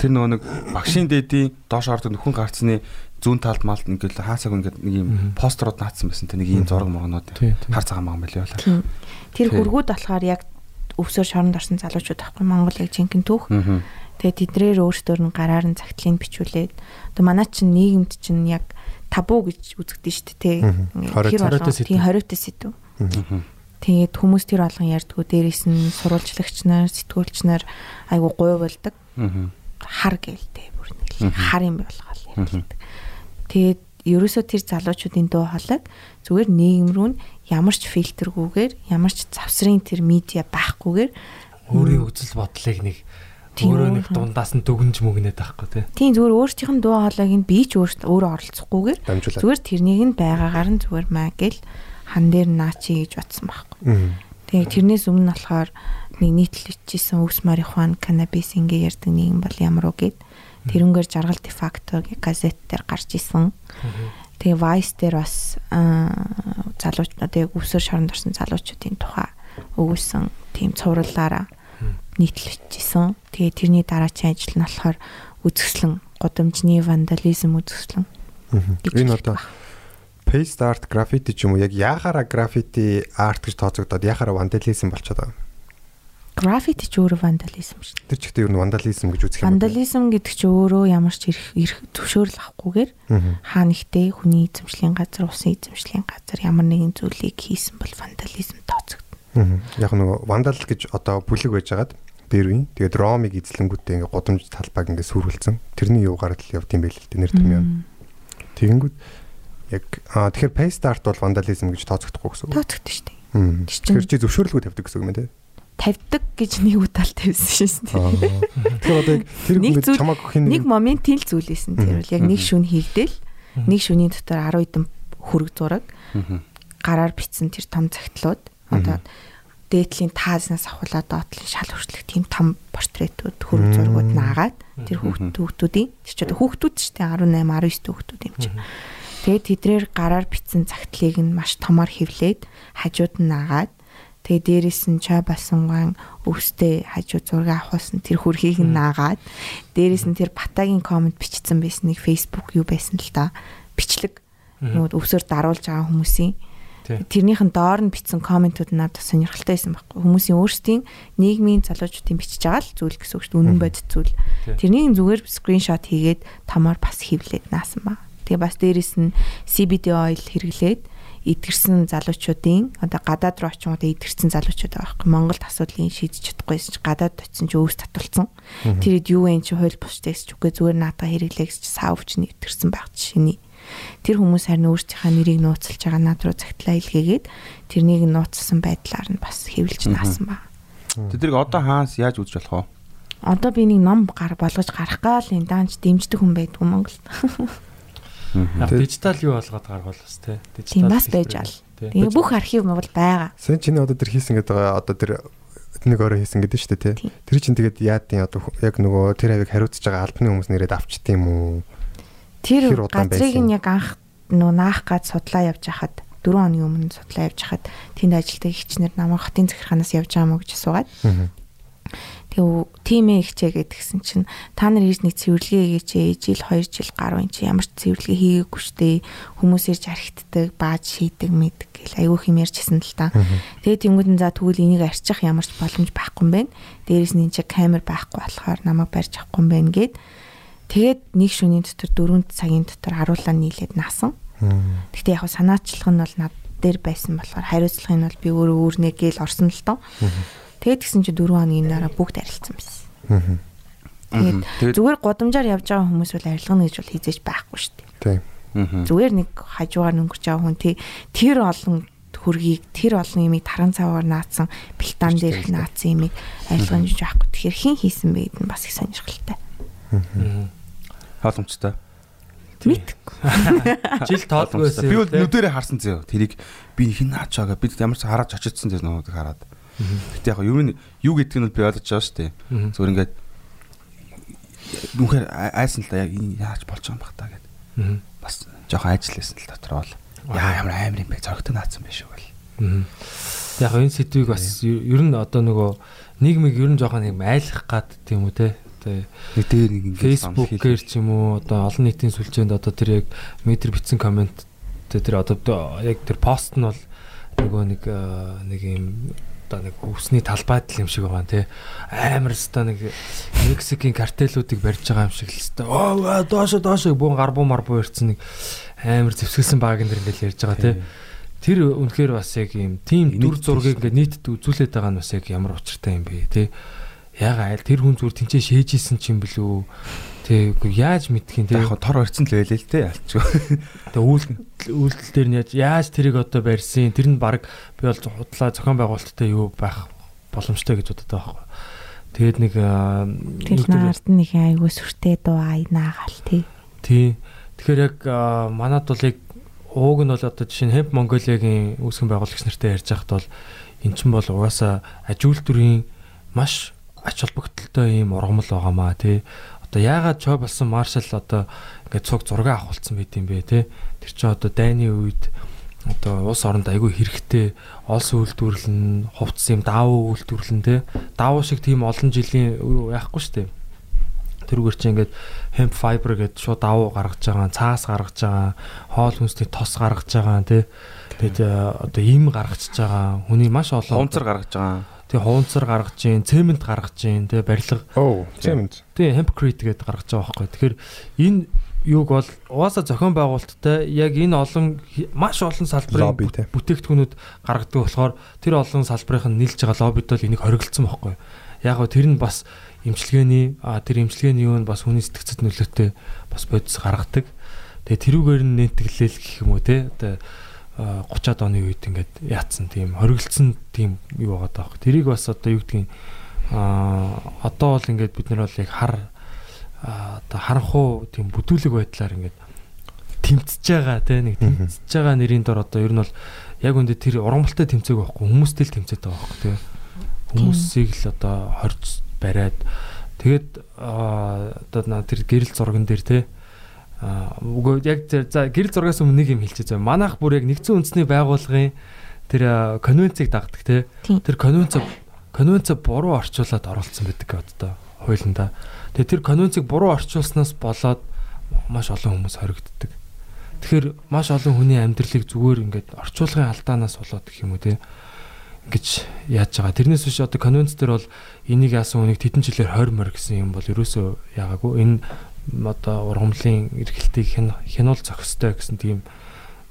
Тэр нөгөө нэг багшийн дээдийн доош ордог нөхөн гарцны зүүн талд малд ингээл хаасаг ингээд нэг юм постерууд наацсан байсан. Тэ нэг юм зураг моргонууд Тий, тий. хар цагаан маа мэлээ болоо. Тэр Тий. хөргүүд болохоор яг өвсөр шоронд орсон залуучууд байхгүй Монгол яг жинхэнэ түүх. Тэгээ тэдрээр өөрсдөр нь гараар нь цагтлыг бичүүлээд одоо манай чинь нийгэмд чинь яг табу гэж үзэгдэн шүү дээ. Хориот- Тэр болгоо тийм хориотой сэдв. Тэгээд хүмүүс тэр болгон ярьдгүү дээрээс нь сурвалжлагч нар, сэтгүүлч нар айгу гуй болдог. Хар гэлтэй бүр нэг хар юм болгоол ярьдаг. Тэгээд ерөөсөө тэр залуучуудын дуу хоолойг зүгээр нийгэм рүү нь ямар ч фильтргүйгээр, ямар ч завсрын тэр медиа байхгүйгээр өөрийн үзэл бодлыг нэг өөрөө нэг дундаас нь дүгнж мүгнээд байхгүй тий. тийм зүгээр өөрсдийнх нь дуу хоолойг нь би ч өөртөө өөрөө оролцохгүйгээр зүгээр тэрнийг нь байгаагаар нь зүгээр маа гэл хан дээр наачи гэж батсан байхгүй. Тэгээ тэрнээс өмнө болохоор нэг нийтлэгчсэн өвс марихуан канабис ингээ ярддаг нийгэм бол ямар уу гэд тэрүүнгээр жаргал дефакто газет дээр гарч исэн. Тэгээ Vice дээр бас залууч одоо яг өвсөр шоронд орсон залуучуудын тухай өгүүлсэн тийм цувралаараа нийтлэгчсэн. Тэгээ тэрний дараачийн ажил нь болохоор үзэсгэлэн гудамжны вандализм үзэсгэлэн. Энэ одоо paste art graffiti ч юм уу яг яхаараа graffiti art гэж тооцогдоод яхаараа vandalism болчиход байгаа. Граффити ч өөрөө вандализм шүү. Тэр ч ихтэй ер нь вандализм гэж үзэх юм. Вандализм гэдэг чи өөрөө ямар ч эрх эрх зөвшөөрөл авахгүйгээр хаа нэгтээ хүний эзэмшлийн газар, усын эзэмшлийн газар ямар нэгэн зүйлийг хийсэн бол вандализм тооцогдно. Яг нөгөө вандал гэж одоо бүлэг байжгаад дээр үе. Тэгээд ромыг эзлэнгүүтээ ингээ годомж талбайг ингээ сүрүүлсэн. Тэрний юу гараад л явд юм байл л дээ нэр төм юм. Тэгэнгүүт яг аа тэгэхээр пейстарт бол вандализм гэж тооцогдохгүй гэсэн үг. Тооцогдсон шүү дээ. Тэгэхээр чи зөвшөөрлгөө тавьдаг гэсэн үг юм тий тавьдаг гэж нэг удаа тавьсан шин тийм. Тэгэхээр одоо яг тэр хүн чамаг хин нэг моментын л зүйлээсэн тэр бол яг нэг шүн хийгдэл нэг шүний дотор 10 хэдэн хөрөг зураг гараар бичсэн тэр том цагтлууд. Одоо дээдлийн таазнаас ахуулаад доотлын шал хүрчлэх тийм том портретууд хөрөг зургууд наагаад тэр хүүхдүүдийн тэр ч одоо хүүхдүүд ч тийм 18 19 хүүхдүүд юм чи. Тэгээд тэдрээр гараар бичсэн цагтлыг нь маш томор хевлээд хажууд нь наагаад Тэгээ дээрэс нь чай басанган өвстэй хажуу зураг авахулсан тэр хөрхийг нь наагаад дээрэс нь тэр батагийн комент бичсэн нэг фейсбુક юу байсан л та. Бичлэг. Нөгөө өвсөөр даруулж байгаа хүмүүсийн. Тэрнийхэн доор нь бичсэн комментууд надад сонирхолтой байсан байхгүй. Хүмүүсийн өөрсдийн нийгмийн залуучуудын бичиж байгаа л зүйл гэсэн үг шүү дээ. Үнэн бодит зүйл. Тэрнийг зүгээр скриншот хийгээд томоор бас хевлээд наасан ба. Тэгээ бас дээрэс нь CBD oil хэрэглээд идгэрсэн залуучуудын одоо гадаад руу очингуудаа идгэрсэн залуучууд байгаа байхгүй. Монголд асуудлыг шийдэж чадахгүйсэн чи гадаад очисон чи өөс татулцсан тэрэд юу вэ? Чи хууль бусдаас ч үгүй зүгээр наатаа хэрэглээ гэж саавч нэгдэрсэн байх жишээний тэр хүмүүс харин өөрсдийнхээ нэрийг нууцлж байгаа над руу цагтлаа илгээгээд тэрнийг нууцсан байдлаар нь бас хэвлж наасан ба. Тэднийг одоо хаанаас яаж үзэж болох вэ? Одоо би нэг ном гар болгож гарах гал энэ даанч дэмждэг хүн байдгүй Монголд Дижитал юу болгоод гаргавал бас тий. Дижитал бас байж ал. Тэгээ бүх архив бол байгаа. Сэн чиний одоо тэр хийсэн гэдэг одоо тэр нэг өөрөө хийсэн гэдэг шүү дээ тий. Тэр чинь тэгээд яадын одоо яг нөгөө тэр хавийг хариуцж байгаа албаны хүмүүс нэрэд авчт юм уу? Тэр газрыг нь яг анх нөгөө наах гад судлаа явж хахад 4 хоногийн өмнө судлаа явж хахад тэнд ажилтдаг ихчнэр намайг хотын захиргаанаас явж байгаа мó гэж асуугаад Тэгээ тимээ ихчээ гэдгсэн чинь та нар ирж нэг цэвэрлэгээ хийгээч жил 2 жил гаруй ин чи ямар ч цэвэрлэгээ хийгээгүй штэ хүмүүс ирж архитдаг бааж шийдэг мэд гэл айгүй хэм ярьжсэн л та. Тэгээ тэнгууд нь за тэгвэл энийг арчих ямар ч боломж байхгүй юм байна. Дээрээс нь энэ чи камер байхгүй болохоор намайг барьж авахгүй юм байна гэд тэгээд нэг шөнийн дотор 4 цагийн дотор харуулаа нийлээд наасан. Гэхдээ яг санаачлах нь бол над дээр байсан болохоор хариуцлагын нь бол би өөрөө өөрнээ гээл орсон л тоо. Тэгээд гисэн чи 4 хоногийн дараа бүгд арилцсан байсан. Тэгээд зүгээр гудамжаар явж байгаа хүмүүс бол арилгана гэж бол хизээж байхгүй шүү дээ. Тийм. Зүгээр нэг хажуугаар өнгөрч байгаа хүн тий тэр олон хөргийг тэр олон юмыг таран цаваар наацсан бэлтан дээрх наацсан юмыг арилгана гэж байхгүй. Тэгэхээр хин хийсэн бэ гэдэг нь бас их сонирхолтой. Хаалмцтай. Мэдгүй. Жил тоолгүй байсан. Би бол нүдэрээ харсан зөө. Тэрийг би хин наач байгаа. Би ямар ч хараад очицсан зөө нөөдийг хараад. Гэтэ яг юу юу гэдгийг нь би ойлгож байгаа шүү дээ. Зүгээр ингээд үнэхээр айсан л да яг яаж болж байгаа юм бах та гэд. Бас жоохон ажилласан л дотор бол. Яа ямар амар юм бэ? Зоригтой наацсан байх шүү гэл. Яг энэ сэдвийг бас ер нь одоо нөгөө нийгмийг ер нь жоохон нэг айлах гад тийм үү те. Нэг дээр нэг ингээд Facebook-ээр ч юм уу одоо олон нийтийн сүлжээнд одоо тэр яг метр бичсэн комент тэр одоо яг тэр пост нь бол нөгөө нэг нэг юм одоо нэг өвсний талбайдл юм шиг байгаа нэ амар өстой нэг Мексикийн картелүүдийг барьж байгаа юм шиг л өстой оо доошо доошо. Бүүн гарбуу марбуу ирсэн нэг амар зэвсгэлсэн баг энэ ингээл ярьж байгаа те тэр үнэхээр бас яг юм тийм дүр зургийг ингээд нийтэд үзүүлээд байгаа нь бас яг ямар учиртай юм бэ те яга айл тэр хүн зүгээр тэнцээ шээжсэн ч юм бэлүү Тэг яаж мэдхийн те яг тор орцсон л байлээ л те ялч. Тэг үйлдэл үйлдэл дээр нь яаж яаж тэрийг одоо барьсан тэр нь баг би бол худлаа зохион байгуулалттай юу байх боломжтой гэж боддог байхгүй. Тэгээд нэг тэр ард нэг айгүй сүртэй дуу айнаагаал тий. Тий. Тэгэхээр яг манад бол яг ууг нь бол одоо жишээ нь Hemp Mongolia-гийн үүсгэн байгуулагч нартай ярьж байхад бол эн чинь бол угаасаа аж үйлдвэрийн маш ач холбогдолтой ийм ургамал байгаамаа тий Одоо яагаад чой болсон маршал одоо ингээд цуг зураг авахулсан байт юм бэ те. Тэр чинь одоо дайны үед одоо улс оронд айгүй хэрэгтэй олс үйлдвэрлэн, хувцс юм даавуу үйлдвэрлэн те. Даавуу шиг тийм олон жилийн яахгүй штэ. Тэрүүгээр чи ингээд hemp fiber гэдэг шууд даавуу гаргаж байгаа, цаас гаргаж байгаа, хоол хүнсний тос гаргаж байгаа те. Тэгээд одоо им гаргаж байгаа. Хүний маш олон унцар гаргаж байгаа Тэгээ хуунцар гаргаж гин, цемент гаргаж гин, тэгээ барилга Оо, цемент. Тэгээ hempcrete гэдэг гаргаж байгаа байхгүй. Тэгэхээр энэ юуг бол угаасаа зохион байгуулалттай яг энэ олон маш олон салбарын тий. бүтээгдэхүүнүүд гаргадаг болохоор тэр олон салбарынх нь нийлж байгаа лоббид бол энийг хоригдсан байхгүй. Яг гоо тэр нь бас имчилгээний тэр имчилгээний юу нь бас хүний сэтгцэд нөлөөтэй бас бодис гаргадаг. Тэгээ тэрүүгээр нь нэнтэглэл гэх юм уу те одоо 30-аад оны үед ингээд яатсан тийм хоригдсан тийм юу байгаа даах. Тэрийг бас одоо юу гэдгийг а одоо бол ингээд бид нар бол яг хар одоо харанхуу тийм бүдүүлэг байдлаар ингээд тэмцэж байгаа те нэг тэмцэж байгаа нэрийн дор одоо ер нь бол яг үндэ тэр урамгалтай тэмцээг байхгүй хүмүүстэй л тэмцээд байгаа байхгүй те. Хүмүүсийг л одоо хорж бариад. Тэгээд одоо тэр гэрэл зурган дээр а үгүй яг за- гэрэл зургаас өмнө нэг юм хэлчихээ зөө манайх бүр яг нэгдсэн үндэсний байгууллагын тэр конвенцийг дагдаг те тэр конвенц конвенц буруу орчуулад оруулсан байдаг одоо хуулиндаа тэгээ тэр конвенцийг буруу орчуулснаас болоод маш олон хүмүүс хоригддаг. Тэгэхээр маш олон хүний амьдралыг зүгээр ингээд орчуулгын алдаанаас болоод гэх юм уу те ингэж яаж байгаа? Тэрнээс биш одоо конвенц дээр бол энийг яасан хүнийг тэдэн жилээр 20 морь гэсэн юм бол ерөөсөө яагаагүй энэ одоо ургамлын эргэлтийг хянуул зохистой гэсэн тийм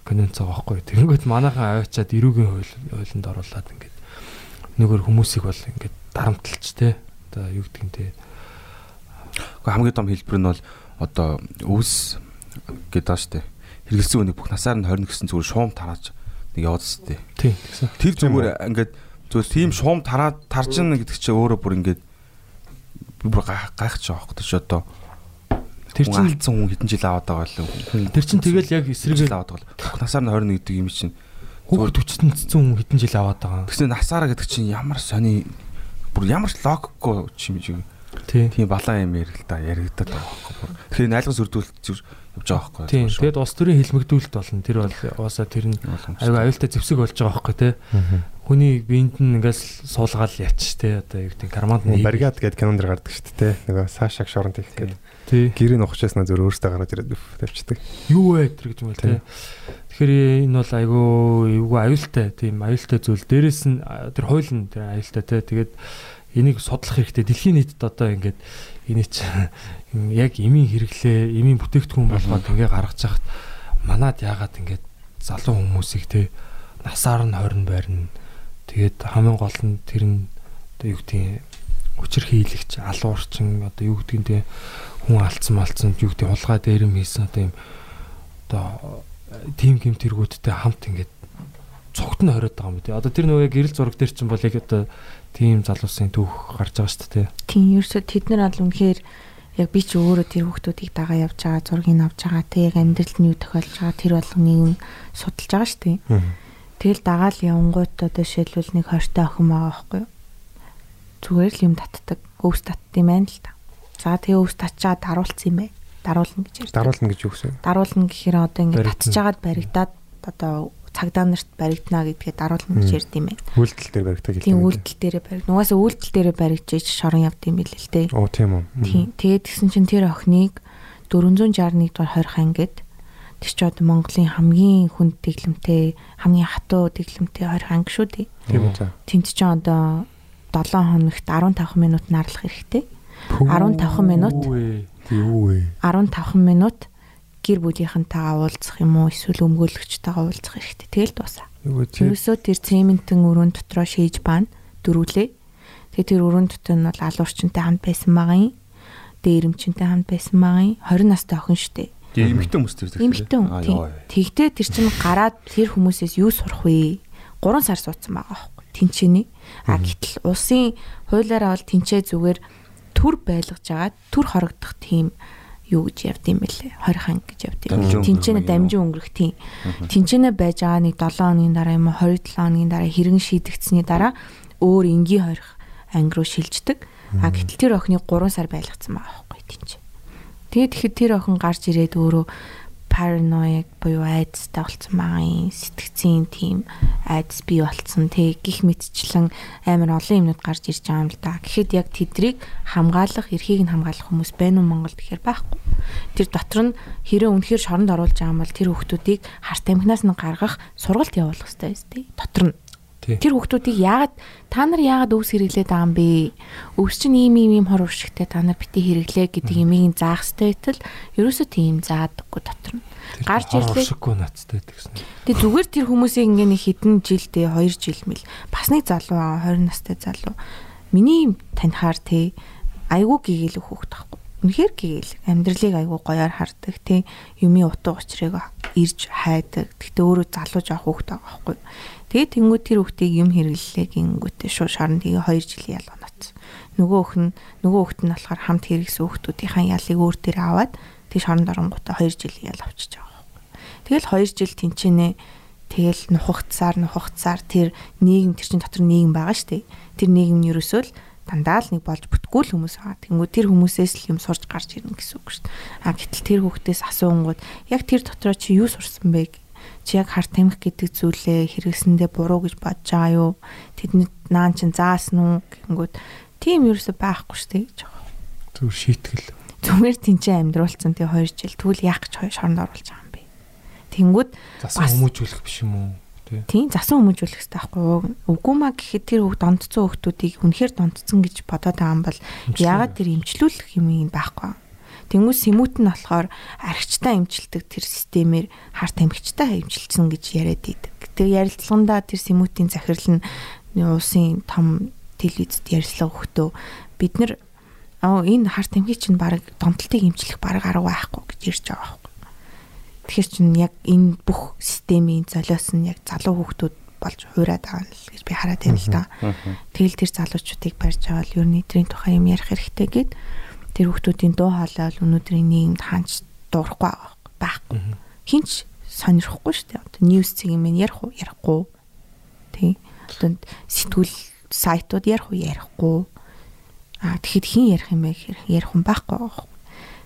конвенц байгаа байхгүй. Тэгэнгүүт манайхан аваачаад эрүүгийн хууль хуулинд оруулаад ингээд нөгөө хүмүүсийг бол ингээд дарамтлж те одоо юу гэдэг нь те. Гэхдээ хамгийн том хэлбэр нь бол одоо өвс гэдэг даа штэ. Хэрэгэлсэн үнийг бүх насаар нь 20 гэсэн зүгээр шуум тарааж нэг яваад штэ. тий гэсэн Тэр зүгээр ингээд зүгээр тийм шуум тараад таржна гэдэг чинь өөрөө бүр ингээд бүр гай- гайхаж байгаа байхгүй чи одоо тэр чинь алдсан хүн хэдэн жил аваад байгаа л тэр чинь тэгэл яг эсрэгээр аваад байгаа л. Бүх насаар нь 21 гэдэг юм чинь. Хүүхд хүчтэнцсэн хүн хэдэн жил аваад байгаа? Тэгсэн насаараа гэдэг чинь ямар сони бүр ямар ч логикгүй юм шиг. Тий. Тийм балан юм ярил та яригдаад байгаа байхгүй. Тэгэхээр найлгас өрдүүлэлт зүр явж байгаа байхгүй тий тэгээд улс төрийн хэлмэгдүүлэлт болно. Тэр бол уусаа тэр нь аюу аюултай зэвсэг болж байгаа байхгүй те. Хүний биед нь ингээс суулгаал яач те. Одоо юу гэдэг карманд нь Баригад гэдэг кинонд дэр гардаг шүү дээ. Нөгөө Сашаг шоронт их гэдэг. Тий. Гэрийн ухчаасна зөв өөртөө гараад ирээд тавьчихдаг. юу вэ тэр гэж юм бол Тий. тэгэхээр энэ бол айгүй эвгүй аюултай тийм аюултай зүйл. Дээрэс нь тэр хууль нь тэр аюултай те тэгээд энийг судлах хэрэгтэй. Дэлхийн нийтэд одоо ингээд эний чи яг эмийн хэрэглээ эмийн бүтээгдэхүүн болгоод ингээ гаргаж хахад манад яагаад ингээд залуу хүмүүсийг те насаар нь 20 байрна тэгээд хамгийн гол нь тэр нь одоо юу гэдэг хүчээр хийлэгч алуурчин одоо юу нь те хүн алдсан малцсан юу гэдэг хулгай дээрэм хийсэн одоо юм одоо тим гим тэргүүдтэй хамт ингээд цогт нь хориод байгаа юм тий. Одоо тэр нөгөө гэрэл зураг дээр чинь бол яг одоо тим залуусын түүх гарч байгаа шүү дээ. Тийм ерөөсө тэд нар бол үнэхээр яг би ч өөрөө тэр хүмүүсийг дагаа явж байгаа зургийг авч байгаа тэг яг амьдралд нь юу тохиолж байгаа тэр болгоныг нь судалж байгаа шүү дээ. Тэгэл дагаал явангууд одоо жишээлбэл нэг хортой охин байгаа байхгүй юу? Зүгээр л юм татдаг. Өвс татд юм байна л та. За тэгээ өвс татчаад даруулсан юм байна. Даруулна гэж ярьдаг. Даруулна гэж юу гэсэн. даруулна гэхээр одоо татж жагаад баригдаад одоо цагдаа нарт баригдана гэдгээ даруулна гэж ярьд юм байна. Үйлдэл дээр баригдаг Тийм үйлдэл дээрээ бариг. Нугасаа үйлдэл дээрээ баригдаж шорон явд юм билээ л дээ. Оо тийм үү. Тийм. Тэгээд тэгсэн чинь тэр охиныг 461 дугаар хорих ангид тэр чи одоо Монголын хамгийн хүнд дэглэмтэй, хамгийн хатуу дэглэмтэй хорих анги шүү дээ. Тийм үү. Тэнд чинь одоо 7 хоногт 15 минут нарлах хэрэгтэй. 15 минут Юу вэ? 15 минут гэр бүлийнхэнтэйгээ уулзах юм уу эсвэл өмгөөлөгчтэйгээ уулзах хэрэгтэй. Тэгэл дуусаа. Юу вэ? Тэр цементэн өрөөнд дотроо шийж баана дөрүлээ. Тэгээ тэр өрөөнд дотор нь бол алуурчтай хамт байсан байгаа юм. Дээрэмчтэй хамт байсан байгаа юм. 20 настай охин штэ. тийм эмэгтэй хүмүүс тэр Эмэгтэй хүн. Тэгтээ тэр чинь гараад тэр хүмүүсээс юу сурах вэ? 3 сар суудсан байгаа байхгүй. Тинчээний. А гэтэл улсын хуулиараа бол тинчээ зүгээр төр байлгаж агаад төр хорогдох тийм юу гэж явд юм бэлээ. 20 анги гэж явд юм. Тинчэнэ дамжин өнгөрөх тийм. Тинчэнэ байж байгаа нэг 7 хоногийн дараа юм уу 27 хоногийн дараа хэрэг шийдэгдсэний дараа өөр энгийн хорих анги руу шилждэг. А гэтэл тэр охины 3 сар байлгацсан байгаа байхгүй тинчээ. Тэгээд тэгэхэд тэр охин гарч ирээд өөрөө параноик буюу айдстай болцсон байгаа юм. Сэтгцийн тийм айдс бий болцсон. Тэг гих мэтчлэн амар олон юмнууд гарч ирж байгаа юм л да. Гэхэд яг тэдрийг хамгаалах, эрхийг нь хамгаалах хүмүүс байна уу Монголд гэхээр байхгүй. Тэр дотор нь хэрэв үнэхээр шоронд оруулж байгаа юм бол тэр хүмүүсийг харт амхнаас нь гаргах сургалт явуулах хэрэгтэй биз дээ. Дотор нь. Тэр хүүхдүүдийг яагаад та нар яагаад өвс хэрэглээд байгаа юм бэ? Өвс чинь ийм ийм ийм хор уршигтай та нар бити хэрэглээ гэдэг юмыг заах байтал ерөөсөө тийм заадаггүй дотор нь. Гарч ирлээ. Уршиггүй нацтай гэсэн. Тэгээ зүгээр тэр хүмүүсийг ингээ нэг хэдэн жилдээ 2 жил мэл бас нэг залуу аа 20 настай залуу. Миний танихаар те айгүй гэгээлэг хүүхд тахгүй. Үнэхээр гэгээлэг. Амьдралыг айгүй гоёор хардаг те юмын утга учирыг ирж хайдаг. Гэтэ өөрөө залуу жоох хүүхд байгаа байхгүй. Тэгээ тэнгуү тэр хүүхдийг юм хэрэглэлээ гингүүтээ шууд шарн тэгээ 2 жилийн ял онооц. Нөгөө өх нь нөгөө хүүхд нь болохоор хамт хэрэгсэн хүүхдүүдийн ялыг өөр дээр аваад тэг шарн дорнгуудаа 2 жилийн ял авчиж байгаа. Тэгэл 2 жил тэнчэнэ тэгэл нухагцсаар нухагцсаар тэр нийгэм тэр чин дотор нийгэм байгаа дээ. Тэр нийгэм нь ерөөсөө л дандаа л нэг болж бүтггүй л хүмүүс байгаа. Тэнгүү тэр хүмүүсээс л юм сурч гарч ирнэ гэсэн үг шүү дээ. А гэтэл тэр хүүхдээс асуунгууд яг тэр дотроо чи юу сурсан бэ чи яг хар тамхи гэдэг зүйлээ хэрэглэсэндээ буруу гэж бодож байгаа юу? Тэдний наан чин заасан уу гэнгүүт тийм ерөөсөй байхгүй шүү дээ гэж байгаа. Зүгээр шийтгэл. Зүгээр тэнцээ амьдруулсан тий 2 жил тэгвэл яах гэж шоронд оруулж байгаа юм бэ? Тэнгүүд Засан хүмүүжүүлэх биш юм уу? Тий. тийм засан хүмүүжүүлэх хэрэгтэй байхгүй юу? Үгүй маа гэхэд тэр хүүхд донтцсон хүүхдүүдийг үнэхээр донтцсон гэж бодоод байгаа юм бол яагаад тэр имчлүүлэх юм юм байхгүй юу? Тэнгүүс сэмүүт нь болохоор архичтай имчилдэг тэр системээр харт амгичтай имчилсэн гэж яриад идэг. Тэгээ ярилцлагандаа тэр сэмүүтийн захирал нь улсын том телевизэд ярилцлага өгтөө бид нар аа энэ харт амгий чинь баг донтолтыг имчлэх баг арга байхгүй гэж ирж байгаа байхгүй. Тэгэхээр чинь яг энэ бүх системийн золиос нь яг залуу хүүхдүүд болж хуураад байгаа л гэж би хараад байна л да. Тэгэл тэр залуучуудыг барьж аваад ер нь эдрийн тухай юм ярих хэрэгтэй гэд тэр хүмүүсийн дуу хоолой бол өнөөдрийн нийгэмд хаанч дуурахгүй байхгүй. Хинч сонирхгүй шүү дээ. Одоо ньюс цэг юм ярих уу, ярихгүй. Тий. Одоо сэтгүүл сайтууд ярих уу, ярихгүй. Аа тэгэхэд хин ярих юм бэ гэхээр ярих хүн байхгүй байгаа.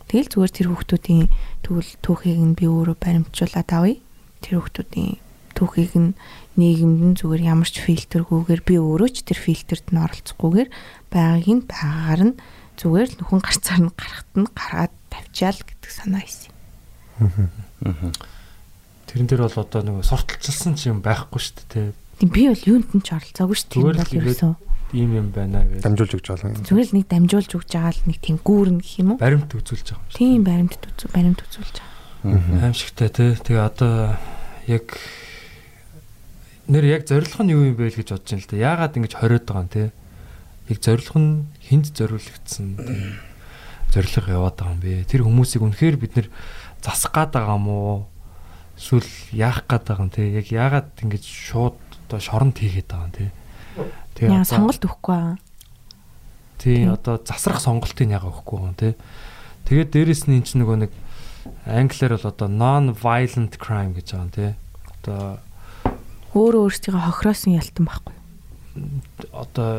Тэгэл зүгээр тэр хүмүүсийн тэгвэл түүхийг нь би өөрөө баримтжуулаад авъя. Тэр хүмүүсийн түүхийг нь нийгэмд нь зүгээр ямар ч фильтргүйгээр би өөрөө ч тэр фильтрт нь оролцохгүйгээр байгааг нь байгаагаар нь зүгээр л нөхөн гарцаар нь гарахт нь гаргаад тавьчаал гэдэг санаа исэн. Тэрэн дээр бол одоо нэг сурталчилсан ч юм байхгүй шүү дээ. Тийм би бол юунд нь ч оролцоогүй шүү дээ. Зүгээр л ерөөсөө ийм юм байна гэж. дамжуулж өгч байгаа юм. Зүгээр л нэг дамжуулж өгч байгаа л нэг тийм гүүрэн гэх юм уу? Баримт үзүүлж байгаа юм шүү. Тийм баримт үзүү баримт үзүүлж байгаа. Аимшигтай тий. Тэгээ одоо яг нэр яг зорилго нь юу юм бэ гэж бодож байна л да. Яагаад ингэж хориод байгаа юм те? Яг зорилго нь хүнд зориулагдсан тий. Зорилго яваад байгаа юм бэ? Тэр хүмүүсийг үнэхээр бид нэр засах гад байгаа уу? Эсвэл яах гад байгаа юм те? Яг яагаад ингэж шууд одоо шоронд хийгээд байгаа юм те? Тэгээ Яа сонголт өгөхгүй байгаа. Тий, одоо засрах сонголтыг яга өгөхгүй юм тий. Тэгээд дээрэс нь эн чинь нөгөө нэг англиар бол одоо non violent crime гэж байгаа юм тий. Одоо Өөрөө өөрсдийнхөө хохироосон ялтан байхгүй. одоо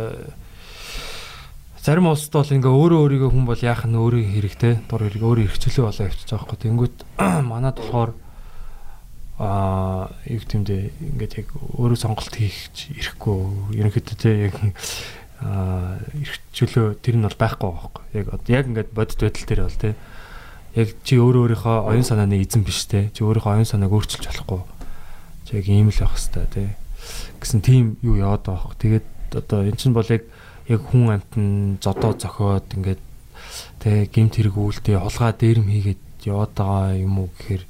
зарим улсад бол ингээ өөрөө өөрийгөө хүн бол яах нь өөрийн хэрэгтэй дур хэрэг өөрөө хэрэгчлээ болоо явчихж байгаа хгүй. Тэнгүүт манад болохоор аа юу гэмдэ ингээд яг өөрөө сонголт хийх ирэхгүй. Ерөнхийдөө те яг аа эрхчлөө тэр нь бол байхгүй байгаа хгүй. Яг яг ингээд бодит байдал дээр бол те яг чи өөрөө өөрийнхөө оюун санааны эзэн биш те. Чи өөрийнхөө оюун санааг өөрчилж болохгүй. Чи яг ийм л байх хэвээр те. гэсэн тийм юу яваад байгаа хгүй. Тэгээд одоо эн чинь бол яг яг хүн амтан зодоо зохиод ингээд тэ гимт хэрэг үүлдээ хулгай дээрэм хийгээд яваад байгаа юм уу гэхээр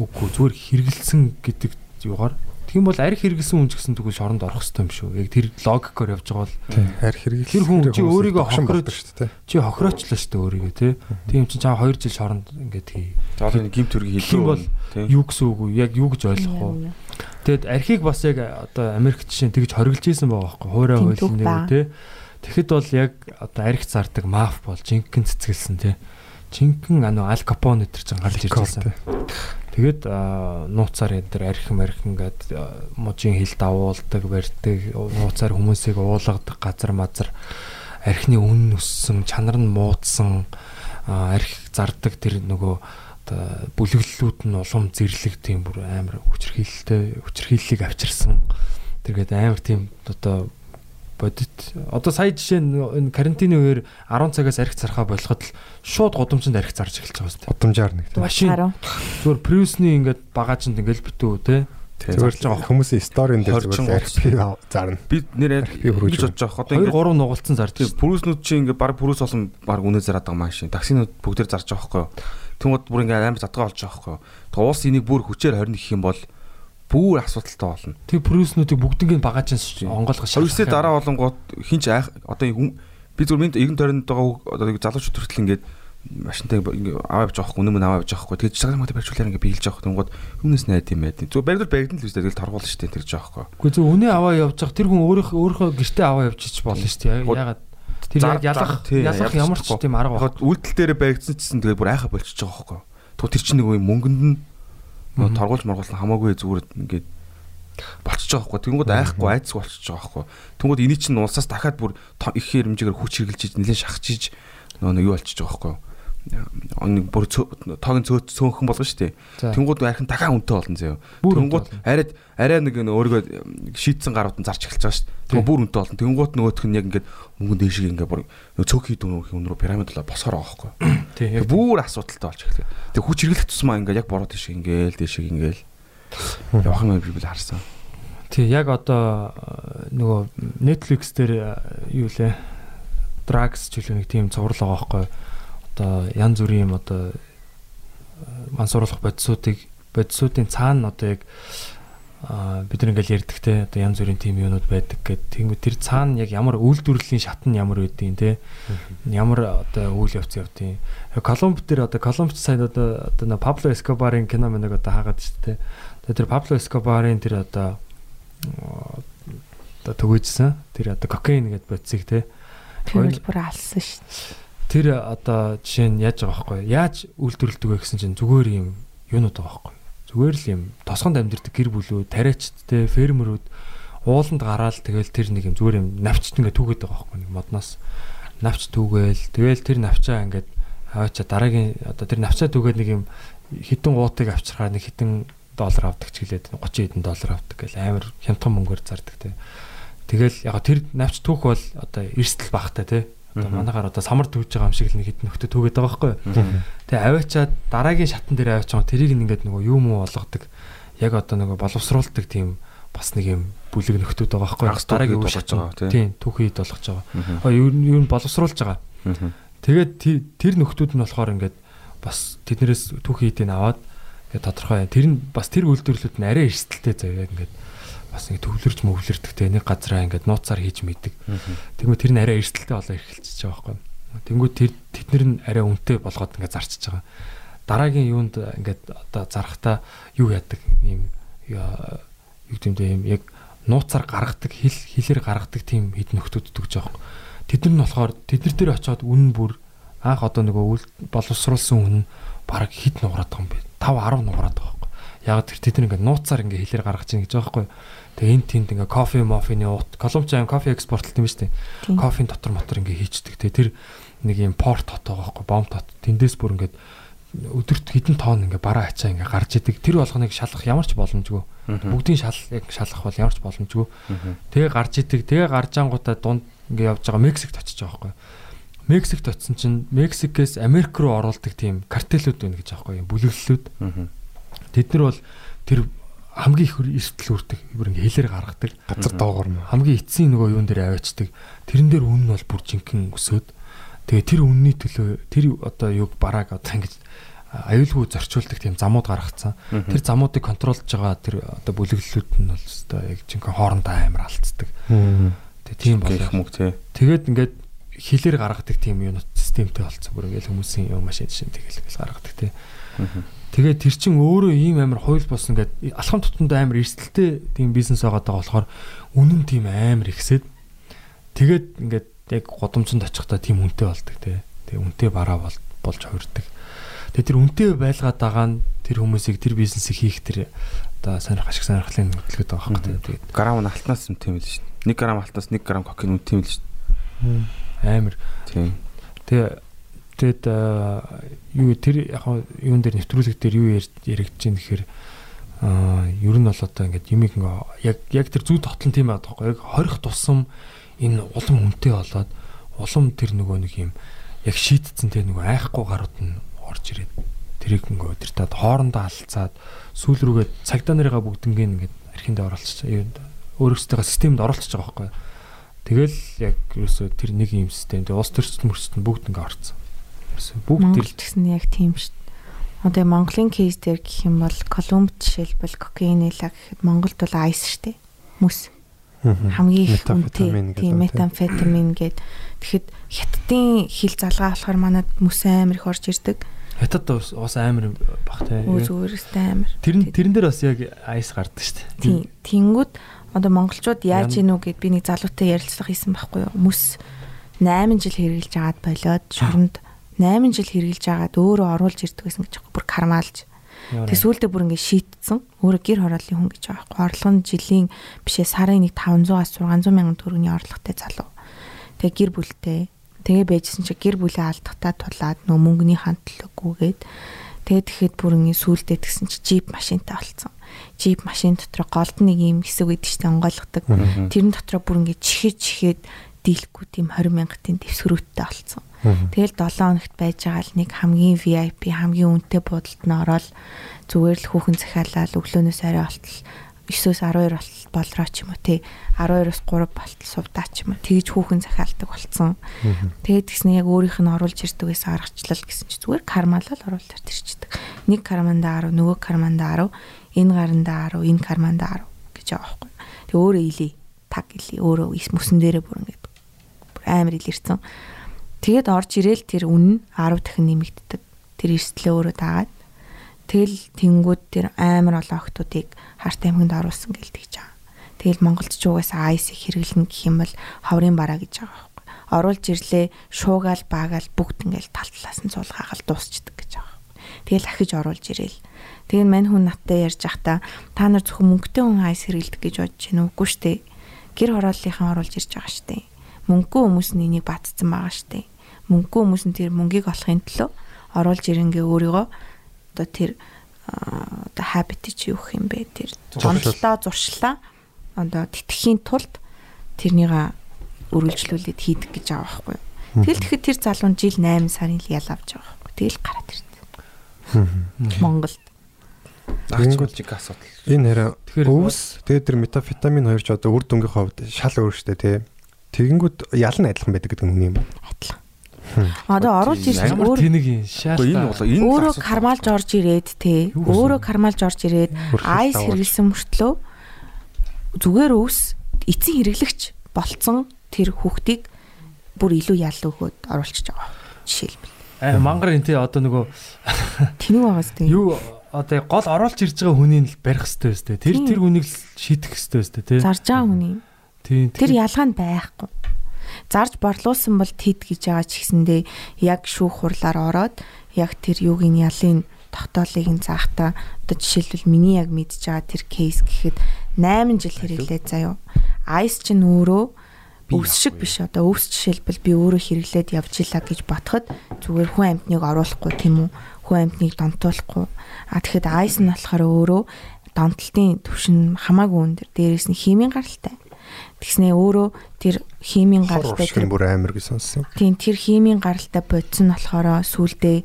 үгүй. зүгээр хэрэгэлсэн гэдэг юугаар тийм бол арх хэрэгэлсэн хүн ч гэсэн тэгвэл шоронд орох хэрэгтэй юм шүү. Яг тэр логикоор явж байгаа бол Тийм. Харь хэрэглэх. Тэр хүн чи өөрийгөө хохироод- шүү дээ. чи хохироочлаа шүү дээ өөрийгөө тий. Тийм чи чам 2 жил шоронд ингээд хий. Заавал энэ гимт төргийг Тийм бол. Юу гэсэн үг вэ? Яг юу гэж ойлгох вэ? Тэгэд архийг бас яг одоо Америк жишээ тэгж хоригдж ийсэн байгаа байхгүй хуурай хуулийн ба. тий. Тэгэхэд бол яг одоо арх зардаг маф бол жинхэнэ цэцгэлсэн тий. Жинхэнэ ано Ал Капоне тэр чинь гарч ирж байсан. Тэгээд аа, нууцаар энэ төр архим архин гээд аа, мужийн хил давуулдаг, барьдаг, нууцаар хүмүүсийг уулгадаг газар мазар архины үн өссөн, чанар нь муудсан, аа, арх зардаг тэр нөгөө бүлэглэлүүд нь улам зэрлэг тийм бүр амар хүчрхийлэлтэй хүчрхийллийг авчирсан. Тэгээд амар тийм одоо бодит одоо сая жишээ нь энэ карантины үеэр 10 цагаас арх зархаа болоход л шууд гудамжинд арх зарж эхэлж байгаа юм. Удамжаар нэг. Машин зүгээр Prius-ны ингээд багаажинд ингээд битүү те Зүгээр л хүмүүсийн сторийн дээр зүгээр архив зарна. Би нэр Архив хөргөж бодож байгаа. Одоо 2 ингээд 3 нугалцсан зарж пүрүүснүүд чи ингээд баг пүрүүс олон баг үнэ зараад байгаа маш шин. Таксинууд бүгдээр зарж байгаа байхгүй юу? Тэнгууд бүр ингээд амар задгаа болж байгаа байхгүй юу? Тэгээ уус энийг бүр хүчээр хорин гэх юм бол бүр асуудалтай болно. Тэг прюснүүдийг бүгднийг багааж онгойлгож Хоёрсээ дараа болонгууд хинч айх одоо би зүгээр минь эргэн тойронд байгаа одоо залуучууд хүртэл ингээд машинтай аваа явж байгаа хгүй өмнө аваа явж байгаа хгүй тэгээд цагаан модыг барьжуулаар ингээ биелж байгаа хгүй өмнөөс найд юм байд. Зүгээр баригдал баригдал л үстэй тэгэл торгуул штэ тэр жоо хгүй. Гэхдээ зөв үнэ аваа явж байгаа тэр хүн өөрийнхөө өөрийнхөө гэртээ аваа явж ич болно штэ ягаад тэр ялах ялах ямар ч тийм арга баг. Үйлдэл дээр баригдсан гэсэн тэгээд бүр айха болчихж байгаа хгүй. Тэгвэл тэр чинь нэг юм мөнгөнд нь торгуулж моргуулсан хамаагүй зүгээр ингээд болчихж байгаа хгүй. Тэнгүүд айхгүй айцг болчихж байгаа хгүй. Тэнгүүд эний чинь улсаас дахиад бүр их хэмжээгээр хүч хэрглэж нэлээд шахчихж нөгөө юу болчихж байгаа хгүй нэг бүр тоогийн цөө цөөнхөн болгоо шүү дээ. Тэнгууд архин дахиад үнэтэй болно заяа. Тэнгууд арай арай нэг өөрийгөө шийдсэн гарууд нь зарч эхэлж байгаа шүү дээ. Тэгвэл бүр үнэтэй болно. Тэнгууд нөгөөх нь яг ингээд мөнгөн дээшиг ингээд бүр цөөхий дүн рүү пирамидлаа босгоор байгаа хгүй. Тийм. Бүр асуудалтай болж эхэллээ. Тэг хүч хэрэглэх тусмаа ингээд яг бороо дээшиг ингээд дээшиг ингээд явах юм би бол харсан. Тий, яг одоо нөгөө Netflix дээр юу лээ? Drugs ч үлээ нэг тийм цуврал байгаа байхгүй одоо янз бүрийн юм одоо э, мансууруулах бодисуудыг бодисуудын цаана одоо яг бид нар ингээл ярьдаг те одоо янз бүрийн тим юмуд байдаг гэд тэгмээ тэр цаана яг ямар үйлдвэрлэлийн шат нь ямар байдیں۔ те ямар одоо үйл явц явдیں۔ Колумб дээр одоо Колумб сайн одоо одоо Пабло Эскобарын кино мэнэг одоо хаагаад шүү дээ. Тэгээ тэр Пабло Эскобарын тэр одоо одоо төгөөжсэн тэр одоо кокаин гэд бодисыг те Тэгвэл бүр алсан шүү дээ тэр одоо жишээ нь яаж байгаа байхгүй? Яаж үйлдвэрлэдэг вэ гэсэн чинь зүгээр юм юунууд байгаа байхгүй? Зүгээр л юм тосгонд амьдэрдэг гэр бүлүүд тариачдтэй фермерүүд ууланд гараал тэгэл тэр нэг юм зүгээр юм навчт ингээ түүгээд байгаа байхгүй нэг модноос. Навч түүгээл тэгэл тэр навчаа ингээд аваачаа дараагийн одоо тэр навчаа түүгээд нэг юм хитэн гуутыг авчрахаар нэг хитэн доллар авдаг ч гэлээд 30 хэдэн доллар авдаг гэл амар хямдхан мөнгөөр зардаг те. Тэгэл яг тэр навч түүх бол одоо эрсдэл багтай те Одоо манайхаар одоо самар төвж байгаа юм шиг л нэг хэд нөхдөд төгөөд байгаа байхгүй. Тэгээ аваачаад дараагийн шатан дээр аваач байгаа тэрийг ингээд нөгөө юу муу болгодог. Яг одоо нөгөө боловсруулдаг тийм бас нэг юм бүлэг нөхдөд байгаа байхгүй. Дараагийн үе болгож байгаа тийм түүхийд болгож байгаа. Юу юу боловсруулж байгаа. Тэгээд тэр нөхдүүд нь болохоор ингээд бас тэднэрээс түүхийдийг аваад ингээд тодорхой тэр нь бас тэр үйлдвэрлэлүүд нь арай эрсдэлтэй заяа ингээд бас нэг төвлөрч мөвлөрдөг те нэг газараа ингээд нууцаар хийж мэддэг. Тэгмээ тэр нь арай эрсдэлтэй болоо эхэлчихэж байгаа байхгүй. Тэнгүүд тэр тэднэр нь арай үнэтэй болгоод ингээд зарчиж байгаа. Дараагийн юунд ингээд одоо зарахтаа юу яадаг юм юу гэмдээ юм яг нууцаар гаргадаг хил хилээр гаргадаг тийм хэд нөхдүүд төгж байгаа. Тэд нар нь болохоор тэднэр дээр очиод үнэн бүр анх одоо нөгөө боловсруулсан үнэн баг хит нугараад байгаа юм бэ. 5 10 нугараад байгаа байхгүй. Яг тэр тэд нар ингээд нууцаар ингээд хилээр гаргаж ийн гэж байгаа байхгүй. Тэгээ энэ тэнд ингээ кофе мофины уут Колумбч аим кофе экспортлт юм шүү дээ. Кофеийн дотор мотор ингээ хийчдэг. Тэгээ тэр нэг юм порт хот байгаа байхгүй бом тот. Тэндээс бүр ингээ өдөрт хэдэн тонн ингээ бараа ачаа ингээ гарч идэг. Тэр болгоныг шалах ямар ч боломжгүй. Бүгдийн шал яг шалах бол ямар ч боломжгүй. Тэгээ гарч идэг. Тэгээ гарч ангуудаа дунд ингээ явж байгаа Мексикт очиж байгаа байхгүй. Мексикт очисон чинь Мексикээс Америк руу оруулдаг тийм картелүүд байна гэж байгаа байхгүй. Бүлэглэлүүд. Тэд нар бол тэр хамгийн их эрсдэл үрдэг. Бүр ингээ хэлээр гаргадаг. Газар доогоор нь. Хамгийн эцсийн нөгөө юун дээр аваачдаг. Тэрэн дээр үн нь бол бүр жинхэнэ өсөөд тэгээ тэр үнний төлөө тэр одоо юг барааг одоо ингэж аюулгүй зорчуулдаг тийм замууд гаргацсан. Тэр замуудыг контролж байгаа тэр одоо бүлэглэлүүд нь бол одоо яг жинхэнэ хоорондоо амар алдцдаг тэгээ тийм болох мөг тий. Тэгээд ингээд хэлээр гаргадаг тийм юунууд системтэй болцсон. Бүр ингээл хүмүүсийн юм машин шин тэгэл гаргадаг тий Тэгээд тэр чин өөрөө ийм амар хууль болсон гэдэг алхам тутамд амар эрсдэлтэй тийм бизнес байгаа даа болохоор үнэн тийм амар ихсээд тэгээд ингээд яг годомцонд очихдаа тийм үнэтэй болдог те. Тэгээ үнэтэй бараа бол болж хувирдаг. Тэгээ тэр үнэтэй байлгаад байгаа нь тэр хүмүүсийг тэр бизнесийг хийх тэр одоо сонирх ашиг сонирхлын хөдөлгөөд байгаа хэрэг те. Тэгээд грамм нь алтнаас юм тийм л шүү дээ. 1 грамм алтнаас 1 грамм кокаин үнэтэй юм л шүү дээ. Амар. Тийм. Тэгээ Тэгээд юу тэр яг юун дээр нэвтрүүлэг дээр юу яригдж байна гэхээр аа ер нь бол одоо ингээд юмыг яг яг тэр зүй тотлон тийм байдаг байхгүй яг хорих тусам энэ улам үнэтэй болоод улам тэр нөгөө нэг юм яг шийтцэн тэр нөгөө айхгүй гарууд нь орж ирээд тэрийг ингээ өдөртөд хоорондоо алцаад сүүл рүүгээ цагдаа нарыгаа бүгднгээ ингээд архиндээ оруулчих. Өөрөөсөө системд оруулчих байгаа байхгүй. Тэгэл яг ерөөсөө тэр нэг юм систем. Тэгээ улс төрчд мөрчд бүгд ингээ орцсон. Бүгд Монгол гэсэн яг тийм шүү. Одоо Монголын кейс дээр гэх юм бол Колумб жишээлбэл кокаин нэлаа гэхэд Монголд бол айс шүү дээ. Мөс хамгийн их тийм метамфетамин гээд тэгэхэд хятадын хил залгаа болохоор манад мөс амир их орж ирдэг. хятад ус амар бах те. Өө зүгээрстэй амир. Тэр тэрэн дээр бас яг айс гардаг шүү дээ. Тийм. Тэнгүүд одоо монголчууд яаж ийн үү гэд би нэг залуутай ярилцлага хийсэн байхгүй юу? Мөс 8 жил хэрглэж агаад болоод шоронд 8 жил хэрглэж агаад өөрөө оруулж ирдэг гэсэн гэж. Бүр кармаалж. Тэг сүүлдээ бүр ингэ шийтцэн. Өөрөө гэр хорооллын хүн гэж байгаа байхгүй. Орлого нь жилийн бишээ сарын нэг 500-аас 600 мянган төгрөгийн орлоготой залуу. Тэг гэр бүлтэй. Тэгээ байжсэн чи гэр бүлээ алдахтаа тулаад нөө мөнгөний хандлаггүйгээд тэгээд тэгэхэд бүр ингэ сүүлдээ тэгсэн чи джип машинтай болцсон. Джип машин дотор голд нэг юм хэсэг байдаг штэ онгойлгодог. Тэрэн дотроо бүр ингэ чихэж чихээд дийлэхгүй тийм 20 мянгатын дэвсгэрүүттэй болцсон. Тэгэл 7 хоногт байж байгаа л нэг хамгийн VIP хамгийн үнэтэй буудалд нь ороод зүгээр л хүүхэн захиалаад өглөөнөөс арай болтол 9-өөс 12 болтол болроо ч юм уу тий 12-оос 3 болтол сувдаа ч юм уу тэгж хүүхэн захиалдаг болцсон. Тэгээд тэгснэ яг өөрийнх нь оруулж ирдэг гэсэн аргачлал гэсэн чи зүгээр кармалал оруулж ирчихдэг. Нэг карманда 10 нөгөө карманда 10 энэ гаранда 10 энэ карманда 10 гэж байгаа байхгүй. Тэг өөрөө илий таг илий өөрөө мөсөн дээрээ бүр ингээд амар илэрсэн. Тэгээд орж ирээл тэр үнэн 10 дахин нэмэгддэг. Тэр эрсдлээ өөрөө дагаад тэгэл тэнгууд тэр амар олон охтуудыг харт аймагт оруулсан гэл тэгж байгаа. Тэгэл монголч угаасаа айс хэрэглэнэ гэх юм бол ховрын бараа гэж байгаа байхгүй. Оруулж ирлээ шуугаал баагаал бүгд ингээл тал талаас нь цуулгаагаал дуусчдаг гэж байгаа. Тэгэл ахиж оруулж ирээл. Тэгээд мань хүн надтай ярьж байхдаа та нар зөвхөн мөнгөтэй хүн айс хэрэглэдэг гэж бодож байна уугүй штэ. Гэр хорооллынхаа оруулж ирж байгаа штэ. Мөнгөгүй хүмүүс нь энийг бадцсан байгаа штэ мөнгөгүй хүмүүс нь тэр мөнгийг олохын төлөө оруулж ирэнгээ өөрийгөө одоо тэр одоо habit чи юу гэх юм бэ тэр гомдлоо зуршлаа одоо тэтгэхийн тулд тэрнийга үргэлжлүүлээд хийдэг гэж байгаа байхгүй. Тэгэл тэгэхэд тэр залуу жил 8 сарын л ял авч байгаа байхгүй. Тэгэл гараад ирсэн. Монголд. Чиг асуудал. Энэ хараа өвс тэгээд тэр метафетамин хоёр ч одоо үр дүнгийн хувьд шал өөр штэ тий. Тэгэнгүүт ял нь адилхан байдаг гэдэг нь юм. Адилхан. Одоо оруулж ирсэн өөр тэнэг юм шаал. Энэ бол энэ өөрөө кармалж орж ирээд те өөрөө кармалж орж ирээд айс хэрэглэсэн мөртлөө зүгээр өвс эцсийн хэрэглэгч болцсон тэр хүүхдийг бүр илүү ял өгөөд оруулчихж байгаа. Жишээлбэл. Аа мангар энэ тий одоо нөгөө тэнэг байгаас тий. юу одоо гол оруулж ирж байгаа хүнийг л барих хэрэгтэй өстэй. Тэр тэр хүнийг л шийдэх хэрэгтэй өстэй тий. Зарж байгаа хүний. Тэр ялгаа нь байхгүй. Зарж борлуулсан бол тэд гэж байгаа ч гэсэндээ яг шүүх хурлаар ороод яг тэр юугийн ялын тогтоолыг нь заахта одоо жишээлбэл миний яг мэдж байгаа тэр кейс гэхэд 8 жил хэрэглээд заяо. Айс чинь өөрөө өвс шиг биш одоо өвс жишээлбэл би өөрөө хэрэглээд явж илаа гэж ботход зүгээр хүн амьтныг оруулахгүй тийм үү? Хүн амьтныг донтуулахгүй. А тэгэхэд айс нь болохоор өөрөө донтолтын төвшин хамаагүй өндөр. Дээрээс нь химийн гаралтай тэгснээ өөрөө тэр химийн гаралтай Тэр бүр амар гэж сонссон. тийм тэр химийн гаралтай бодсон болохоор сүулдэ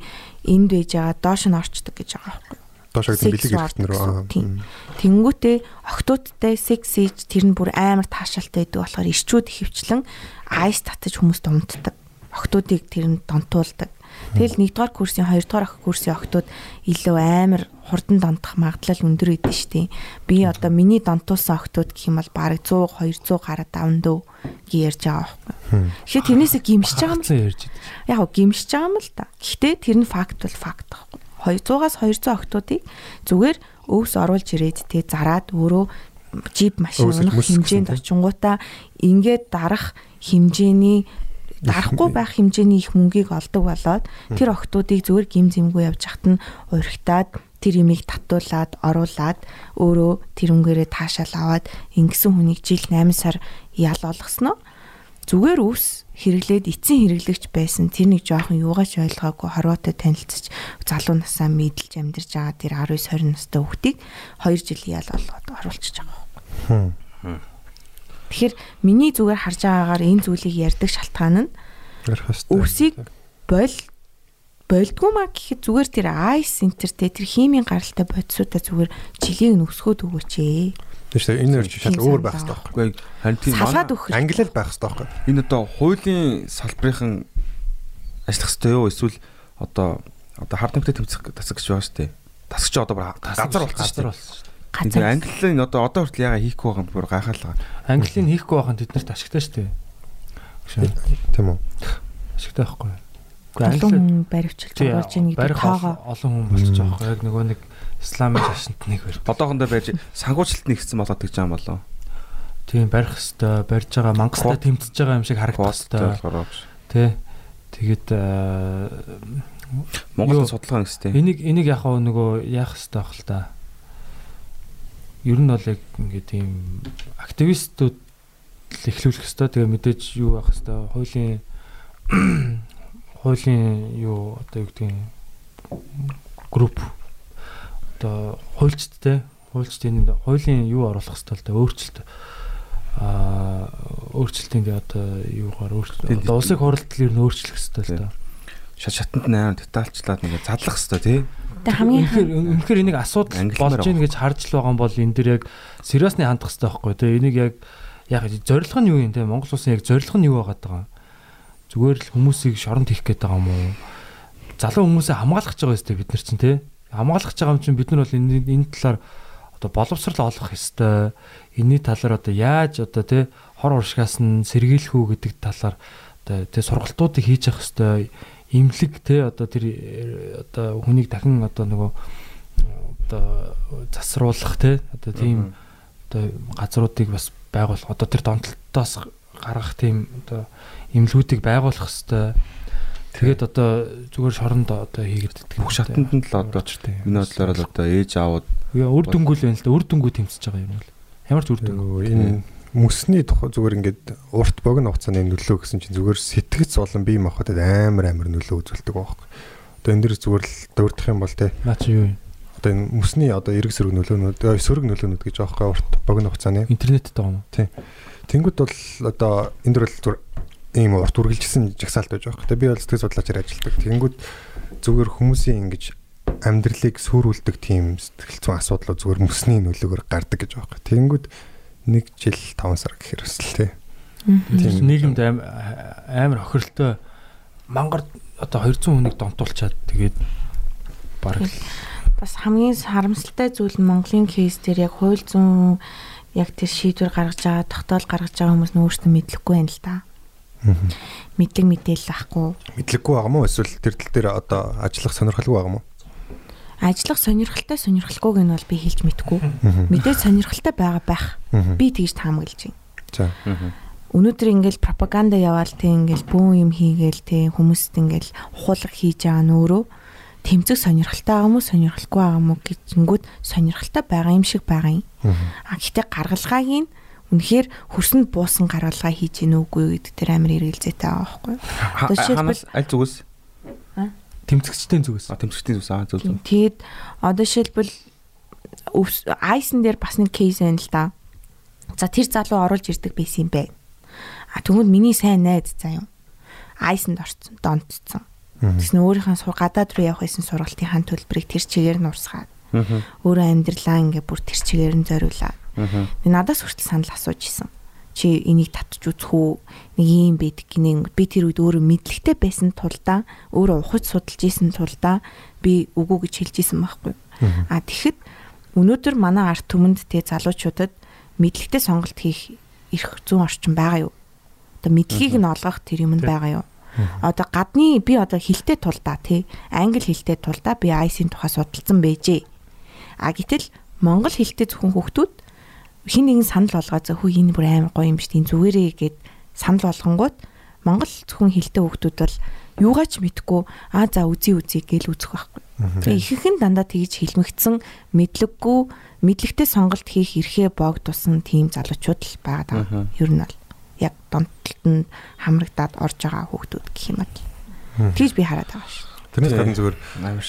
энд байж байгаа доош нь орчдөг гэж байгаа байхгүй юу Доош гэдэг бэлэг гэсэн. Тийм. Тэнгүүтээ охтуудтай секс хийж тэр нь бүр амар таашаалтай байдаг болохоор ирчүүд хөвчлэн айс татаж хүмүүст унтдаг. Охтуудыг тэр нь донтуулдаг. Тэгэл 1-р курсын 2-р ох курсын охтууд илүү амар хурдан донтох магадлал өндөр идэв штий. Би одоо миний донтуулсан охтууд гэх юм бол бараг 100 200 гараад давн дөө гэж ярьж байгаа байхгүй. Тэгэхээр тэрнээсээ гимшиж байгаа юм л ярьж идэг. яг гимшиж байгаа юм л да. Гэхдээ тэр нь факт бол факт байхгүй. 200-аас 200 октоодыг зүгээр өвс оруулж ирээд тэгээ зараад өөрөө джип машин унах хэмжээнд очингуудаа ингээд дарах хэмжээний дарахгүй байх хэмжээний их мөнгийг олдог болоод тэр октоодыг зүгээр гим зэмгүй явж хат нь урагтаад тэр имийг татуулаад оруулаад өөрөө тэр өнгөрөө таашаал аваад ингэсэн хүнийг жил 8 сар ял болгосноо зүгээр өвс хэрэглээд эцсийн хэрэглэгч байсан тэр нэг жоохон юугаач ойлгоогүй хорвоотой танилцж залуу насаа мэдлж амьдарч байгаа тэр 19 20 настай хүүхдийг 2 жил ял болгоод оруулчихж байгаа. Хм. Тэгэхээр миний зүгээр харж байгаагаар энэ зүйлийг ярьдаг шалтгаан нь өвсийг бол болдгоо маа гэхэд зүгээр тэр айс те тэр химийн гаралтай бодисуудаа зүгээр жилийг нөсгөөд өгөөч ээ. Тийм шүү. Энэ хоёр шал өөр байх хэрэгтэй байхгүй. Харин тийм Салгаад манай- өгөх. Англиар байх хэрэгтэй байхгүй. энэ одоо хуулийн салбарын ажиллах хэрэгтэй юу эсвэл одоо одоо хард нэмтэй тэмцэх тасагч байгаа шүү дээ. Тасагч одоо газар болсон шүү газар дээ. Газар. английн одоо одоо хүртэл яага хийхгүй байгаа юм бүр гайхаалгаа. Английн хийхгүй байхын тэднэрт ашигтай шүү дээ. Тийм үү? ашигтай байхгүй. Олон хүн баривчилж болж ийн гэдэг тоогоо. олон хүн болчих жоох. Яг нөгөө нэг исламын шашинт нэг бэр. Одоохондоо байж сангуучилт нэгсэн болоод гэж байгаа юм болов. Тийм барих хэвээр барьж байгаа мангастай тэмцэж байгаа юм шиг биш. Тий. Тэгээд аа, Монгол судалгаа нэгстэй. энийг энийг яг нөгөө яах хэвээр байх л та. Ер нь бол яг ингээд тийм активистууд л эхлүүлэх хэвээр тэгээ мэдээж юу байх хэвээр хуулийн хуулийн юу одоо юу гэдгийг групп одоо хуульчдтэй хуульчдын хуулийн юу оруулах хэвээр л да өөрчлөлт. А өөрчлөлтийн тэгээ одоо юугаар өөрчлөлт? Улсын хурлд ер нь өөрчлөх хэвээр л да. Шат шатанд нээр детальчлаад ингээ задлах хэвээр тий. Тэр хамгийн үнэхээр энийг асуудал болж ийн гэж харж л байгаа юм бол энэ дэр яг сериусны хандах хэрэгтэй байхгүй. Тий энийг яг яг зорилго нь юу юм? Те Монгол улсын яг зорилго нь юу байгаа юм? Зүгээр л хүмүүсийг шоронд хийх гээд байгаа юм уу? Залуу хүмүүсээ хамгаалах гэж байгаа юм бид нар чинь те хамгаалах гэж байгаа юм чинь бид нар бол энэ энэ талаар одоо боловсрал олох ёстой. Энэний талаар одоо яаж одоо те хор уршгаас нь сэргийлэх үү гэдэг талаар одоо те сургалтуудыг хийж явах ёстой имлэг те одоо тэр одоо хүнийг дахин одоо нөгөө одоо засруулах те одоо тийм одоо газруудыг бас байгуулах одоо тэр донтолтоос гаргах тийм одоо имлгүүдийг байгуулах хэвээр. Тэгээд одоо зүгээр шоронд одоо хийгээд идэх Бүх шатанд нь л одоо миний бодлоор л одоо ээж аауд үр дүнгүүл байна л да. Үр дүнгүү тэмцэж байгаа юм бол. Ямар ч үр Нөгөө энэ мөсний тухай зүгээр ингээд урт богино хугацааны нөлөө гэсэн чинь зүгээр сэтгэц болон бие махбодод амар амар нөлөө үзүүлдэг байхгүй. Одоо энэ дэр зүгээр л дурдах юм бол те наа чи юу юм одоо энэ мөсний одоо эрг сөрөг нөлөөнүүд сөрөг нөлөөнүүд гэж аахгүй урт богино хугацааны. интернеттэй байгаа юм Тэнгүүд бол одоо энэ дэр бол зүгээр ийм урт үргэлжилсэн жагсаалт байж байгаа. Тэгээ би бол сэтгэл судлаачаар ажилладаг. Тэнгүүд зүгээр хүмүүсийн ингэж амьдралыг сүрүүлдэг тийм сэтгэл зүйн асуудлууд зүгээр мөсний нөлөөгөөр гардаг гэж байгаа. Тэнгүүд нэг жил 5 сар гэхээр бас л тий. тийм нийгэмд амар охирлтой мангар одоо 200 хүнийг донтуулчаад тэгээд баг бас хамгийн харамсалтай зүйл нь Монголын кейс дээр яг хууль зүйн яг тэр шийдвэр гаргаж байгаа, тогтоол гаргаж байгаа хүмүүс нь өөрсдөө мэдлэггүй байна л да. Мэдлэг мэдээлэл авахгүй. Мэдлэггүй байгаа мó эсвэл тэр тал дээр одоо ажиллах сонирхолгүй байгаа мó. Ажиллах сонирхолтой сонирхолгүйг нь бол би хэлж мэдэхгүй. Мэдээж сонирхолтой байгаа байх. Би тэгж таамаглаж байна. За. Өнөөдөр ингээл пропаганда яваал те ингээл бүүн юм хийгээл те хүмүүст ингээл ухуулга хийж байгаа нь өөрөө тэмцэх сонирхолтой байгаа мó сонирхолгүй байгаа мó гэжингүүд сонирхолтой байгаа юм шиг байгаа юм. А гэтээ гаргалгааг нь үнэхээр хөрсөнд буусан гаргалгаа хийж гин үгүй гэдэг тэр амар эргэлзээтэй байгаа байхгүй юу? Одоо жишээлбэл- аль зүгээс тэмцэгчтэй зүгээс а тэмцэгчдийн зүгээс аа зүг зүг. Тэгээд одоо жишээлбэл айсан дээр бас нэг кейс байна л да. За тэр залуу оруулж ирдэг байсан юм бэ. А тэгвэл миний сайн найз заа юм. Айсанд орцсон, донтцсон. Тэсн өөрийнхөө сур гадаад руу явах байсан сургалтынхаа төлбөрийг тэр чигээр нь урсгаад өөрөө амьдралаа ингээ бүр тэр чигээр нь зориулаад. Тэгээ надаас хүртэл санал асууж исэн. Чи энийг татж үзэх үү? Нэг юм байдаг гинэ. Би тэр үед өөрөө мэдлэгтэй байсан тулдаа өөрөө ухаж судалж исэн тулдаа би үгүй гэж хэлж исэн байхгүй. А тэгэхэд өнөөдөр манай арт түмэнд те залуучуудад мэдлэгтэй сонголт хийх эрх зүүн орчин байгаа юу? Одоо мэдлэгийг нь олгох тэр юм байгаа юу? Одоо гадны би одоо хилтэй тулдаа тий англи хилтэй тулдаа би IC-ийн тухай судалсан байжээ. А гэтэл монгол хилтэй зөвхөн хүүхдүүд хин нэгэн санал болгоо за хүү энэ бүр амар гоё юм биш тийм зүгээрээ гэд санал болгонгууд монгол зөвхөн хилтэй хүүхдүүд бол юугаач мэдгүй а за үзий үзий гэл үзэх байхгүй. Тэгээ ихэнх нь дандаа тэгж хилмигдсэн мэдлэггүй мэдлэгтэй сонголт хийх эрхээ боогдуулсан тийм залуучууд л байгаа даа. Ер нь бол яг донтолтод хамрагдаад орж байгаа хүүхдүүд гэх юм бол. Тэгж би хараад байгаа шүү. Тэрнээс гадна зүгээр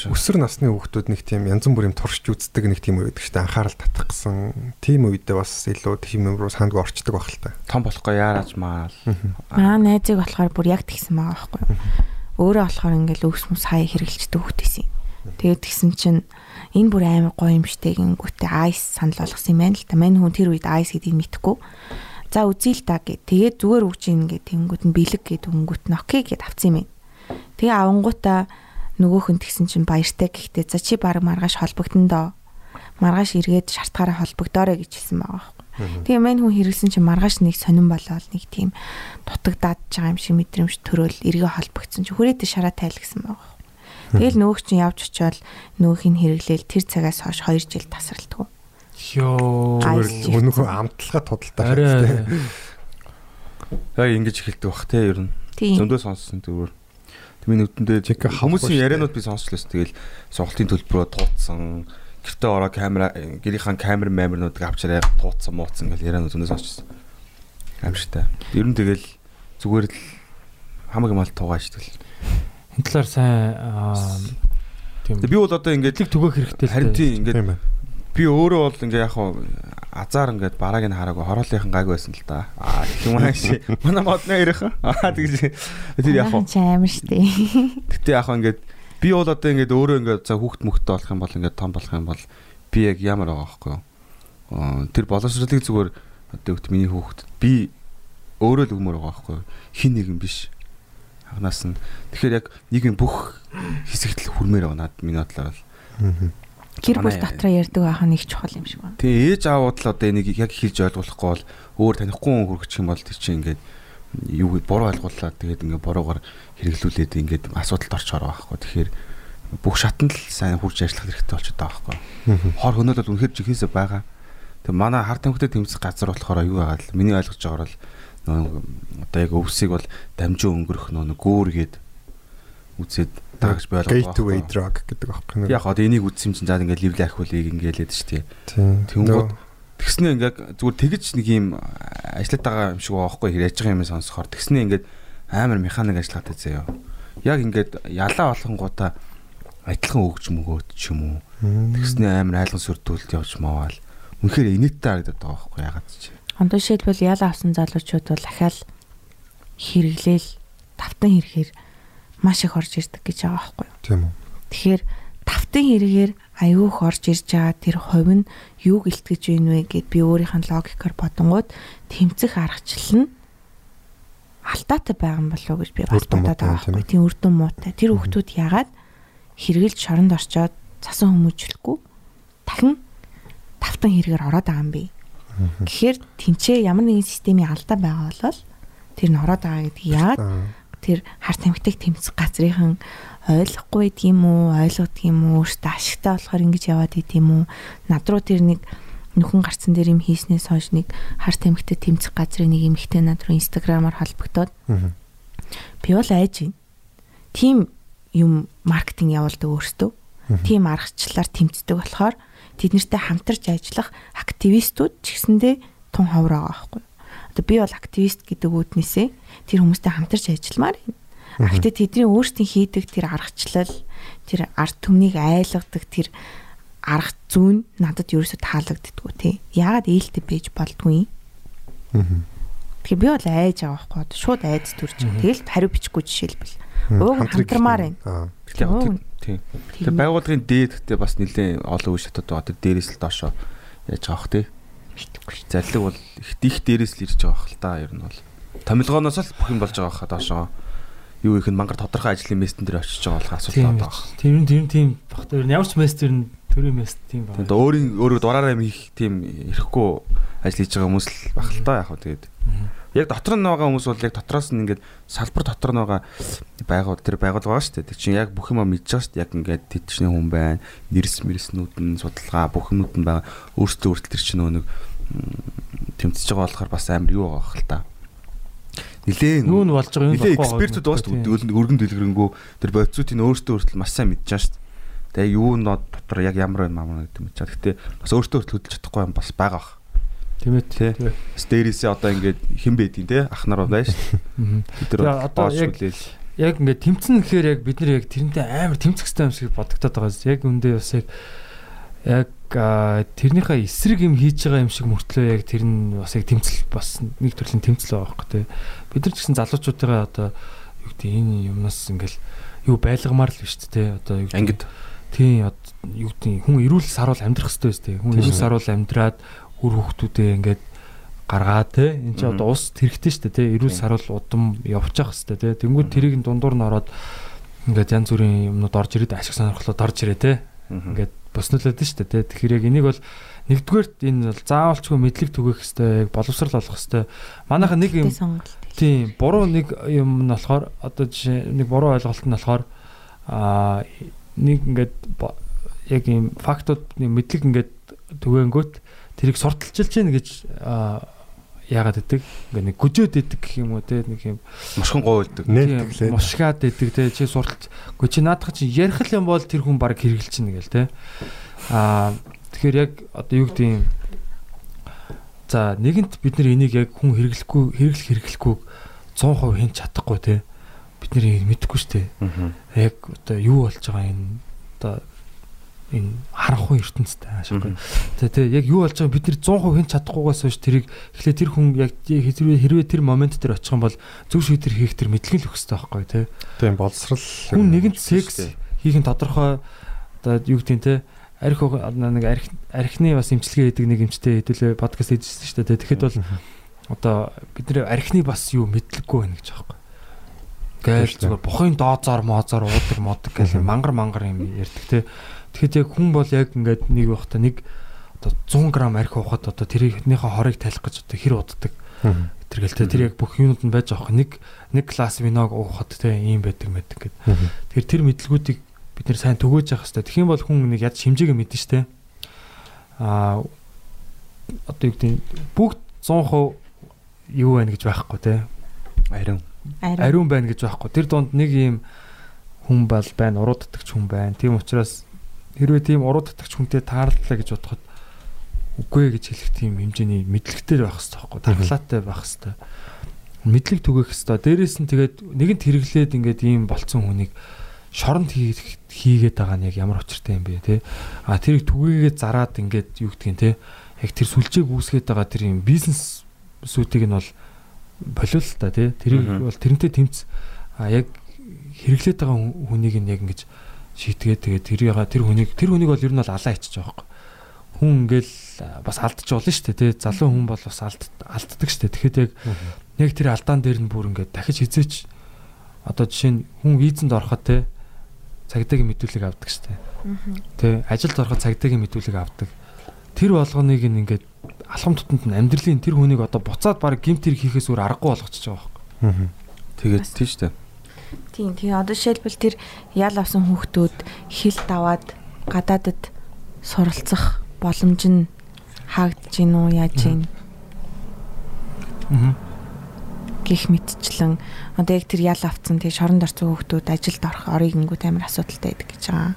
өсвөр насны хүүхдүүд нэг тийм янз бүрийн туршиж үздэг нэг тийм үе байдаг шүү дээ. Анхаарал татах гэсэн тийм үедээ бас илүү тийм юм руу сандгүй орчдөг байх л та. Том болохгүй яараач маал. Маа найзыг болохоор бүр яг тэгсэн байгаа байхгүй юу. өөрөө болохоор ингээл өвс мөс хаяа хэрэгжилдэг хөхтэйсэн. Тэгээд тэгсэн чинь энэ бүр амар гоё юм штэ гингүүтээ айс санал болгосон юм байна л да. Мань хүн тэр үед айс гэдгийг мэдэхгүй. За үзье л да гэ. Тэгээд зүгээр үгж ийн гэ тэнгүүт нь бэлэг гэд өнгөт нь окей гэд авцсан юм. Тэгээ авангуудаа нөгөөх нь тэгсэн чинь баяртай гэхдээ за чи баг маргааш холбогдсон доо. Маргааш эргээд шартгаараа холбогдоорой гэж хэлсэн байгаа байхгүй. Тэгээ мань хүн хэрэгсэн чинь маргааш нэг сонирн болоод нэг тийм дутагдаад байгаа юм шиг мэдрэмж төрөөл эргээ холбогдсон чинь хүрээдэ шараа тайлгсан байгаа. Тэгэл нөгөөч чинь явж очиод нөгөөх нь хэрэглээл тэр цагаас хойш 2 жил тасралтгүй. Йоо. Зүгээр өнөөхөө амтлагаа тодалтай. Арай. Яг ингэж эхэлдэг бах те ер нь. Зөндөө сонссон зүгээр. Тэний нүдэндээ хүмүүсийн ярианууд би сонсчлоос тэгэл сонголтын төлбөрөө тууцсан. Гэртээ ороо камера гэрийнхэн камер мамернуудыг авчираа тууцсан мууцсан гэл ярианууд зөндөө сонсчихсон. Амжигтай. Ер нь тэгэл зүгээр л хамаг юм ал туугаа шүү дээ. Энэ талаар сайн аа, тийм. Би бол одоо ингээд түгэх хэрэгтэй л харин тийм ингээд. Би өөрөө бол ингээ яг хуу азар ингээд барааг нь хараагүй хороолынхан гайг байсан л да. Аа гэх юм ааши. Манай модны ярих. Аа тэгж тэр яг хуу амар штэ. Гэтэ яг хаа ингээд би бол одоо ингээд өөрөө ингээд за хүүхд мөхтэй болох юм бол ингээд том болох юм бол би яг ямар байгаа байхгүй юу? Аа тэр боловсролыг зүгээр одоо өгт миний хүүхд би өөрөө л өгмөр байгаа байхгүй юу? Хин нэгэн биш. Агнаас нь тэгэхээр яг нийгмийн бүх хэсэгт л хүрмээр надад миний бодлоор л. Гэр бүл дотроо ярьдаг байх нь их чухал юм шиг байна. Тэгээ ээж аавууд л одоо энийг яг хэлж ойлгуулахгүй бол өөр танихгүй хүн хүрчих юм бол тэр чинь ингээд юу буруу ойлгууллаа тэгээд ингээд буруугаар хэрэглүүлээд ингээд асуудалд орчоор байгаа байхгүй. Тэгэхээр бүх шатанд л сайн хурж ажиллах хэрэгтэй болчиход байгаа байхгүй. Хор хөнөөл бол үнэхээр жихээсээ байгаа. Тэг манай хар тамхитай тэмцэх газар болохоор юу байгаа л миний ойлгож байгаагаар л нөө одоо яг өвсийг бол дамжин өнгөрөх нөө гүүргээд үзээд дагаж байлгах. Gateway drug гэдэг аахгүй юу? Яг одоо энийг үзсэн чинь заа ингээд ливлэ ахвалыг ингээл яддаг шүү дээ. Тэнгууд тэгснээ ингээд зүгээр тэгэж нэг юм ажиллаад байгаа юм шиг байхгүй хэрэг яаж байгаа юм сонсохоор тэгснээ ингээд амар механик ажиллаад байгаа заяа. Яг ингээд ялаа болохонгуудаа адилхан өгч мөгөөд ч юм уу. Тэгснээ амар айлган сүрдүүлэлт явж маавал. Үнэхээр инээдтэй харагдаад байгаа байхгүй ягаад ч. Ондоо шийдвэл яла авсан залуучууд бол ахаал хэрэглээл тавтан хэрэгээр маш их орж ирдэг гэж байгаа байхгүй юу. Тийм үү. Тэгэхээр тавтан хэрэгээр аюух орж ирж байгаа тэр хувь нь юу гэлтгэж байна вэ гэд би өөрийнх нь логикоор бодонгууд тэмцэх аргачлал нь алдаатай байгаа болов уу гэж би бас бодоод байгаа юм, байхгүй тийм үр дүн муутай. Тэр хүмүүс ягаад хэрэгэлж шоронд орчоод цасан хүмүүжлэхгүй дахин тавтан хэрэгээр ороод байгаа юм бэ? Тэгэхээр тэнцээ ямар нэгэн системийн алдаа байгаа бол тэр нь ороод байгаа гэдэг яагаад Аа. Тэр хар тамхитыг тэмцэх газрынхан ойлгохгүй байдаг юм уу ойлгодог юм уу өөртөө ашигтай болохоор ингэж яваад байд юм уу над руу тэр нэг нүхэн гарцсан дээр юм хийснээс хойш нэг хар тамхитыг тэмцэх газрын нэг эмэгтэй над руу инстаграмаар холбогдоод би бол айж байна. Тим юм маркетинг явуулдаг өөртөө. Тим аргачлалаар тэмцдэг болохоор тэднэртэй хамтарч ажиллах активистууд ч гэсэндээ тун ховор байгаа байхгүй. Одоо би бол активист гэдэг үүднээсээ тэр хүмүүстэй хамтарч ажилламаар байна. Гэхдээ тэдний өөрсдийн хийдэг тэр аргачлал, тэр арт түмнийг айлгадаг тэр арга зүүн надад ерөөсө таалагддггүй тий. Яагаад ээлтэй байж болдгүй юм? Тэгэхээр би бол айж байгаа байхгүй. Шууд айц төрж. Тэгэл хариу бичихгүй жишээлбэл. Ууг хамтармаар юм. Өө. тийм. Тийм. Тэр байгууллагын дээд гэдэг бас нэлээд олон үе шатад байгаа. Тэр дээрээс л доошоо яаж байгаа бох тий. Мэдгүй шүү. Зарлиг бол их их дээрээс л ирж байгаа хэл та ер нь бол. Томилгооноос л бүх юм болж байгаа хаа доошоо. Юу их нь мангар тодорхой ажлын местэн дээр очиж байгаа болох асуудал Тийм. нь тэр нь тийм багт ер нь ямар ч мастер нь төрийн маст тийм байна. Тэгээд өөрийн өөрөө дураараа хийх тийм ирэхгүй ажил хийж байгаа хүмүүс л баг л та яг хөө тэгээд. Яг дотор нь байгаа хүмүүс бол яг дотроос нь ингээд салбар дотор нь байгаа байгуул тэр байгуул байгаа шүү дээ. Тэр чинь яг бүх юм мэдж байгаа шүү дээ. Яг ингээд тэтчний хүн байна. Нэрс мэрснүүд нь судалгаа бүх юмуд нь байгаа. Өөрсдөө өөртөл тэр чинь нөгөө тэмцэж байгаа болохоор бас амар юу байгаа хэл та. Нилээн Юу нь болж байгаа юм болохгүй экспертүүд байгаа шүү дээ. Өргөн дэлгэрэнгүй тэр бодисуудын өөртөө өөртөл маш сайн мэдж байгаа шүү дээ. Тэгээ юу нь дотор яг ямар байна маа гэдэг мэдж байгаа. Гэтэ бас өөртөө өөртөө хөдөлж чадахгүй юм бас байгаа бах. Тийм ээ Тий. дээрээсээ одоо ингээд хэн байдیں те ах нар байна шүү Тэгээ одоо яг-. Яг ингээд тэмцэн гэхээр яг бид нар яг тэрнтэй амар тэмцэх хэрэгтэй юм шиг бодогдоод байгаа зү. Яг үндэ бас яг яг тэрнийхээ эсрэг юм хийж байгаа юм шиг мөртлөө яг тэр нь бас яг тэмцэл бас нэг төрлийн тэмцэл байгаа байхгүй тий. Бид нар ч гэсэн залуучуудаа одоо юу гэдэг энэ юмнаас ингээл юу байлгамаар л биш тэ одоо юу Ангид. тий юу гэдэг хүн эрүүл саруул амьдрах хэрэгтэй биз дээ хүн эрүүл шүү. саруул амьдраад үр хөвгтүүдээ ингээд гаргаад те энэ Мгм. одоо ус хэрэгтэй шүү дээ те эрүүл саруул удам явчих хэрэгтэй те тэнгууд тэрийг дундуур нь ороод ингээд янз бүрийн юмнууд орж ирээд ашиг сонирхлууд орж ирээ те Ингээд боснолоод шүү дээ тэгэхээр яг энийг бол нэгдүгээрт энэ бол заавалчгүй мэдлэг түгэх хэрэгтэй яг боловсрал олох хэрэгтэй манайха нэг юм. Тийм, буруу нэг юм нь болохоор одоо жишээ нэг буруу ойлголт нь болохоор аа нэг ингээд яг юм фактууд нэг мэдлэг ингээд түгээнгүүт тэрийг сурталчилж гин гэж аа яагаад гэдэг ингээд нэг гүжөөд идэг гэх юм уу те? Нэг юм мушгин гойлдог. Нээлттэй лээ. мушгаад идэг те? Чи сурталч гү чи наадах чи ярих юм бол тэр хүн баг хэрэгэл чинь гээл те? Аа тэгэхээр яг одоо юу гэдэг юм? За нэгэнт бид нар энийг яг хүн хэрэглэхгүй хэрэглэх хэрэглэхгүй 100% хэн чадахгүй те? Бид нар мэдэхгүй штэ. Яг одоо юу болж байгаа энэ одоо энэ харанхуй ертөнцтэй аашгүй. Тэгээ тэгээ яг юу болж байгааг бид нэр 100% хэн чадахгүйгаас хойш тэрийг эхлээ тэр хүн яг хэрвээ хэрвээ тэр момент дээр очих юм бол зөв шийдвэр хийх тэр мэдлэг л өгсөй байхгүй тий. Тийм боловсрал Хүн нэгэнт секс хийх нь тодорхой одоо юу гэдэг нь те арх нэг арх архины бас имчилгээ хийдэг нэг эмчтэй хэдүүлээ подкаст хийжсэн шүү дээ. Тэгэхэд бол одоо бид нэр архины бас юу мэдлэггүй байна гэж юм. Гээл зүгээр бухын доозоор моозоор уудаг модог гэл мангар мангар юм ярьдаг те. Тэгэхэд яг хүн бол яг ингээд нэг байхдаа нэг одоо 100 г арх уухад одоо тэрийнхээ хорыг талих гэж одоо хэр уддаг. тэргээл те тэр яг бүх юмуд нь байж байгаа нэг нэг класс виног уухад те ийм байдаг мэддэг гэд. Тэгэхээр тэр мэдлгүүдийг бид нэр сайн төгөөж явах хэрэгтэй. Юм бол хүн нэг яд хэмжээгээ мэднэ штэ. Аа одоо юу гэдэг бүгд 100% юу байна гэж байхгүй те. Ариун. Ариун. Байна гэж байхгүй. Тэр донд нэг ийм хүн бол байна, урууддагч хүн байна. Тийм учраас хэрвээ тийм урууддагч хүнтэй таарлаа гэж бодоход үгүй гэж хэлэх тийм хэмжээний мэдлэгтэй байх хэрэгтэй байхгүй. Тархлаатай байх хэрэгтэй. Мэдлэг түгэх хэрэгтэй. Дээрээс нь тэгээд нэгэнт хэрэглээд ингээд ийм болцсон хүнийг шоронд хийгээд байгаа нь яг ямар учиртай юм бэ те. А тэрийг түгээгээд зараад ингээд юу гэдгийг те. Яг тэр сүлжээг үүсгээд байгаа тэр юм бизнес сүтийг нь бол болиул л та тий. Тэрийг бол тэрнтэй тэмц а яг хэрэглээд байгаа хүн- хүнийг нь яг ингэж шийтгээд тэгээд тэрийг тэр хүнийг тэр хүнийг бол ер нь бол алаа ичиж байгаа байхгүй. Хүн ингээл бас алдчих болно шүү дээ тий. Залуу хүн бол бас алд алддаг шүү дээ. Тэгэхэд яг яг тэр алдаан дээр нь бүр ингээд дахиж хизээч одоо жишээ нь хүн визэнд ороход тий цагдаагийн мэдүүлэг авдаг шүү дээ. Тий ажилд ороход цагдаагийн мэдүүлэг авдаг. Тэр болгоныг ингээд алхам тутамд нь амьдралын тэр хүнийг одоо буцаад баг гимт хэрэг хийхээс өөр аргагүй болгочихж байгаа байхгүй. Тэгээд тийш үү. Тийм тийм одоо жишээлбэл тэр ял авсан хүүхдүүд хил даваад гадаадд суралцах боломж нь хаагдж гин үү яаж гин Аа. гих мэдчлэн одоо яг тэр ял авцсан тий шоронд орсон хүүхдүүд ажилд орох орыг ингүүт амар асуудалтай байдаг гэж байгаа.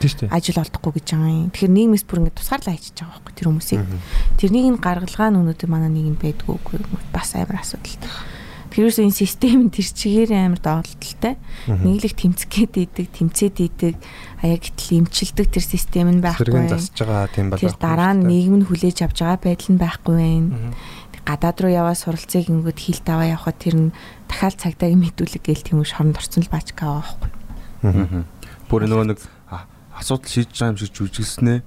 Тийм шүү дээ. Ажил олдохгүй гэж байгаа юм. Тэгэхээр нийгмээс бүр ингэ тусгаарлаа хийчихэж байгаа байхгүй тэр хүмүүсийг. Тэрнийг нь гаргалгаа өнөөдөр манай нийгэм байдгүй үгүй бас амар асуудалтай. Тэрээс энэ систем нь тэр чигээр амар доолдолтой. Нэг л их тэмцэх гээд идэг, тэмцээд идэг. А яг гэтэл имчилдэг тэр систем нь байхгүй. Сэргэн засж байгаа тийм бол Тэр дараа нь нийгэм нь хүлээж авч байгаа байдал нь байхгүй байна. Гадаад руу яваа суралцыг ингэод хил даваа явхад тэр нь дахиад цагдаагийн мэдүүлэг гээл тийм шоронд орсон л баачгаа байхгүй. Аа. Бүр нөгөө нэг асуудал шийдэж байгаа юм шиг жүжиглснээ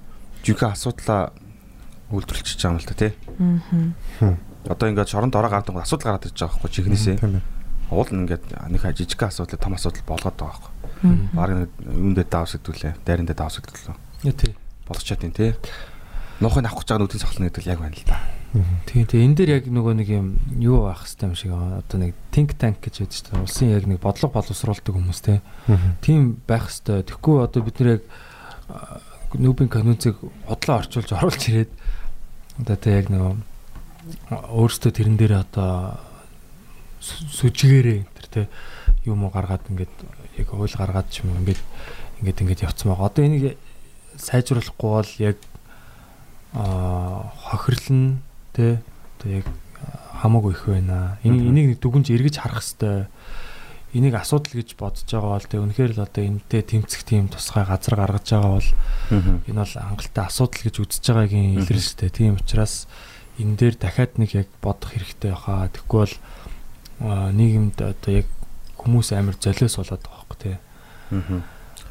жинхэнэ асуудлаа үйлдвэрлэж байгаа юм л та тий. Аа. Одоо ингээд шоронд ороо гардаг бол асуудал гараад ирж байгаа байхгүй чихнээсээ. Уул нь ингээд нэг жижиг асуудал том асуудал болгоод байгаа байхгүй. Бараг нэг юундээ даавс гэдүүлээ. Дайрандаа даавс гэдүүлээ. Яа тий. Болгочоод тийм тий. Нухыг авах гэж байгаа нүдийн цохлон гэдэг л яг байна л да. Тийм тийм энэ дээр яг нөгөө нэг юм юу байх хэвээр юм шиг одоо нэг think tank гэж байдаг шүү дээ. Улсын яг нэг бодлого боловсруулдаг хүмүүс те. Тийм байх хэвээр. Тэгэхгүй одоо бид нэр яг а, нүүбийн канонцыг бодлоо орчуулж оруулж ирээд одоо тэ яг нөгөө өөрөөсөө тэрэн дээр одоо сү- сүжигээрээ энэ төр те юм уу гаргаад ингээд яг хууль гаргаад ч юм уу ингээд ингээд ингээд явцсан байгаа. Одоо энийг сайжруулахгүй бол яг аа хохирлон тэ одоо яг хамаагүй их байна. Энийг дүгнж эргэж харах хэвээр энийг асуудал гэж бодож байгаа бол тэ үнэхээр л одоо энэтэй тэмцэх тийм тусгай газар гаргаж байгаа бол энэ бол хангалттай асуудал гэж үзэж байгаагийн илэрэл шүү дээ. Тийм учраас энэ дээр дахиад нэг яг бодох хэрэгтэй баха. Тэгэхгүй бол нийгэмд одоо яг хүмүүс амар золиос болоод байгаа хөөхгүй тий. Аа.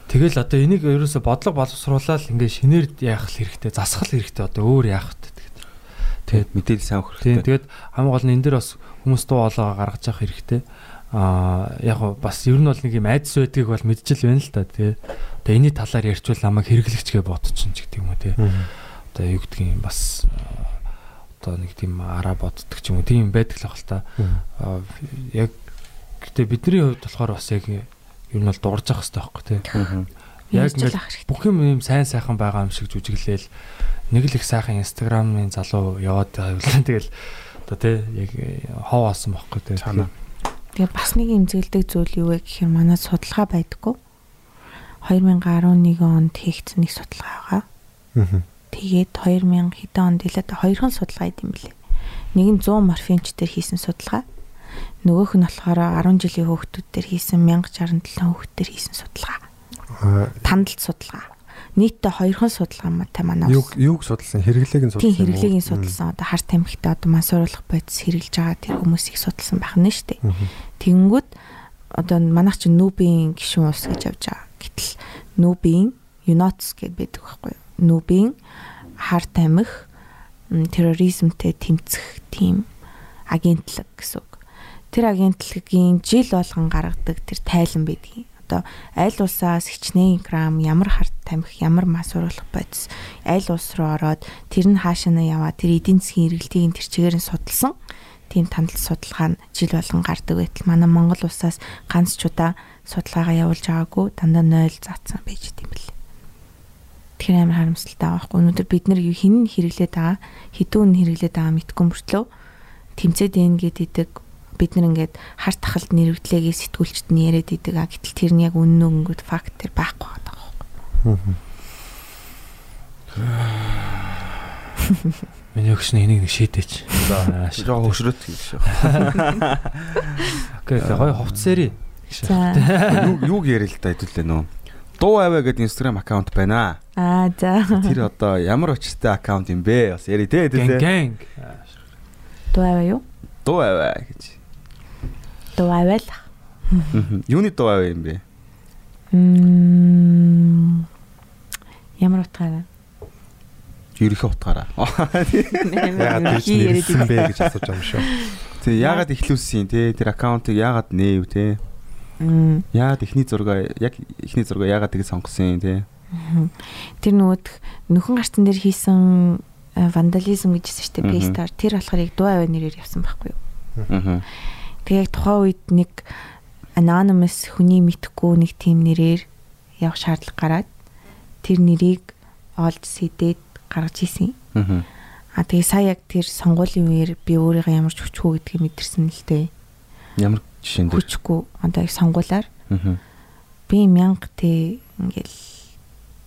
Тэгэл одоо энийг ерөөсө бодлого боловсруулаад ингээ шинээр яах хэрэгтэй, засах хэрэгтэй одоо өөр яах вэ тэгээд. Мэдээлэл сайн өгөх хэрэгтэй. тэгээд хамгийн гол нь энэ дээр бас хүмүүс дуу хоолойгоо гаргаж явах хэрэгтэй. Аа яг бас ер нь бол нэг юм айдас байдгийг бол мэдчихэл байна л да тий. Одоо энэний талаар ярьчвал намайг хэрэглэгчгээ бодчихно ч гэдэг юм уу тий. Одоо юу гэдгийг бас одоо нэг тийм араа боддог ч юм уу тийм байдаг л баг л та. Яг гэтээ бидний хувьд болохоор бас яг ер нь бол дурж ах хэрэгтэй байхгүй тий. Аа. Яг ингээд бүх юм юм сайн сайхан байгаа юм шиг жүжиглээл нэг л их сайхан инстаграмын залуу яваад байвал тэгэл одоо тий яг хов олсон байхгүй тий. Тэгээ бас нэг имзэглдэг зүйл юу вэ гэхээр манай судалгаа байдаггүй. 2011 онд хийгдсэн нэг судалгаа байгаа. Аа. Тэгээд 2000 хэдэн онд хэлээд хоёрхан судалгаа идэм билээ. Нэг нь 100 морфинчдэр хийсэн судалгаа. Нөгөөх нь болохоор 10 жилийн хүүхдүүдээр хийсэн 1067 хүүхдүүдээр хийсэн судалгаа. Аа, Тандалт судалгаа. Нийтдээ хоёрхан судалгаа матай манай Юг юг судалсан хэрэглээг нь судалсан. Тийм уу? хэрэглэгийн судалсан. Одоо харт тамхитай одоо мансууруулах бодис хэрэглэж байгаа тэр хүмүүсийг судалсан байх нь шүү дээ. Тэнгүүд одоо манайх чинь нүүбийн гишүүн улс гэж явж байгаа. Гэтэл нүүбийн юноц гэдээ байдаг байхгүй юу? Нүүбийн харт тамхи м, терроризмтэй тэмцэх тийм агентлаг гэсэн үг. Тэр агентлагийн жил болгон гаргадаг тэр тайлан байдгийг. Одоо аль улсаас хичнээн грамм ямар харт тамхи ямар мас уруулах бодис аль улс руу ороод тэр нь хаашаа яваа тэр эдийн засгийн эргэлтийг нь тэр чигээр нь судалсан тийм тандал судалгаа нь жил болгон гардаг байтал манай Монгол улсаас ганц ч удаа судалгаагаа явуулж байгаагүй дандаа 0 заасан байж идэм бэл. Тэгэхээр амар харамсалтай байгаа байхгүй өнөөдөр бид нар юу хин нь хэрэглээд байгаа хідүүн нь хэрэглээд байгаа мэдгүй мөртлөө тэмцээд ийн гэдэг бид нар ингээд харт тахалд нэрвдлээгээ сэтгүүлчд нь яриад идэг а гэтэл тэр нь яг үнэн өнгөд факт тэр байхгүй байгаа байхгүй. Миний өгч энийг нэг шийдээч. За, жоо хөшрөөт гэж байна. Окей, гоё хувцсэрий. За Юу юуг ярил л да хэдүүлээ нөө. Дуу аваа гэдэг Instagram аккаунт байна. аа за Тэр одоо ямар очтой аккаунт юм бэ? Бас яри тэ Гэнг хэдүүлээ. гэнг. дуаваа юу? Дуу аваа гэж. Дуавал. Мгм. Юуны дуу аваа юм бэ? Мм. Ямар утгаараа? Ерөнхий утгаараа. Яагаад тийч нэрсэн бэ гэж асууж байгаа юм шүү. Тэг яагаад ихлүүлсэн те тэр аккаунтыг яагаад нээв те Яагаад ихний зураг яг ихний зураг яагаад тэгж сонгосон те Тэр нөгөөх нөхөн гарцсан дээр хийсэн э, вандализм гэж хэлсэн шүү дээ. Пейстар тэр болохоор яг дуаваа нэрээр явсан байхгүй юу? Тэгээ яг тухайн үед нэг anonymous хүний мэдхгүй нэг тим нэрээр явах шаардлага гараад тэр нэрийг олж сэдээд гаргаж ийсэн. Аа. Тэгээ сая яг тэр сонгуулийн үеэр би өөрийгөө ямар ч хүчгүй гэдгийг мэдэрсэн л дээ. Ямар жишээн дээр. Хүчгүй одоо яг сонгуулаар Аа. би мянга тэ ингээл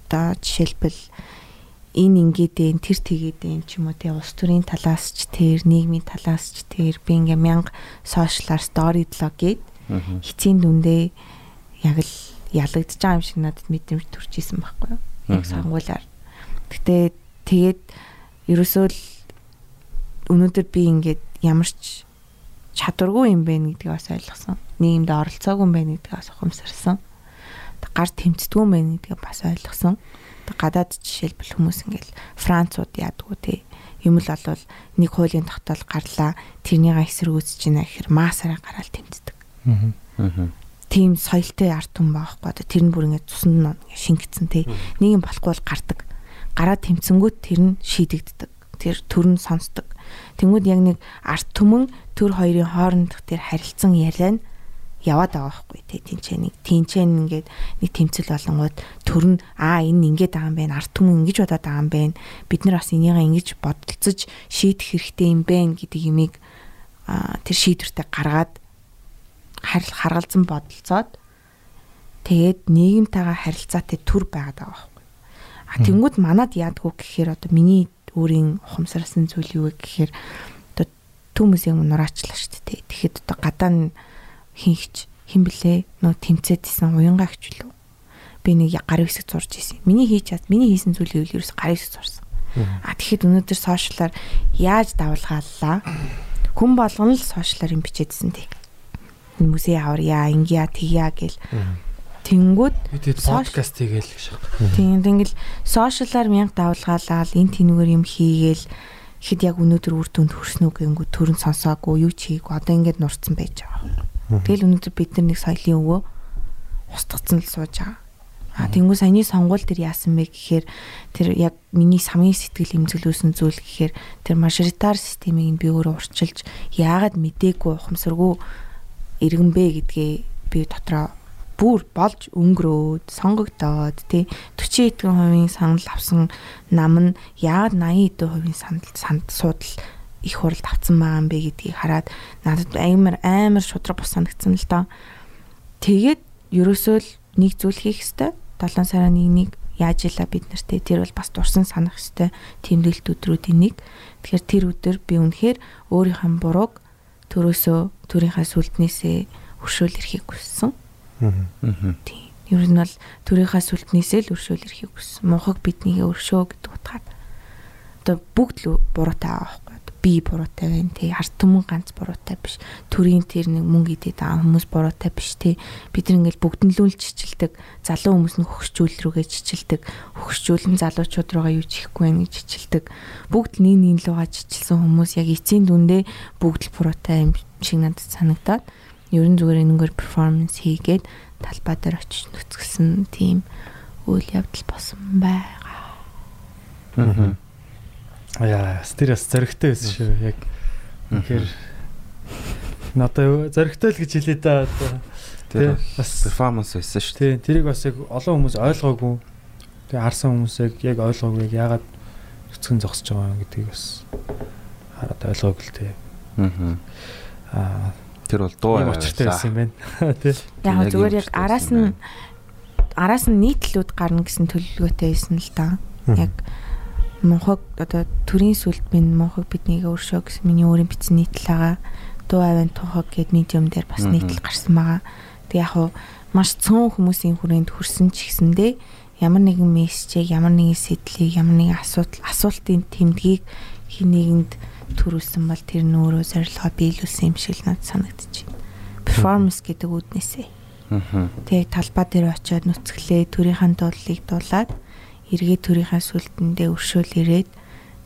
одоо жишээлбэл энэ ингээд ээ тэр тэгээд ээ ч юм уу тэ улс төрийн талаас ч тэр нийгмийн талаас ч тэр би ингээ мянга сошиалар стори блог гээд эцсийн дүндээ яг л ялагдж байгаа юм шиг надад мэдрэмж төрж исэн байхгүй юу. Яг сонгуулаар. Гэтэ тэгээд ерөөсөө л өнөөдөр би ингээд ямар ч чадваргүй юм бэ гэдгийг бас ойлгосон. Нийгэмд оролцоогүй юм байна гэдгийг бас ухамсарсан. Гар тэмцдэггүй юм байна гэдгийг бас ойлгосон. Гадаад жишээлбэл хүмүүс ингээл Францууд яадгүй те юм л олвол нэг хуулийн тогтоол гарлаа тэрнийга эсэргүүцэж байна гэхээр масаараа гараал тэмцдэг. Аа. Тийм соёлтой арт хүн байхгүй одоо тэр нь бүр ингээд цуснд нь шингэцэн те нэг юм болохгүй бол гардаг. Гараад тэмцэнгүүт тэр нь шийдэгддэг. Тэр төр нь сонсдог. Тэнгүүд яг нэг арт түмэн төр хоёрын хоорондох тэр харилцан яриа нь яваад байгаа байхгүй те тэнцээ нэг тэнцээ ингээд нэг тэмцэл болонгууд төр нь аа энэ ингээд байгаа юм байна арт түмэн ингэж бодоод байгаа юм байна бид нар бас энийгээ ингэж бодолцож шийдэх хэрэгтэй юм байна гэдэг юмыг тэр шийдвэртэй гаргаад харил харгалзан бодолцоод тэгээд нийгэмтэйгээ харилцаатай төр байгаад байгаа байхгүй. А тэнгууд манад яадгүй гэхээр одоо миний өөрийн ухамсарсан зүйл юу вэ гэхээр одоо төмөсийг нураачлаа шүү дээ. Тэгэхэд одоо гадаа нь хинхч хин блэ нөө тэмцээдсэн уянгаагч лөө. Би нэг гар хэсэг зурж ийсэн. Миний хийж чад миний хийсэн зүйлийг л ерөөс гар хэсэг зурсан. А тэгэхэд өнөөдөр сошиалаар яаж давалгааллаа? Хүн болгон л сошиалаар юм бичээдсэн тий. музей аварья, ингия тэгья гэл. Тэнгүүд бид Соши- подкаст хийгээл гэж шах. тийм тэнгэл сошиалаар мянга давлгаалаад энэ тэнүүгээр юм хийгээл хэд яг өнөөдөр үр дүнд хүрсэн үү гэнгүү төрн сонсоогүй юу ч хийгээгүй одоо ингээд нурцсан байж байгаа. Тэгэл өнөөдөр бид нар нэг соёлын өвөө устгацсан л сууж байгаа. А тэнгүү саяны сонгуул тэр яасан бэ гэхээр тэр яг миний самын сэтгэл имзэглүүлсэн зүйл гэхээр тэр мажоритар системийг би өөрөө урчилж яагаад мдээгүй ухамсаргүй иргэн бэ гэдгээ би дотроо бүр болж өнгөрөөд сонгогдоод тий 40 эдгэн хувийн санал авсан нам нь яагаад 80 эдэн хувийн санал санд суудал их хуралд авсан байгаа юм бэ гэдгийг хараад надад амар амар шудраг бус санагдсан л доо. Тэгээд ерөөсөө л нэг зүйл хийх хэвээр 7 сарын 1-ний яаж илаа бид нартэй тэр бол бас дурсан санах хэвээр тэмдэглэлт өдрүүдийн нэг. Тэгэхээр тэр өдөр би үнэхээр өөрийнхөө бурууг төрөөсөө төрийнхаа сүлднээсээ өршөөл ирэхийг хүссэн. Тийм. Ер нь бол төрийнхаа сүлднээсээ л өршөөл ирэхийг хүссэн. Мухаг биднийгээ өршөө гэдэг утгаад. Одоо бүгд л буруутай. Одоо би буруутай байна тий. Ард түмэн ганц буруутай биш. Төрийн тэр нэг мөнгө идээд байгаа хүмүүс буруутай биш тий. Бид нар ингээл бүгднлүүл чичилдэг. Залуу хүмүүс нь хөгшчүүл рүүгээ чичилдэг. Хөгшчүүлэн залуучууд руугаа юу чихгүй байх гэж чичилдэг. Бүгд нэг нэг лугаа чичилсэн хүмүүс яг эцсийн дүндээ бүгд л буруутай юм шиг надад санагдаад ерөн зүгээр энэгээр перформанс хийгээд талбай дээр очиж нүцгэлсэн тийм үйл явдал болсон байгаа. Яа, тэр бас зөрөгтэй байсан шүү. Яг тэгэхээр надад зөрөгтэй л гэж хэлээ да одоо. Тэр бас перформанс байсан шүү. Тий, тэрийг бас яг олон хүмүүс ойлгоогүй. Тэгээ харсан хүмүүс яг ойлгоогүй яагаад нүцгэн зогсож байгаа юм гэдгийг бас хараад ойлгоогүй л тий. Аа. Аа, Тэр бол дуу ийм учиртай байсан юм байна. Тий. Яг зүгээр яг араас нь араас нь нийтлүүд гарна гэсэн төлөвлөгөөтэй байсан л да. Яг мунхаг одоо төрийн сүлд минь мунхаг биднийг өршөө гэсэн миний өөрийн бичсэн нийтлэл байгаа. Дуу авийн тухаг гэд медиум дээр бас Мгм. нийтлэл гарсан байгаа. Тэг яг хуу маш цөөн хүмүүсийн хүрээнд хүрсэн ч гэсэндээ ямар нэгэн мессежийг, ямар нэгэн сэтлийг, ямар нэгэн асуудал, асуултын тэмдгийг хин нэгэнд төрүүлсэн бол тэр нь өөрөө зорилгоо биелүүлсэн юм шиг л надад санагдчих. Перформанс гэдэг үүднээсээ. Аа. Тэгээ талбай дээр очиод нүцгэлээ төрийнхаа дуулыг дуулаад эргээ төрийнхаа сүлдэндээ өршөөл ирээд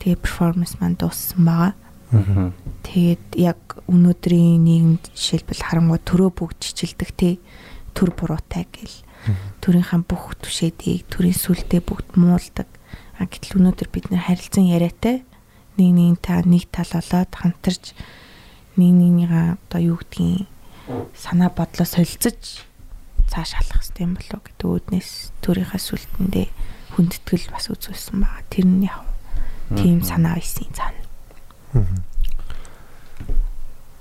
тэгээ перформанс маань дууссан байгаа. Аа. Тэгээд яг өнөөдрийн нийгэмд жишээлбэл харангуй төрөө бүгд чичилдэг те төр буруутай гэл төрийнхаа бүх түшээдийг төрийн сүлдээ бүгд муулдаг. А гэтэл өнөөдөр бид нэр харилцан яриатай нэг нэг та нэг тал болоод хамтарч нэг нэгнийгаа одоо юу гэдгийг санаа бодлоо солилцож цааш халах хэрэгтэй юм болоо гэдэг үүднээс төрийнхаа сүлдэндээ хүндэтгэл бас үзүүлсэн байгаа. Тэр нь яг тийм санаа байсан цаана.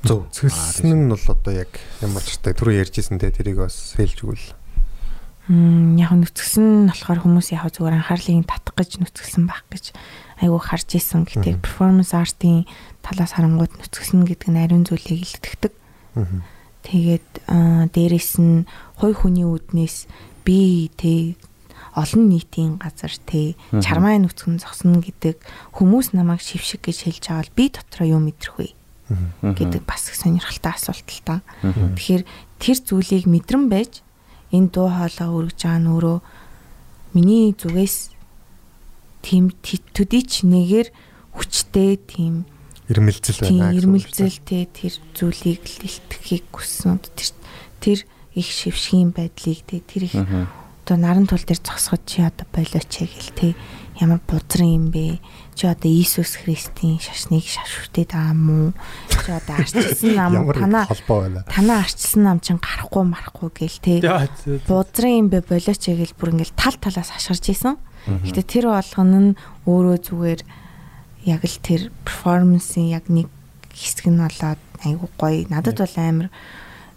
Зөв. Цэглсэн нь бол одоо яг ямар ч та түрүү ярьжсэн те тэрийг бас хэлж өгвөл. Мм яг нүцгсэн нь болохоор хүмүүс яг зүгээр анхаарлыг татах гэж нүцгэлсэн байх гэж айгүй харж исэн. Гэтэ перформанс артын талаас харангууд нүцгсэн гэдэг нь ариун зүйлийг илтгэдэг. Тэгээд дээрэс нь хой хүний үднээс би тэ олон нийтийн газар тэ чармаа нүцгэн зогсно гэдэг хүмүүс намайг шившиг гэж хэлж байгаа бол би дотроо юу мэдрэх вэ гэдэг бас их сонирхолтой асуулт л та. Тэгэхээр тэр зүйлийг мэдрэн байж энэ дуу хоолой өргөж байгаа нь өөрөө миний зүгээс тийм төдийч нэгээр хүчтэй тийм Ирмэлзэл тийм байна. гэсэн үг шүү дээ. ирмэлзэлтэй тэр зүйлийг л илтгэхийг хүссэн. Тэр тэр их шившгийн байдлыг тэ тэр их одоо наран тул дээр зогсоход чи одоо болооч гэл тэ ямар бузрын юм бэ? Чи одоо Иесус Христийн шашныг шашвтээд байгаа уу? Чи одоо арчилсан нам танаа танаа арчилсан нам чинь гарахгүй марахгүй гэл тэ бузрын юм бэ болооч гэл бүр ингээл тал талаас хашгирж исэн. Гэтэ тэр болгоно нь өөрөө зүгээр яг л тэр перформансын яг нэг хэсэг нь болоод айгу гоё. Надад бол амар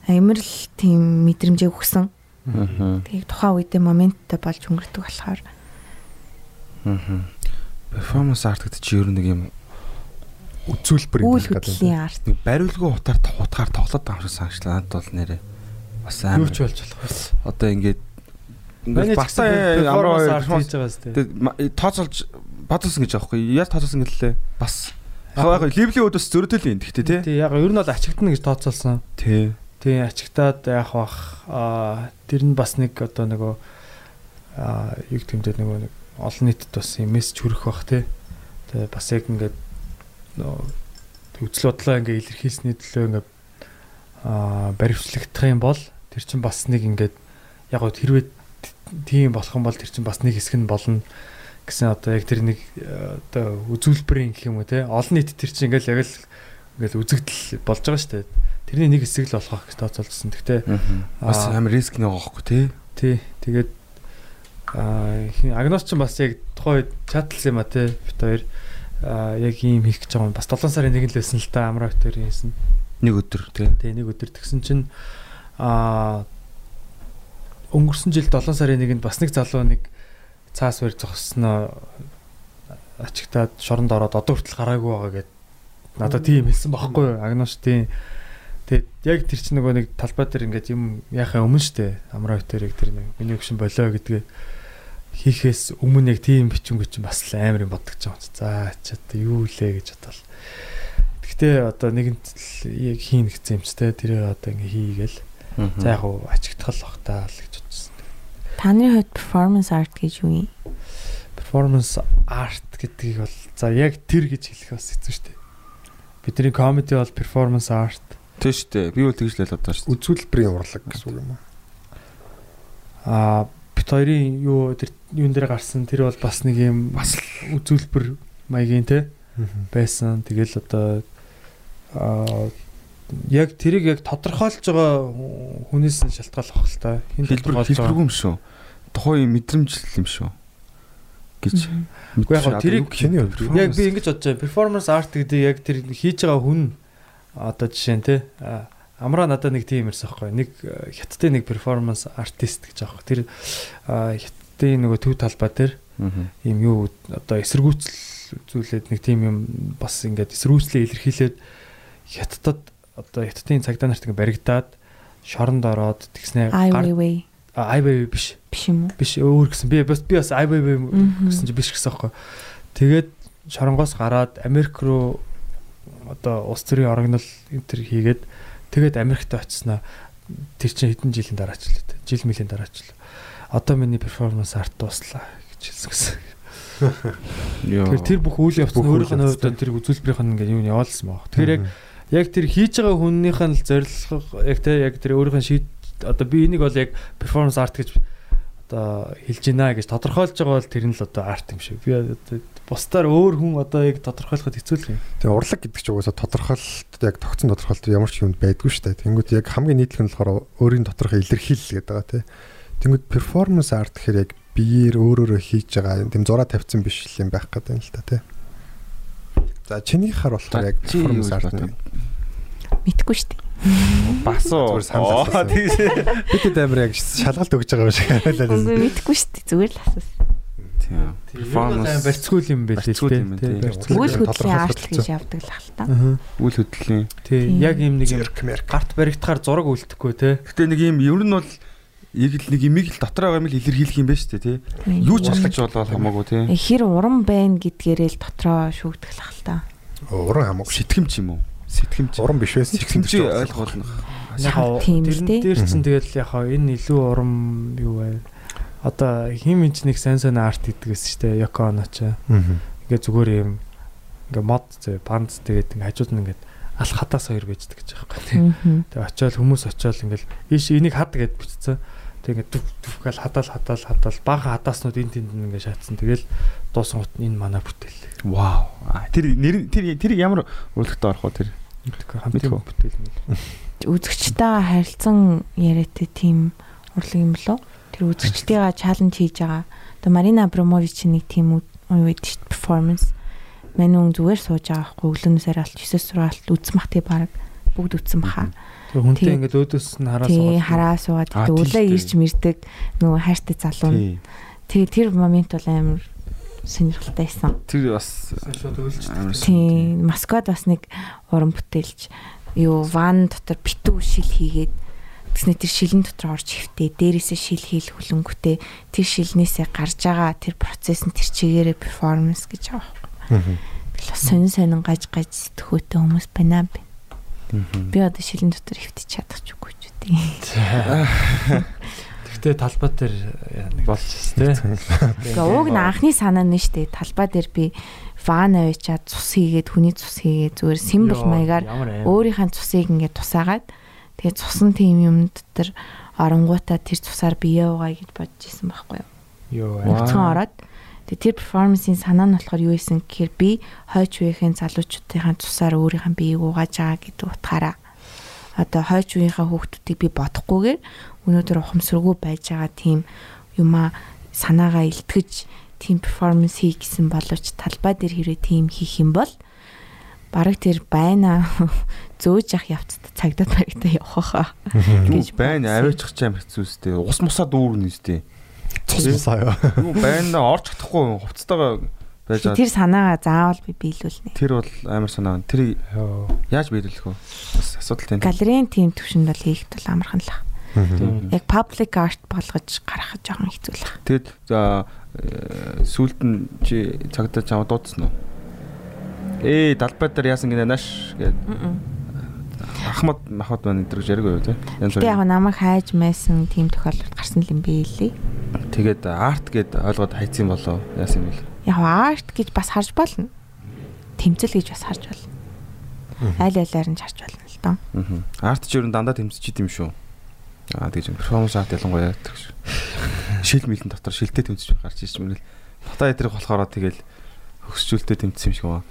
амар л тийм мэдрэмжээ өгсөн. Тэгээ тухайн үедээ моменттай болж өнгөрдөг болохоор. Перформанс арт гэдэг чи ер нь нэг юм Үзүүлбэр юм арт. нэг бариулгүй утаар утгаар тоглоод байгаа юм шиг санагчлаа. Надад бол нэрээ бас Юу амар. ч болж болох? Одоо ингээд ингээд гэсэн амраа хийж байгаа сте. Тэгээд ма- тооцоолж бодсон гэж аахгүй. Яаж тооцоолсон гэлээ? Бас яг яг ливлийн өдөөс зөрөдөл юм гэхдээ тий. Тий, яг ер нь бол ачигдана гэж тооцоолсон. Тий. тий ачигтаад яах бах аа тэр нь бас нэг одоо нөгөө аа юу гэмдээ нөгөө нэг олон нийтэд бас юм мессеж хүрэх бах тий. Тэгээ бас яг ингээд нөгөө үзэл бодлоо ингээд илэрхийлсний төлөө ингээд аа баримтлагдах юм бол тэр чинь бас нэг ингээд яг хэрвээ тийм болох юм бол тэр чинь бас нэг хэсэг нь болно гэсэн одоо яг тэр нэг э, одоо үзүүлбэрийн гэх юм уу те олон нийт тэр чинь ингээл яг л ингээл үзэгдэл болж байгаа шүү дээ. Тэрний нэг хэсэг л болох гэж тооцоолсон. Гэхдээ бас амар риск нэг байгаа хөөхгүй тий. тий тэгээд аа агноос ч бас яг тухайн үед чатлсан юм а те бит хоёр аа яг ийм хийх гэж байгаа юм. Бас 7 сарын 1 л байсан л та амраа бит хоёр хийсэн. Нэг өдөр тий. Тий нэг өдөр тэгсэн чинь аа өнгөрсөн жил 7 сарын 1-нд бас нэг залуу нэг цаас барь зогссноо ачигтаад шоронд ороод одоо хүртэл гараагүй байгаа гэд надад тийм хэлсэн байхгүй юу агнош тийм тэгээд яг тэр чинь нөгөө нэг талбай дээр ингээд юм яхаа өмнө штэ амраа өтөрийг тэр нэг миний өгшин болоо гэдгээ хийхээс өмнө яг тийм бичингүй чинь бас л амар юм бодож байгаа юм. За ч одоо юу лээ гэж бодвол. Гэхдээ одоо нэгэнт яг хийн гэсэн юм ч те тэрээ одоо ингээ хийгээл. За яг уу ачигдтал бах таа л гэж бодсон. Таны хувьд performance art гэж юу юм? Performance art гэдгийг бол за яг тэр гэж хэлэх бас хэцүү шүү дээ. Бидний comedy бол performance art. Тий шүү дээ. Би бол тэгж л бодож шүү дээ. Үзүүлбэрийн урлаг гэсэн үг юм уу? Аа бит хоёрын юу тэр юун дээр гарсан тэр бол бас нэг юм бас үзүүлбэр маягийн те байсан. Тэгэл одоо аа яг тэрийг яг тодорхойлж байгаа хүнээс нь шалтгааллах л та. Хин Хэлбэр хэлбэргүй юм шүү. Тухайн мэдрэмжл юм шүү. гэж. Үгүй яг тэрийг Чиний хувьд яг би ингэж бодож байна. Performance art гэдэг яг тэр хийж байгаа хүн одоо жишээ нь те амраа надад нэг тийм ирсэн байхгүй. Нэг хятадын нэг performance artist гэж аахгүй. Тэр хятадын нөгөө төв талбай дээр ийм юу одоо эсэргүүцэл зүйлээд нэг тийм юм бас ингээд эсэргүүцлээ илэрхийлээд хятадд одоо хятадын цагдаа нарт ингээд баригдаад шоронд ороод тэгснэ ай бай биш биш юм уу? биш өөр гэсэн би бас би бас ай бай гэсэн чи биш гэсэн аахгүй. Тэгээд шоронгоос гараад Америк руу одоо улс төрийн орогнол энэ төр хийгээд тэгээд Америкт очсноо тэр чинь хэдэн жилийн дараач л дээ. Жил мөлийн дараач л. Одоо миний перформанс арт дуслаа гэж хэлсэн гэсэн. Тэгэхээр тэр бүх үйл явц өөрийнх нь хувьд тэр үзүүлбэрийнх нь ингээд юу нь яваалсан баг. Тэгэхээр яг яг тэр хийж байгаа хүннийх нь л зорилго яг те яг тэр өөрийнх нь шийд одоо би энийг бол яг перформанс арт гэж одоо хэлж байна гэж тодорхойлж байгаа бол тэр нь л одоо арт юм шиг. Би одоо бусдаар өөр хүн одоо яг тодорхойлоход хэцүү л юм. Тэгээ урлаг гэдэг чинь угаасаа тодорхойлолт яг тогтсон тодорхойлолт ямар ч юмд байдгүй шүү дээ. Тэнгүүд яг хамгийн нийтлэг нь болохоор өөрийн доторх илэрхийлэл гэдэг байгаа тий. Тэнгүүд performance art гэхээр яг биеэр өөрөөрөө хийж байгаа тийм зураа тавьсан биш юм байх гэдэг юм л та тий. За чиний хар болохоор яг бодож нь Мэдгүй шүү дээ. Бас уу. Тийш. бидэд амар яг шалгалт өгж байгаа юм шиг харагдаад байна. Үгүй мэдгүй шүү дээ. Зүгээр л асуусан. Тийм. Performance барьцгүй юм байл л барьцгүй юм тий. тий. барьцгүй. Үйл хөдлөлийн арт гэж явдаг л хал та. Аа. Үйл хөдлөлийн. Тий. Тийм. Яг юм нэг юм гарт баригдахаар зураг үлдэхгүй тий. Гэтэ нэг юм ер нь бол яг л нэг имийг л дотор байгаа юм л илэрхийлэх юм байна шүү дээ тий. Юу ч алхаж болоод хамаагүй тий. Хэр уран байна гэдгээрээ л дотроо шүүгдэх л хал та. Уран хамаагүй. Сэтгэмч юм уу? Сэтгэмч. Уран биш байсан. Сэтгэмч ойлгох болно. Яг Тийм тэрэн дээ. дээр чинь тэгэл яг хаа энэ илүү урам юу вэ? Одоо хим минч нэг сайн сайн арт гэдгээс шүү дээ. Йоко оно ч. Аа. Ингээ зүгээр юм ингээ мод зөө панц тэгээд ингээ хажууд нь ингээ алх хатаас хоёр байждаг гэж байгаа юм. Аа. Тэгээ очиод хүмүүс очиод ингээл ийш энийг хад гэд бичсэн. Тэгээ ингээ дүв дүв гал хатаал хатаал хатаал бага хатааснууд энэ тэнд нь ингээ шаатсан. Тэгэл дуусан гот энэ манай бүтээл. Вау. Тэр нэр тэр тэр ямар урлагтаа орох вэ тэр? Хамтын бүтээл нэг. Үзэгчтэйгээ харилцан яриатай тийм урлаг юм болов? Тэр үзэгчтэйгээ чаленж хийж байгаа. Одоо Марина Абрамович нэг тийм үе үед перформанс. Мань хүн зүгээр сууж байгаа байхгүй өглөөнөөс арай алт 9-с сургаалт үзмах тий баг бүгд үзсэн баха. Тэгээ хүнтэй Тий. ингээ өөдөөс нь хараа Тий суугаад. хараа суугаад Аа, тэгээ тий үлээ шүү дээ. ирж мэрдэг нөгөө хайртай залуу нь. Тий. Тэгээ тэр момент бол амар сонирхолтой байсан. Тэр бас шууд үйлч. амар Тий Москвад бас нэг уран бүтээлч юу ван дотор битүү шил хийгээд тэгснэ тэр шилэн дотор орж хөвтөө дээрээсээ шил хийл хүлэнгүтээ тэр шилнээсээ гарч байгаа тэр процесс нь тэр чигээрээ перформанс гэж байгаа. Аа. Тэгэл бас сонин сонин гаж гаж сэтгхөөтэй хүмүүс байна би. Би одоо шилэн дотор хөвтөж чадахгүй ч үгүй. Гэхдээ талбай дээр нэг болж байна те. Тэгээ ууг нь анхны санаа нь штэ талбай дээр би ван авчаад цус хийгээд хүний цус хийгээд зүгээр симбол маягаар өөрийнхөө цусыг ингээд тусаагаад тэгээ цусан тийм юм дотор оронгуудаа тэр цусаар бие угаа гэж бодож исэн байхгүй юу. Йоо. Буцхан ороод тэгээ тэр перформансийн санаа нь болохоор юу исэн гэхээр би хойч үеийн залуучуудын цусаар өөрийнхөө биеийг угааж байгаа гэдэг утгаараа одоо хойч үеийнхээ хүүхдүүдийг би бодохгүйгээр өнөөдөр ухамсаргүй байж байгаа тийм юмаа санаагаа илтгэж тийм перформанс хийх гэсэн боловч талбай дээр хэрэг тийм хийх юм бол бараг тэр байна зөөж явах явцад цагдаад баригтаа явах хаа Юу байна аваачих ч юм хэцүү үстэй. Ус мусаа дүүрнэ үстэй. Цусмасаа яа. Юу байна орж чадахгүй хувцастайгаа байж байгаа. тэр санаагаа заавал би биелүүлнэ Тэр бол амар санаа. Тэр Йоо. яаж биелүүлэх вэ? Бас асуудал тийм. галерейн тийм төвшөнд бол хийхэд бол амархан л Тийм. яг public art болгож гаргах жоохон хэцүү л байна. Тэгэд за э, сүүлд нь чи цагдаа чамд дуудсан уу? Ээ далбай дээр яасан гинэ нааш гэд ахмад махад байна энэ гэж яриаг юу те. Яг намайг хайж майсан тийм тохиолдол гарсан юм бэ лээ. Тэгээд арт гэд ойлгоод хайцсан болоо яасан юм бэл. Яг art гэж бас харж болно. Тэмцэл гэж бас харж болно. Аль алиар нь харж болно л доо. Аа. Арт ч ер нь дандаа тэмцэж идэм шүү. Аа тэгж перформанс арт ялангуяа тэгш. Шил мэлэн дотор шилтэй тэмцэж гарч ирж мөрөл. Батаа эдрэг болохоор тэгэл хөгсчүүлтэй тэмцсэн юм шиг байна.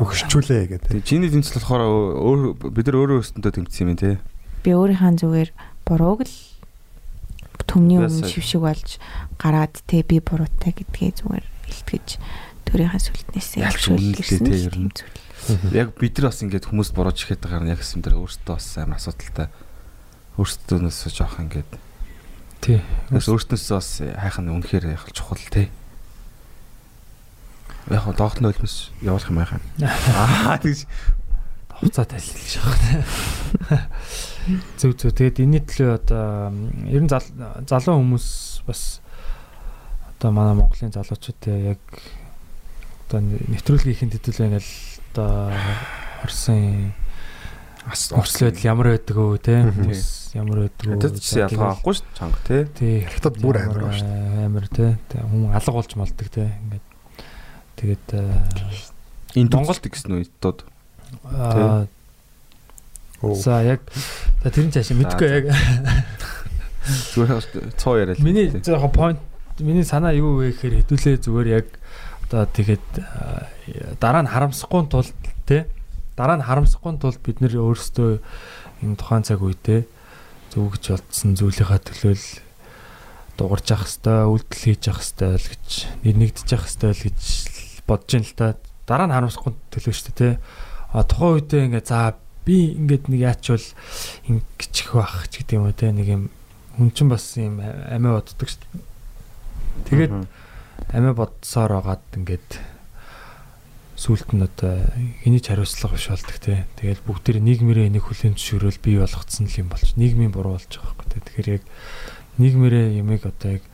Өгшчүүлээ гэдэг. Тэгээ чиний тэмцэл болохоор өөр бид нар өөрөө өөрсөндөө тэмцсэн юм те. Би өөрийнхөө зүгээр бурууг л төмний өмнө шившиг болж гараад те би буруутай гэдгээ зүгээр илтгэж төрийнхээ сүлтнээсээ нь. тийм зүйл. Яг бид нар бас ингээд хүмүүст борооч ихэд байгаа нь яг юм дээр өөрсдөө бас амар асуудалтай. Өөрсдөөс жоох ингээд Тий. бас өөртнөөс бас хайх нь үнэхээр яг л чухал те. Яг нь өлмөс явуулах юм яхаа. Аа тэгж хуцаа тайлхилж байгаа. Зүг зүг. Тэгээд энэний төлөө одоо ер нь зал- залуу хүмүүс бас одоо манай Монголын залуучуудаа яг одоо нэвтрүүлгийн төлөө ингээл одоо Орсын өрсөл байдал ямар байдаг вэ те ямар байдаг вэ Тэд ч ялгаа авахгүй шүү чанга те. тий Хятад бүр амар байна шүү амар те хүн алга болж малдаг те ингээд тэгээд Энэ Монголд гэсэн үү дод. Аа. За яг за тэрэн цаашаа мэдгүй яг. Зүгээр цоо яриад. Миний яг point миний санаа юу вэ гэхээр хэдүүлээ зүгээр яг одоо тэгээд аа, дараа нь харамсахгүй тулд те дараа нь харамсахгүй тулд бид нэр өөрсдөө энэ тухайн цаг үедээ зөвгөж болцсон зүйлийнхаа төлөө л дуурж явах хэвээр үйлдэл хийж явах хэвээр л гэж нэгдэж явах хэвээр л гэж бодож ин л та. Дараа нь харамсахгүй төлөө шүү дээ те тухайн үедээ ингээ за би ингээд нэг яачвал ингэчих байх ч гэдэг юм уу те нэг юм хүн чинь бас юм амиа боддог шүү дээ тэгээд амиа бодсоор агаад ингээд сүулт нь одоо хэний ч хариуцлага биш болдог те. Тэгэл бүгдээр нийгмэрээ энийг хүлээн зөвшөөрөл бий болгоцсон л юм болж нийгмийн буруу болж байгаа байхгүй те. Тэгэхээр яг нийгмэрээ ямиг одоо яг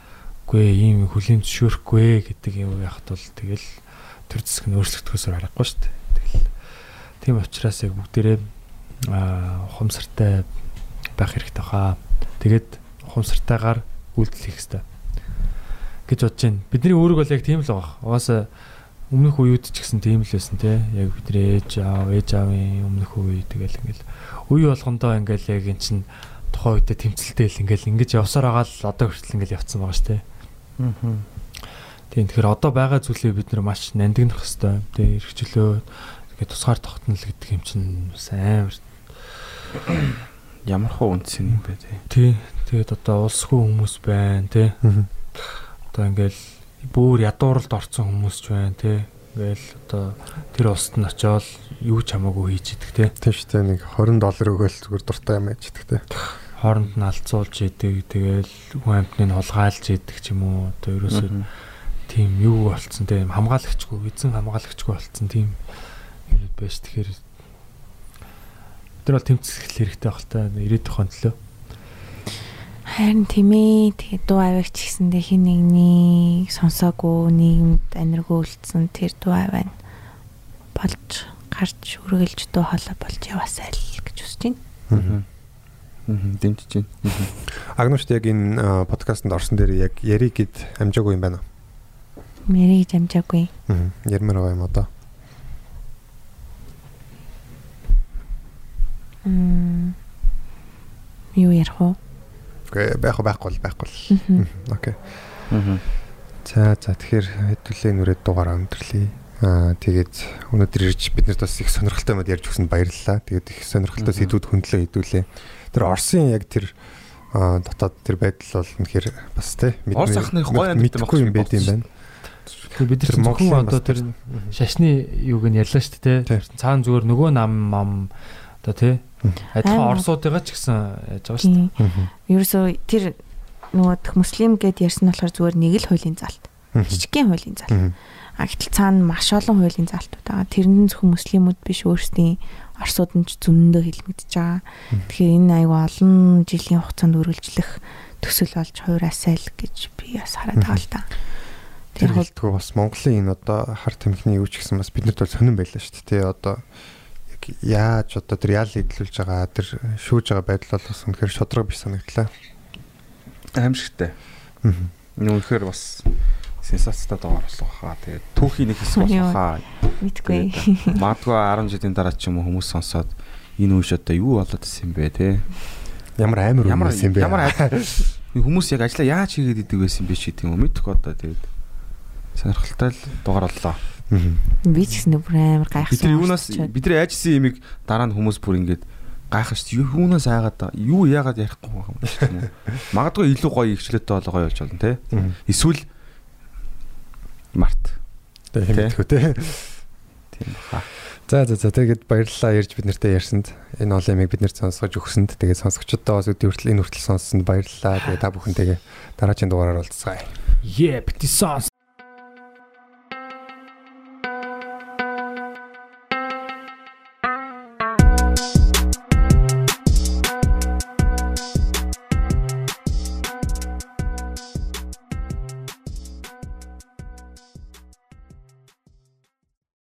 үгүй ийм хүлээн зөвшөөрөхгүй гэдэг юм яхад бол тэгэл төр зэсг нь өөрчлөгдөхөөсөр харахгүй шүү дээ. Тийм учраас яг бүгдээрээ аа ухамсартай байх хэрэгтэй хаа. Тэгээд ухамсартайгаар үйлдэл хийх хэрэгтэй гэж бодож байна. Бидний үүрэг бол яг тийм л байгаа. Угаасаа өмнөх үеуд ч гэсэн тийм л байсан те. Яг бидний ээж аав, ээж аавын өмнөх үе тэгэл ингээл үе болгондоо ингээл яг эн чин тухайн үедээ тэмцэлтэй л ингээл ингэж явсаар байгаа л одоо хүртэл ингээл явцсан байгаа шүү те. Тийм тэгэхээр одоо байгаа зүйлээ бид нар маш нандинах хэвээр. Тэгээ эрхчлөө ингээд тусгаар тогтнол гэдэг юм чин бас амар Ямар хөө үнцэн юм бэ тий. Тэгээд одоо улсгүй хүмүүс байна тий. Одоо ингээл бүр ядууралд орцсон хүмүүс ч байна тий. Ингээл одоо тэр улсад нь очиод юу ч хамаагүй хийж идэг тий. Тийм шүү дээ нэг 20 доллар өгөөл зүгээр дуртай юм яж идэх те. Хооронд нь алцуулж идэг. Тэгэл хүн амтныг хулгайлж идэг ч юм уу. Одоо ерөөсөө тийм юу болцсон тийм хамгаалагчгүй эзэн хамгаалагчгүй болцсон тийм юм байж тэгэхээр тэр бол тэмцэх хэрэгтэй байх та ирээдүйн хон төлөө. Харин тийм ээ. Тэгээ дуу аваач гэсэндээ хин нэгний сонсоогүй нийгэмд аниргүй үлдсэн тэр дуу аваа нь болж гарч үргэлж дөө хоолой болж яваасай л гэж хүсэж байна. Мм дэмжиж байна. Агнуушт яг энэ подкастт орсон дээр яг яриг гэд амжаагүй юм байна. Мэрийг амжаагүй. Аа. Ярмаар байгаа юм одоо. Мм. Юу ярих вэ? Окей, байх уу, байхгүй бол байхгүй л. Окей. Аа. За за тэгэхээр хэдүүлээ нүрээд дугаараа өндөрлөе. Аа тэгээд өнөөдөр ирж бид нарт бас их сонирхолтой юмуд ярьж өгсөнд баярлалаа. Тэгээд их сонирхолтой сэдвүүд хөндлөө хэдүүлээ. Тэр Орсын яг тэр аа дотоод тэр байдал бол үнэхээр бас тий Орос ахныг гоё амьд мэдхгүй юм байд юм байна. Тэгээ бид нар зөвхөн одоо тэр шашны юуг нь ярьлаа шүү дээ. Цаана зүгээр нөгөө нам мам одоо тий. Адилхан орсуудыгаа ч гэсэн яаж байгаа шүү дээ. Ерөөсөө тэр нөгөө муслим гэд ярьсан болохоор зүгээр нэг л хуулийн залт. Жижигхэн хуулийн залт. А гэтэл цаана маш олон хуулийн залтууд байгаа. Тэр нь зөвхөн муслимууд биш өөрсдийн орсууд нь ч зөндөө хэлмэгдэж байгаа. Тэгэхээр энэ аюу олон жилийн хугацаанд үргэлжлэх төсөл болж хувираасай л гэж би бас хараад байгаа л та. Тэр хэлтгүү бас Монголын энэ одоо хар тамхины юу ч гэсэн бас биднэрт бол сонирн байлаа шүү дээ. Тий одоо яаж одоо тэр яал идэлүүлж байгаа тэр шүүж байгаа байдал бол бас үнэхээр шодрог биш санагдлаа. Аимшигтай. Энэ үнэхээр бас сенсацтай доор болох хаа. Тэгээд түүхийн нэг хэсэг болох хаа. мэдгүй. Магадгүй 10 жилийн дараа ч юм уу хүмүүс сонсоод энэ үеш одоо юу болоод ирсэн юм бэ те. Ямар амар юм бэ? ямар хүмүүс яг ажиллаа яаж хийгээд идэг байсан бэ ч гэдэг юм уу мэдхгүй одоо тэгээд сонирхолтой л дугаар боллоо. Би ч гэсэн бүр амар гайхсан. Бид юунаас сонсчод. бид нар айжсэн юмыг дараа нь хүмүүс бүр ингэж гайхаж шүү. Юунаас айгаад? Юу яагаад ярихгүй байгаа юм уу? Магадгүй илүү гоё ихчлөлттэй болоо гоё болж болно те. Эсвэл март. Тэ хэмэтгэв те. Тийм баха. За за за тэгээд баярлалаа ярьж бид нартай ярьсанд энэ олон ямиг бид нарт сонсгож өгсөнд тэгээд сонсогчдоо бас өдөө хүртэл энэ хүртэл сонссонд баярлалаа. Тэгээд та бүхэнтэйгээ дараагийн дугаараар уулзцгаая. Yeah, сонс.